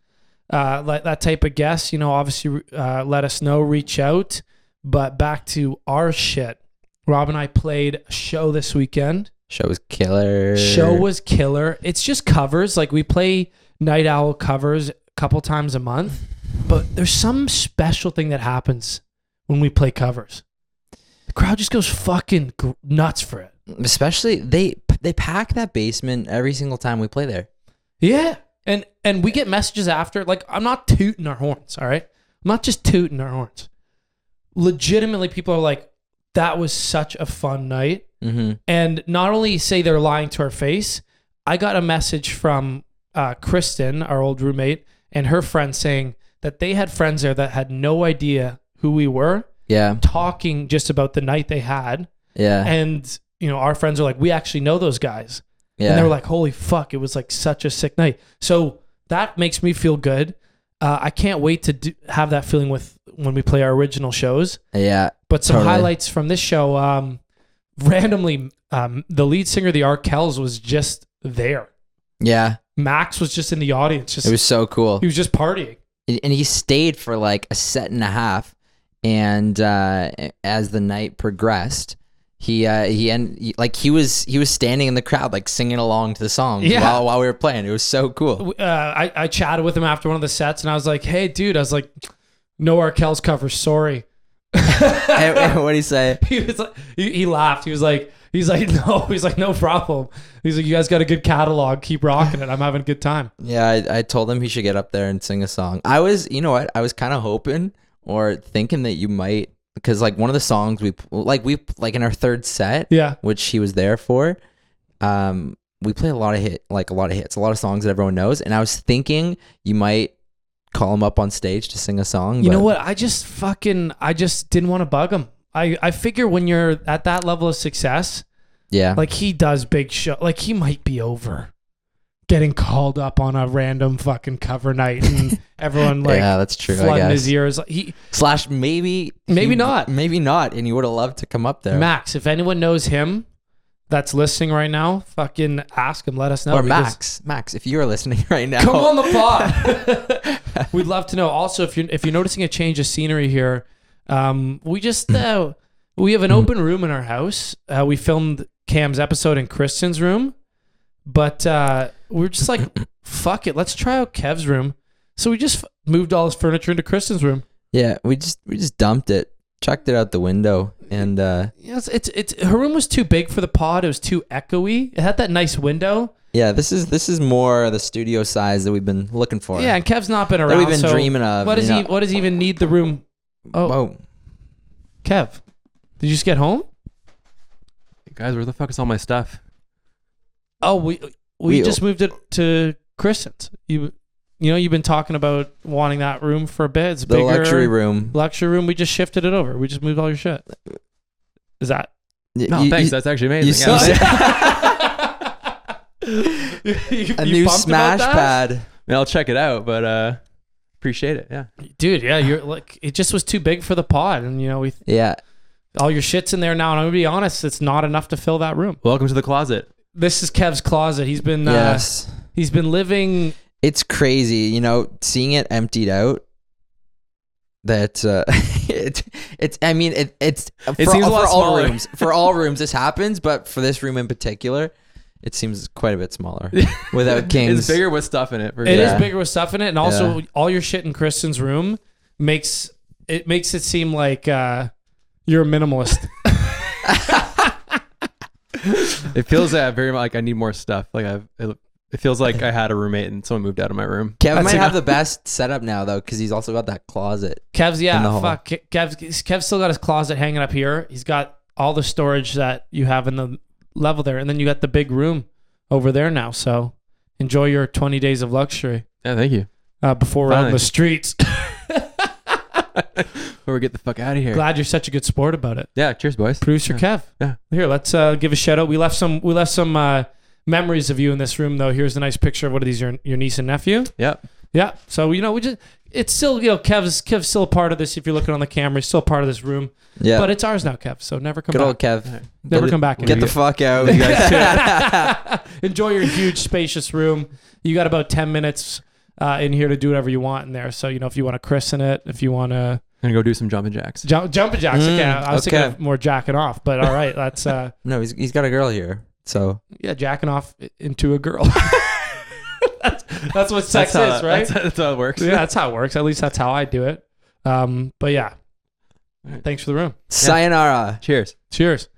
uh, like that type of guest, you know, obviously uh, let us know, reach out. But back to our shit. Rob and I played a show this weekend. Show was killer. Show was killer. It's just covers. Like we play Night Owl covers a couple times a month, but there's some special thing that happens when we play covers. The crowd just goes fucking nuts for it. especially they they pack that basement every single time we play there. Yeah. And and we get messages after. Like I'm not tooting our horns, all right? I'm not just tooting our horns. Legitimately, people are like, that was such a fun night. Mm-hmm. and not only say they're lying to our face, I got a message from uh, Kristen, our old roommate, and her friend saying that they had friends there that had no idea who we were, Yeah, talking just about the night they had. yeah, And, you know, our friends are like, we actually know those guys. yeah. And they were like, holy fuck, it was like such a sick night. So that makes me feel good. Uh, I can't wait to do, have that feeling with when we play our original shows. yeah, But some Totally. highlights from this show. Um, randomly, um, the lead singer of the Arkells was just there. yeah. Max was just in the audience. Just It was so cool. he was just partying. and he stayed for like a set and a half and uh as the night progressed he uh he and like he was he was standing in the crowd like singing along to the song Yeah. while while we were playing it was so cool Uh, I, I chatted with him after one of the sets, and I was like, "Hey, dude," I was like, "No Arkells cover, sorry." And, and what do he say he was like, he, he laughed. He was like, he's like, no, he's like, no problem. He's like, you guys got a good catalog. Keep rocking it. I'm having a good time. yeah I, I told him he should get up there and sing a song i was you know what i was kind of hoping or thinking that you might because like one of the songs we like we like in our third set Yeah. which he was there for. Um, we play a lot of hit, like a lot of hits, a lot of songs that everyone knows. And I was thinking you might call him up on stage to sing a song. You know what? I just fucking, I just didn't want to bug him. I, I figure when you're at that level of success, Yeah. Like he does big show. Like he might be over getting called up on a random fucking cover night and everyone like yeah, that's true. I flooding his ears. He Slash maybe Maybe he- not. Maybe not, and he would have loved to come up there. Max, if anyone knows him that's listening right now, fucking ask him. Let us know. or Max. Max, if you're listening right now, Come on the pod. We'd love to know. Also, if you're if you're noticing a change of scenery here, um, we just uh, we have an open room in our house. Uh, we filmed Cam's episode in Kristen's room, but uh, we're just like, fuck it, let's try out Kev's room. So we just f- moved all his furniture into Kristen's room. Yeah, we just we just dumped it, chucked it out the window, and uh, Yeah, it's, it's it's her room was too big for the pod. It was too echoey. It had that nice window. yeah, this is this is more the studio size that we've been looking for. Yeah, and Kev's not been around. that we've been so dreaming of. What does you he? know. What does he even need the room? Oh, Whoa. Kev, did you just get home? Guys, where the fuck is all my stuff? Oh, we we We- just moved it to Kristen's. You you know you've been talking about wanting that room for a bit. It's the bigger luxury room. Luxury room. We just shifted it over. We just moved all your shit. Is that? Y- No, you- thanks. you- That's actually amazing. you Yeah, see- You- a you new smash pad. I mean, I'll check it out, but uh, appreciate it. Yeah. dude. Yeah, you're like it just was too big for the pod, and you know we Yeah, all your shit's in there now. And I'm gonna be honest, it's not enough to fill that room. Welcome to the closet. This is Kev's closet. He's been uh, yes. he's been living. It's crazy, you know, seeing it emptied out. That uh, it, it's. I mean, it, it's for, seems a for lot all smaller. rooms. For all rooms, this happens, but for this room in particular, it seems quite a bit smaller. Without Kings, It's bigger with stuff in it. For It is sure. Yeah. bigger with stuff in it, and also Yeah. all your shit in Kristen's room makes it makes it seem like uh, you're a minimalist. It feels uh, very much like I need more stuff. Like I've, it, it feels like I had a roommate and someone moved out of my room. Kevin That's might enough. have the best setup now though, because he's also got that closet. Kev's In the yeah, hall. fuck. Ke- Kev's Kev's still got his closet hanging up here. He's got all the storage that you have in the level there, and then you got the big room over there now. So enjoy your 20 days of luxury Yeah, thank you. uh, before we're on Finally. the streets. Or we get the fuck out of here. Glad you're such a good sport about it. Yeah, cheers, boys. Producer Yeah. Kev. Yeah. Here, let's uh, give a shout out. We left some. We left some uh, memories of you in this room, though. Here's a nice picture of what are these? Your your niece and nephew. Yep. Yeah. So you know, we just it's still you know Kev's Kev's still a part of this. If you're looking on the camera, he's still a part of this room. Yeah, But it's ours now, Kev. So never come good back. old Kev. never Get come back. Get the fuck out. Enjoy your huge, spacious room. You got about ten minutes uh, in here to do whatever you want in there. So you know, if you want to christen it, if you want to I'm go do some jumping jacks. jump, jumping jacks. Mm, okay, I was thinking okay. of more jacking off, but all right, that's uh, no, he's he's got a girl here, so yeah, jacking off into a girl. that's, that's what sex That's how- is, right? That's, that's how it works. yeah, that's how it works. At least that's how I do it. Um, but yeah, Alright. thanks for the room. sayonara. Cheers. Cheers.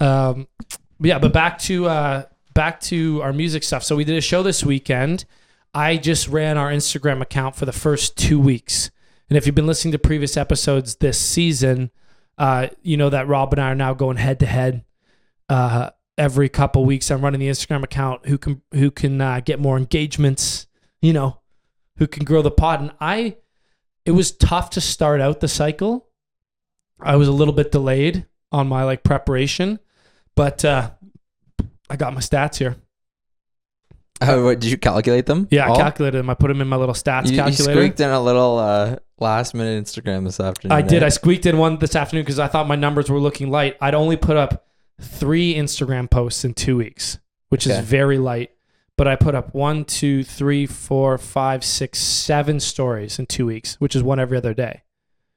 Um, but yeah, but back to uh, back to our music stuff. So we did a show this weekend. I just ran our Instagram account for the first two weeks, and if you've been listening to previous episodes this season, uh, you know that Rob and I are now going head to head. Uh, every couple weeks, I'm running the Instagram account. Who can who can uh, get more engagements? You know, who can grow the pod? And I, it was tough to start out the cycle. I was a little bit delayed on my like preparation, but uh, I got my stats here. Oh, what, did you calculate them? Yeah, I calculated them. I put them in my little stats You, you squeaked in a little uh, last minute Instagram this afternoon. I did. eh? I squeaked in one this afternoon because I thought my numbers were looking light. I'd only put up three Instagram posts in two weeks, which Okay. is very light. But I put up one, two, three, four, five, six, seven stories in two weeks, which is one every other day,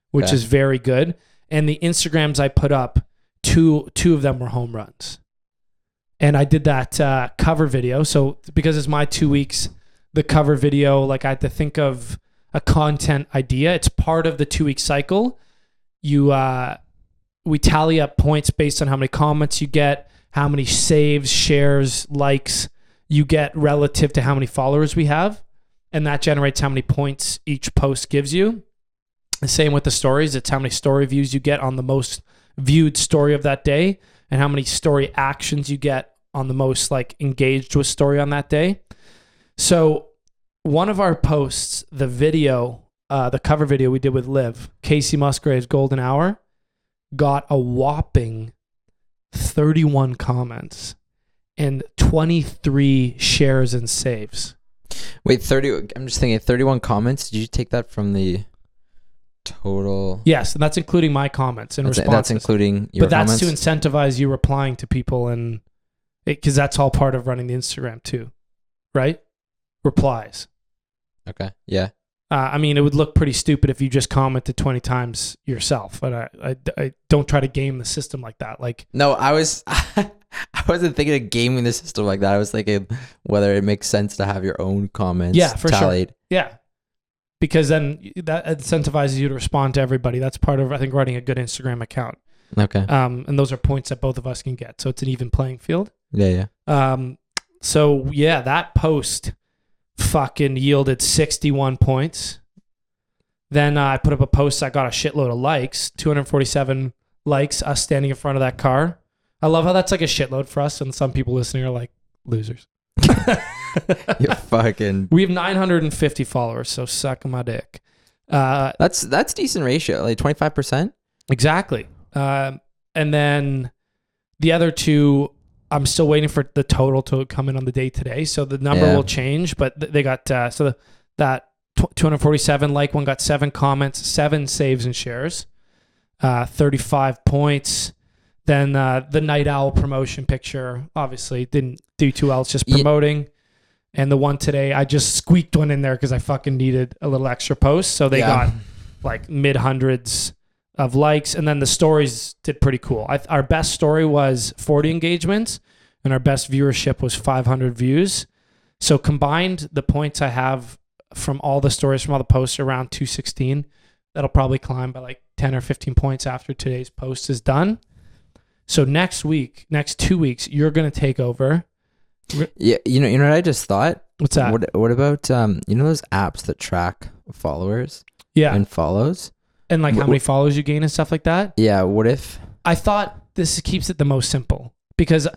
which Okay. is very good. And the Instagrams I put up, two two of them were home runs. And I did that uh, cover video. So because it's my two weeks, the cover video, like I had to think of a content idea. It's part of the two week cycle. You uh, we tally up points based on how many comments you get, how many saves, shares, likes you get relative to how many followers we have, and that generates how many points each post gives you. The same with the stories. It's how many story views you get on the most viewed story of that day, and how many story actions you get on the most like engaged with story on that day. So one of our posts, the video, uh, the cover video we did with Liv, Kacey Musgraves' Golden Hour, got a whopping 31 comments and 23 shares and saves. Wait, 30. I'm just thinking 31 comments. Did you take that from the total? Yes, and that's including my comments and That's, responses. that's including your but that's comments? to incentivize you replying to people and because that's all part of running the Instagram too, right? Replies. okay. Yeah. Uh, I mean, it would look pretty stupid if you just commented 20 times yourself. But I, I, I don't try to game the system like that. Like, No, I was. I wasn't thinking of gaming the system like that. I was thinking whether it makes sense to have your own comments Yeah, for sure. tallied. yeah, because then that incentivizes you to respond to everybody. That's part of, I think, running a good Instagram account. Okay. Um, and those are points that both of us can get. So it's an even playing field. Yeah, yeah. Um, so yeah, that post fucking yielded 61 points. Then uh, I put up a post that got a shitload of likes, 247 likes, us standing in front of that car. I love how that's like a shitload for us, and some people listening are like losers. You fucking. we have 950 followers, so suck my dick. Uh, That's that's decent ratio. Like twenty five percent. Exactly. Um, and then the other two, I'm still waiting for the total to come in on the day today. So the number Yeah. will change, but th- they got uh, so the, that tw 247 like one got seven comments, seven saves and shares, uh, 35 points. Then uh, the night owl promotion picture obviously didn't do too well. It's just promoting. And the one today, I just squeaked one in there because I fucking needed a little extra post. So they Yeah. got like mid hundreds of likes, and then the stories did pretty cool. I, our best story was 40 engagements, and our best viewership was 500 views. So combined, the points I have from all the stories from all the posts around 216. That'll probably climb by like 10 or 15 points after today's post is done. So next week, next two weeks, you're gonna take over. Yeah. You know. You know what I just thought. What's that? What What about um? You know those apps that track followers yeah, and follows. And like how many followers you gain and stuff like that. Yeah. What if? I thought this keeps it the most simple because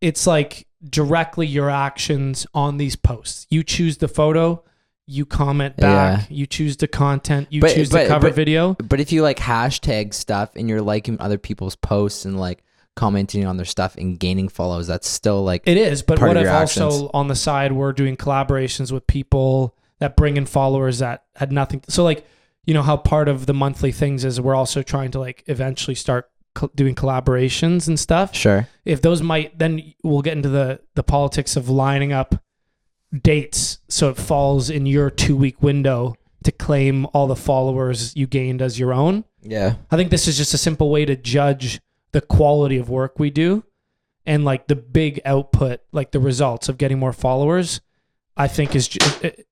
it's like directly your actions on these posts. You choose the photo, you comment back, you choose the content, you But- choose but- the cover but- video. But if you like hashtag stuff and you're liking other people's posts and like commenting on their stuff and gaining follows, that's still like It is, but part what of if your also actions. on the side we're doing collaborations with people that bring in followers that had nothing. So like, you know how part of the monthly things is we're also trying to like eventually start co- doing collaborations and stuff. sure. if those might then we'll get into the the politics of lining up dates so it falls in your two week window to claim all the followers you gained as your own Yeah. i think this is just a simple way to judge the quality of work we do and like the big output like the results of getting more followers i think is ju- it,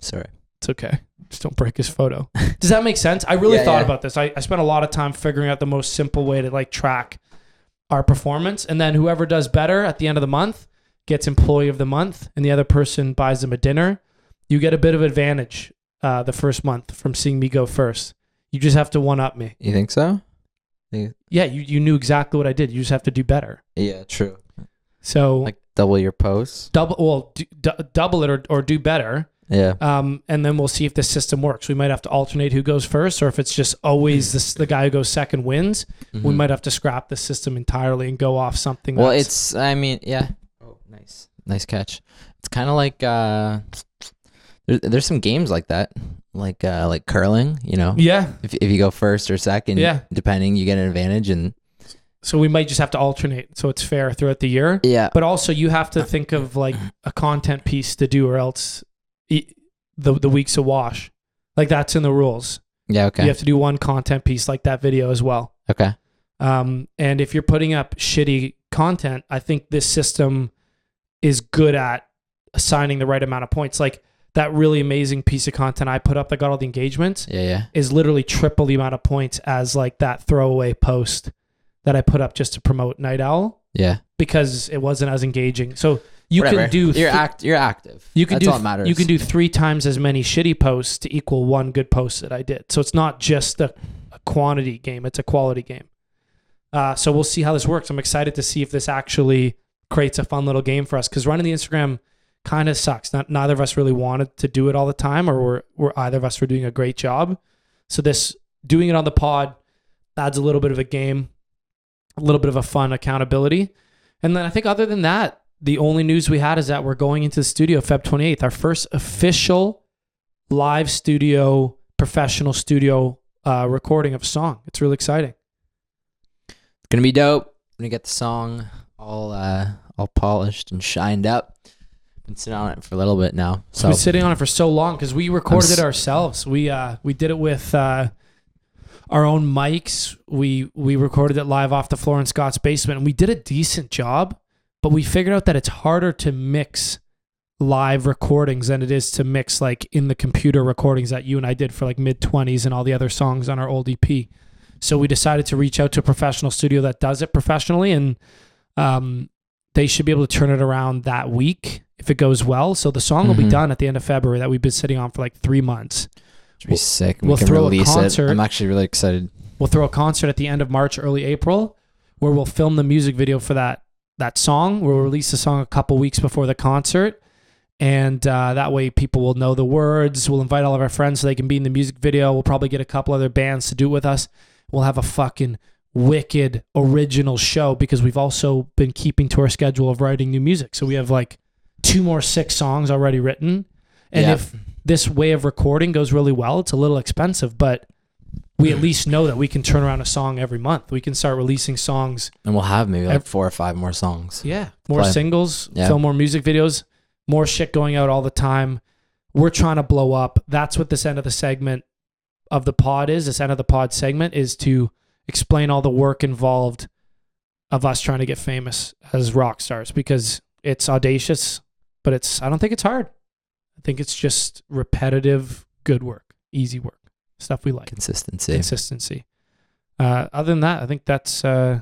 Sorry. it's okay just don't break his photo does that make sense i really Yeah, thought yeah. about this I, I spent a lot of time figuring out the most simple way to like track our performance and then whoever does better at the end of the month gets employee of the month and the other person buys them a dinner you get a bit of advantage uh, the first month from seeing me go first you just have to one up me You think so? yeah you, you knew exactly what i did you just have to do better Yeah. True. so Like double your posts. double well du- double it or, or do better Yeah. um, and then we'll see if the system works. We might have to alternate who goes first, or if it's just always this, the guy who goes second wins. We Mhm. might have to scrap the system entirely and go off something. Well, it's. I mean, yeah. Oh, nice, nice catch. It's kind of like uh, there's there's some games like that, like uh, like curling. You know, yeah. if if you go first or second, Yeah. depending, you get an advantage. And So we might just have to alternate so it's fair throughout the year. yeah, But also, you have to think of like a content piece to do, or else e- the the week's a wash. Like that's in the rules. yeah, okay, You have to do one content piece like that video as well. okay, Um, and if you're putting up shitty content, I think this system is good at assigning the right amount of points. Like that really amazing piece of content I put up that got all the engagements yeah, yeah, is literally triple the amount of points as like that throwaway post that I put up just to promote Night Owl yeah. because it wasn't as engaging. So you Whatever. can do You're th- act. You're active. you can That's do all that matters. you can do three times as many shitty posts to equal one good post that I did. So it's not just a, a quantity game; it's a quality game. Uh, so we'll see how this works. I'm excited to see if this actually creates a fun little game for us because running the Instagram kind of sucks. Not neither of us really wanted to do it all the time, or we're, we're either of us were doing a great job. So this doing it on the pod adds a little bit of a game. a little bit of a fun accountability. And then I think other than that, the only news we had is that we're going into the studio Feb 28th, our first official live studio, professional studio uh, recording of a song. It's really exciting. It's gonna be dope. I'm gonna get the song all uh all polished and shined up. Been sitting on it for a little bit now. So been sitting on it for so long because we recorded s- it ourselves. We uh we did it with uh our own mics. We we recorded it live off the floor in Scott's basement, and we did a decent job. But we figured out that it's harder to mix live recordings than it is to mix like in the computer recordings that you and I did for like mid twenties and all the other songs on our old EP. So we decided to reach out to a professional studio that does it professionally, and um, they should be able to turn it around that week if it goes well. So the song will be Mhm. done at the end of February that we've been sitting on for like three months. Be sick. we'll we can throw a concert. it. I'm actually really excited. We'll throw a concert at the end of March, early April, where we'll film the music video for that that song. We'll release the song a couple weeks before the concert, and uh, that way people will know the words. We'll invite all of our friends so they can be in the music video. We'll probably get a couple other bands to do it with us. We'll have a fucking wicked original show because we've also been keeping to our schedule of writing new music. So we have like two more six songs already written, and Yeah. if this way of recording goes really well, it's a little expensive, but we at least know that we can turn around a song every month. We can start releasing songs. And we'll have maybe like Ev- four or five more songs. Yeah. More Play. singles, Yeah. film more music videos, more shit going out all the time. We're trying to blow up. That's what this end of the segment of the pod is. This end of the pod segment is to explain all the work involved of us trying to get famous as rock stars because it's audacious, but it's I don't think it's hard. I think it's just repetitive good work, easy work, stuff we like Consistency. consistency. Uh, other than that, I think that's uh,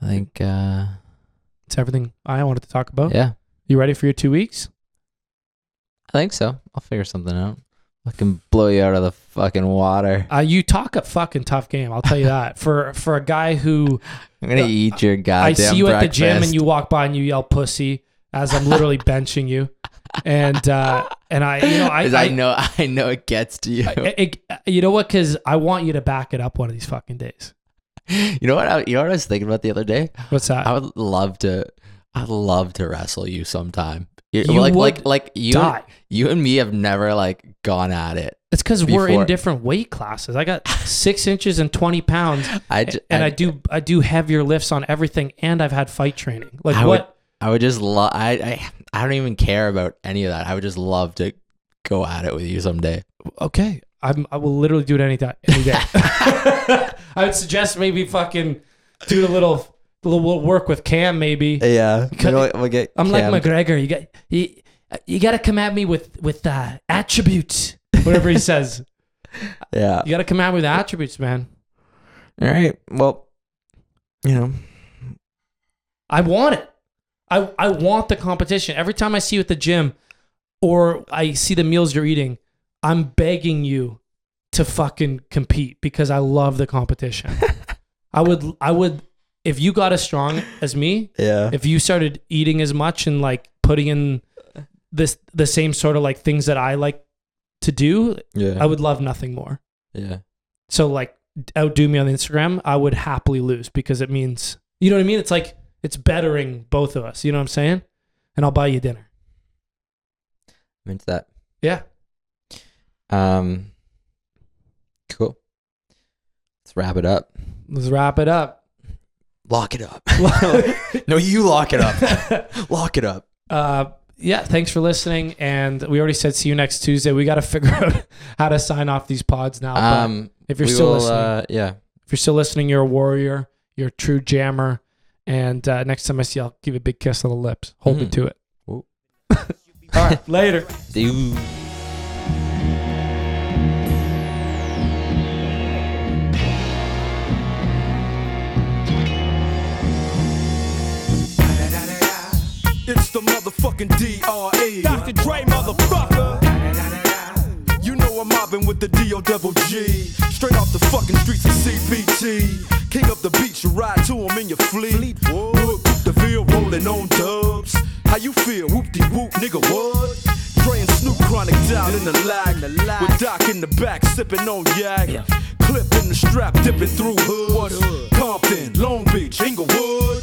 I think uh it's everything I wanted to talk about. yeah. You ready for your two weeks? I think so. I'll figure something out. I can blow you out of the fucking water. Uh, you talk a fucking tough game. I'll tell you that. for for a guy who I'm gonna Uh, eat your goddamn. I see you at the gym and you walk by and you yell "pussy" as I'm literally benching you, and uh, and I you know I, I, I know I know it gets to you. I- it- you know what? Because I want you to back it up one of these fucking days. you know what? I, you know what I was thinking about the other day. What's that? I would love to. I'd love to wrestle you sometime. You, like like like you Die. you and me have never like gone at it. It's because we're in different weight classes. I got six inches and twenty pounds, I j- and I do I do heavier lifts on everything, and I've had fight training. Like I what? I would just love. I, I I don't even care about any of that. I would just love to go at it with you someday. okay, I'm, I will literally do it any time, any day. I would suggest maybe fucking do a little little work with Cam. Maybe Yeah, You know we'll get. I'm like McGregor. You got you, you got to come at me with with uh, attributes, whatever he says. Yeah. You got to come at me with attributes, man. All right. Well, you know. I want it. I I want the competition. Every time I see you at the gym, or I see the meals you're eating, I'm begging you to fucking compete because I love the competition. I would I would if you got as strong as me, Yeah. if you started eating as much and like putting in this the same sort of like things that I like to do, Yeah. I would love nothing more. yeah. So like outdo me on Instagram, I would happily lose because it means you know what I mean? It's like it's bettering both of us. You know what I'm saying? And I'll buy you dinner. I'm into that. Yeah. Um. Cool. Let's wrap it up. Let's wrap it up. Lock it up. no, you lock it up. lock it up. uh yeah, thanks for listening. And we already said see you next Tuesday. We got to figure out how to sign off these pods now. but Um. if you're still will, listening, Uh, yeah. if you're still listening, you're a warrior. You're a true jammer. And uh, next time I see you, I'll give you a big kiss on the lips. Hold me Mhm. to it. Whoa. All right, later. Dude. It's the motherfucking DRE. Dr. Dre, motherfucker. I'm mobbing with the DO double G. Straight off the fucking streets of CPT. King up the beach, you ride to him in your fleet. Whoop, the field rolling on dubs. How you feel? Whoop de whoop, nigga, what? Dre and Snoop chronic down in the lag. With Doc in the back, sipping on yak. Clip in the strap, dipping through hood. What hood? Compton, Long Beach, Inglewood.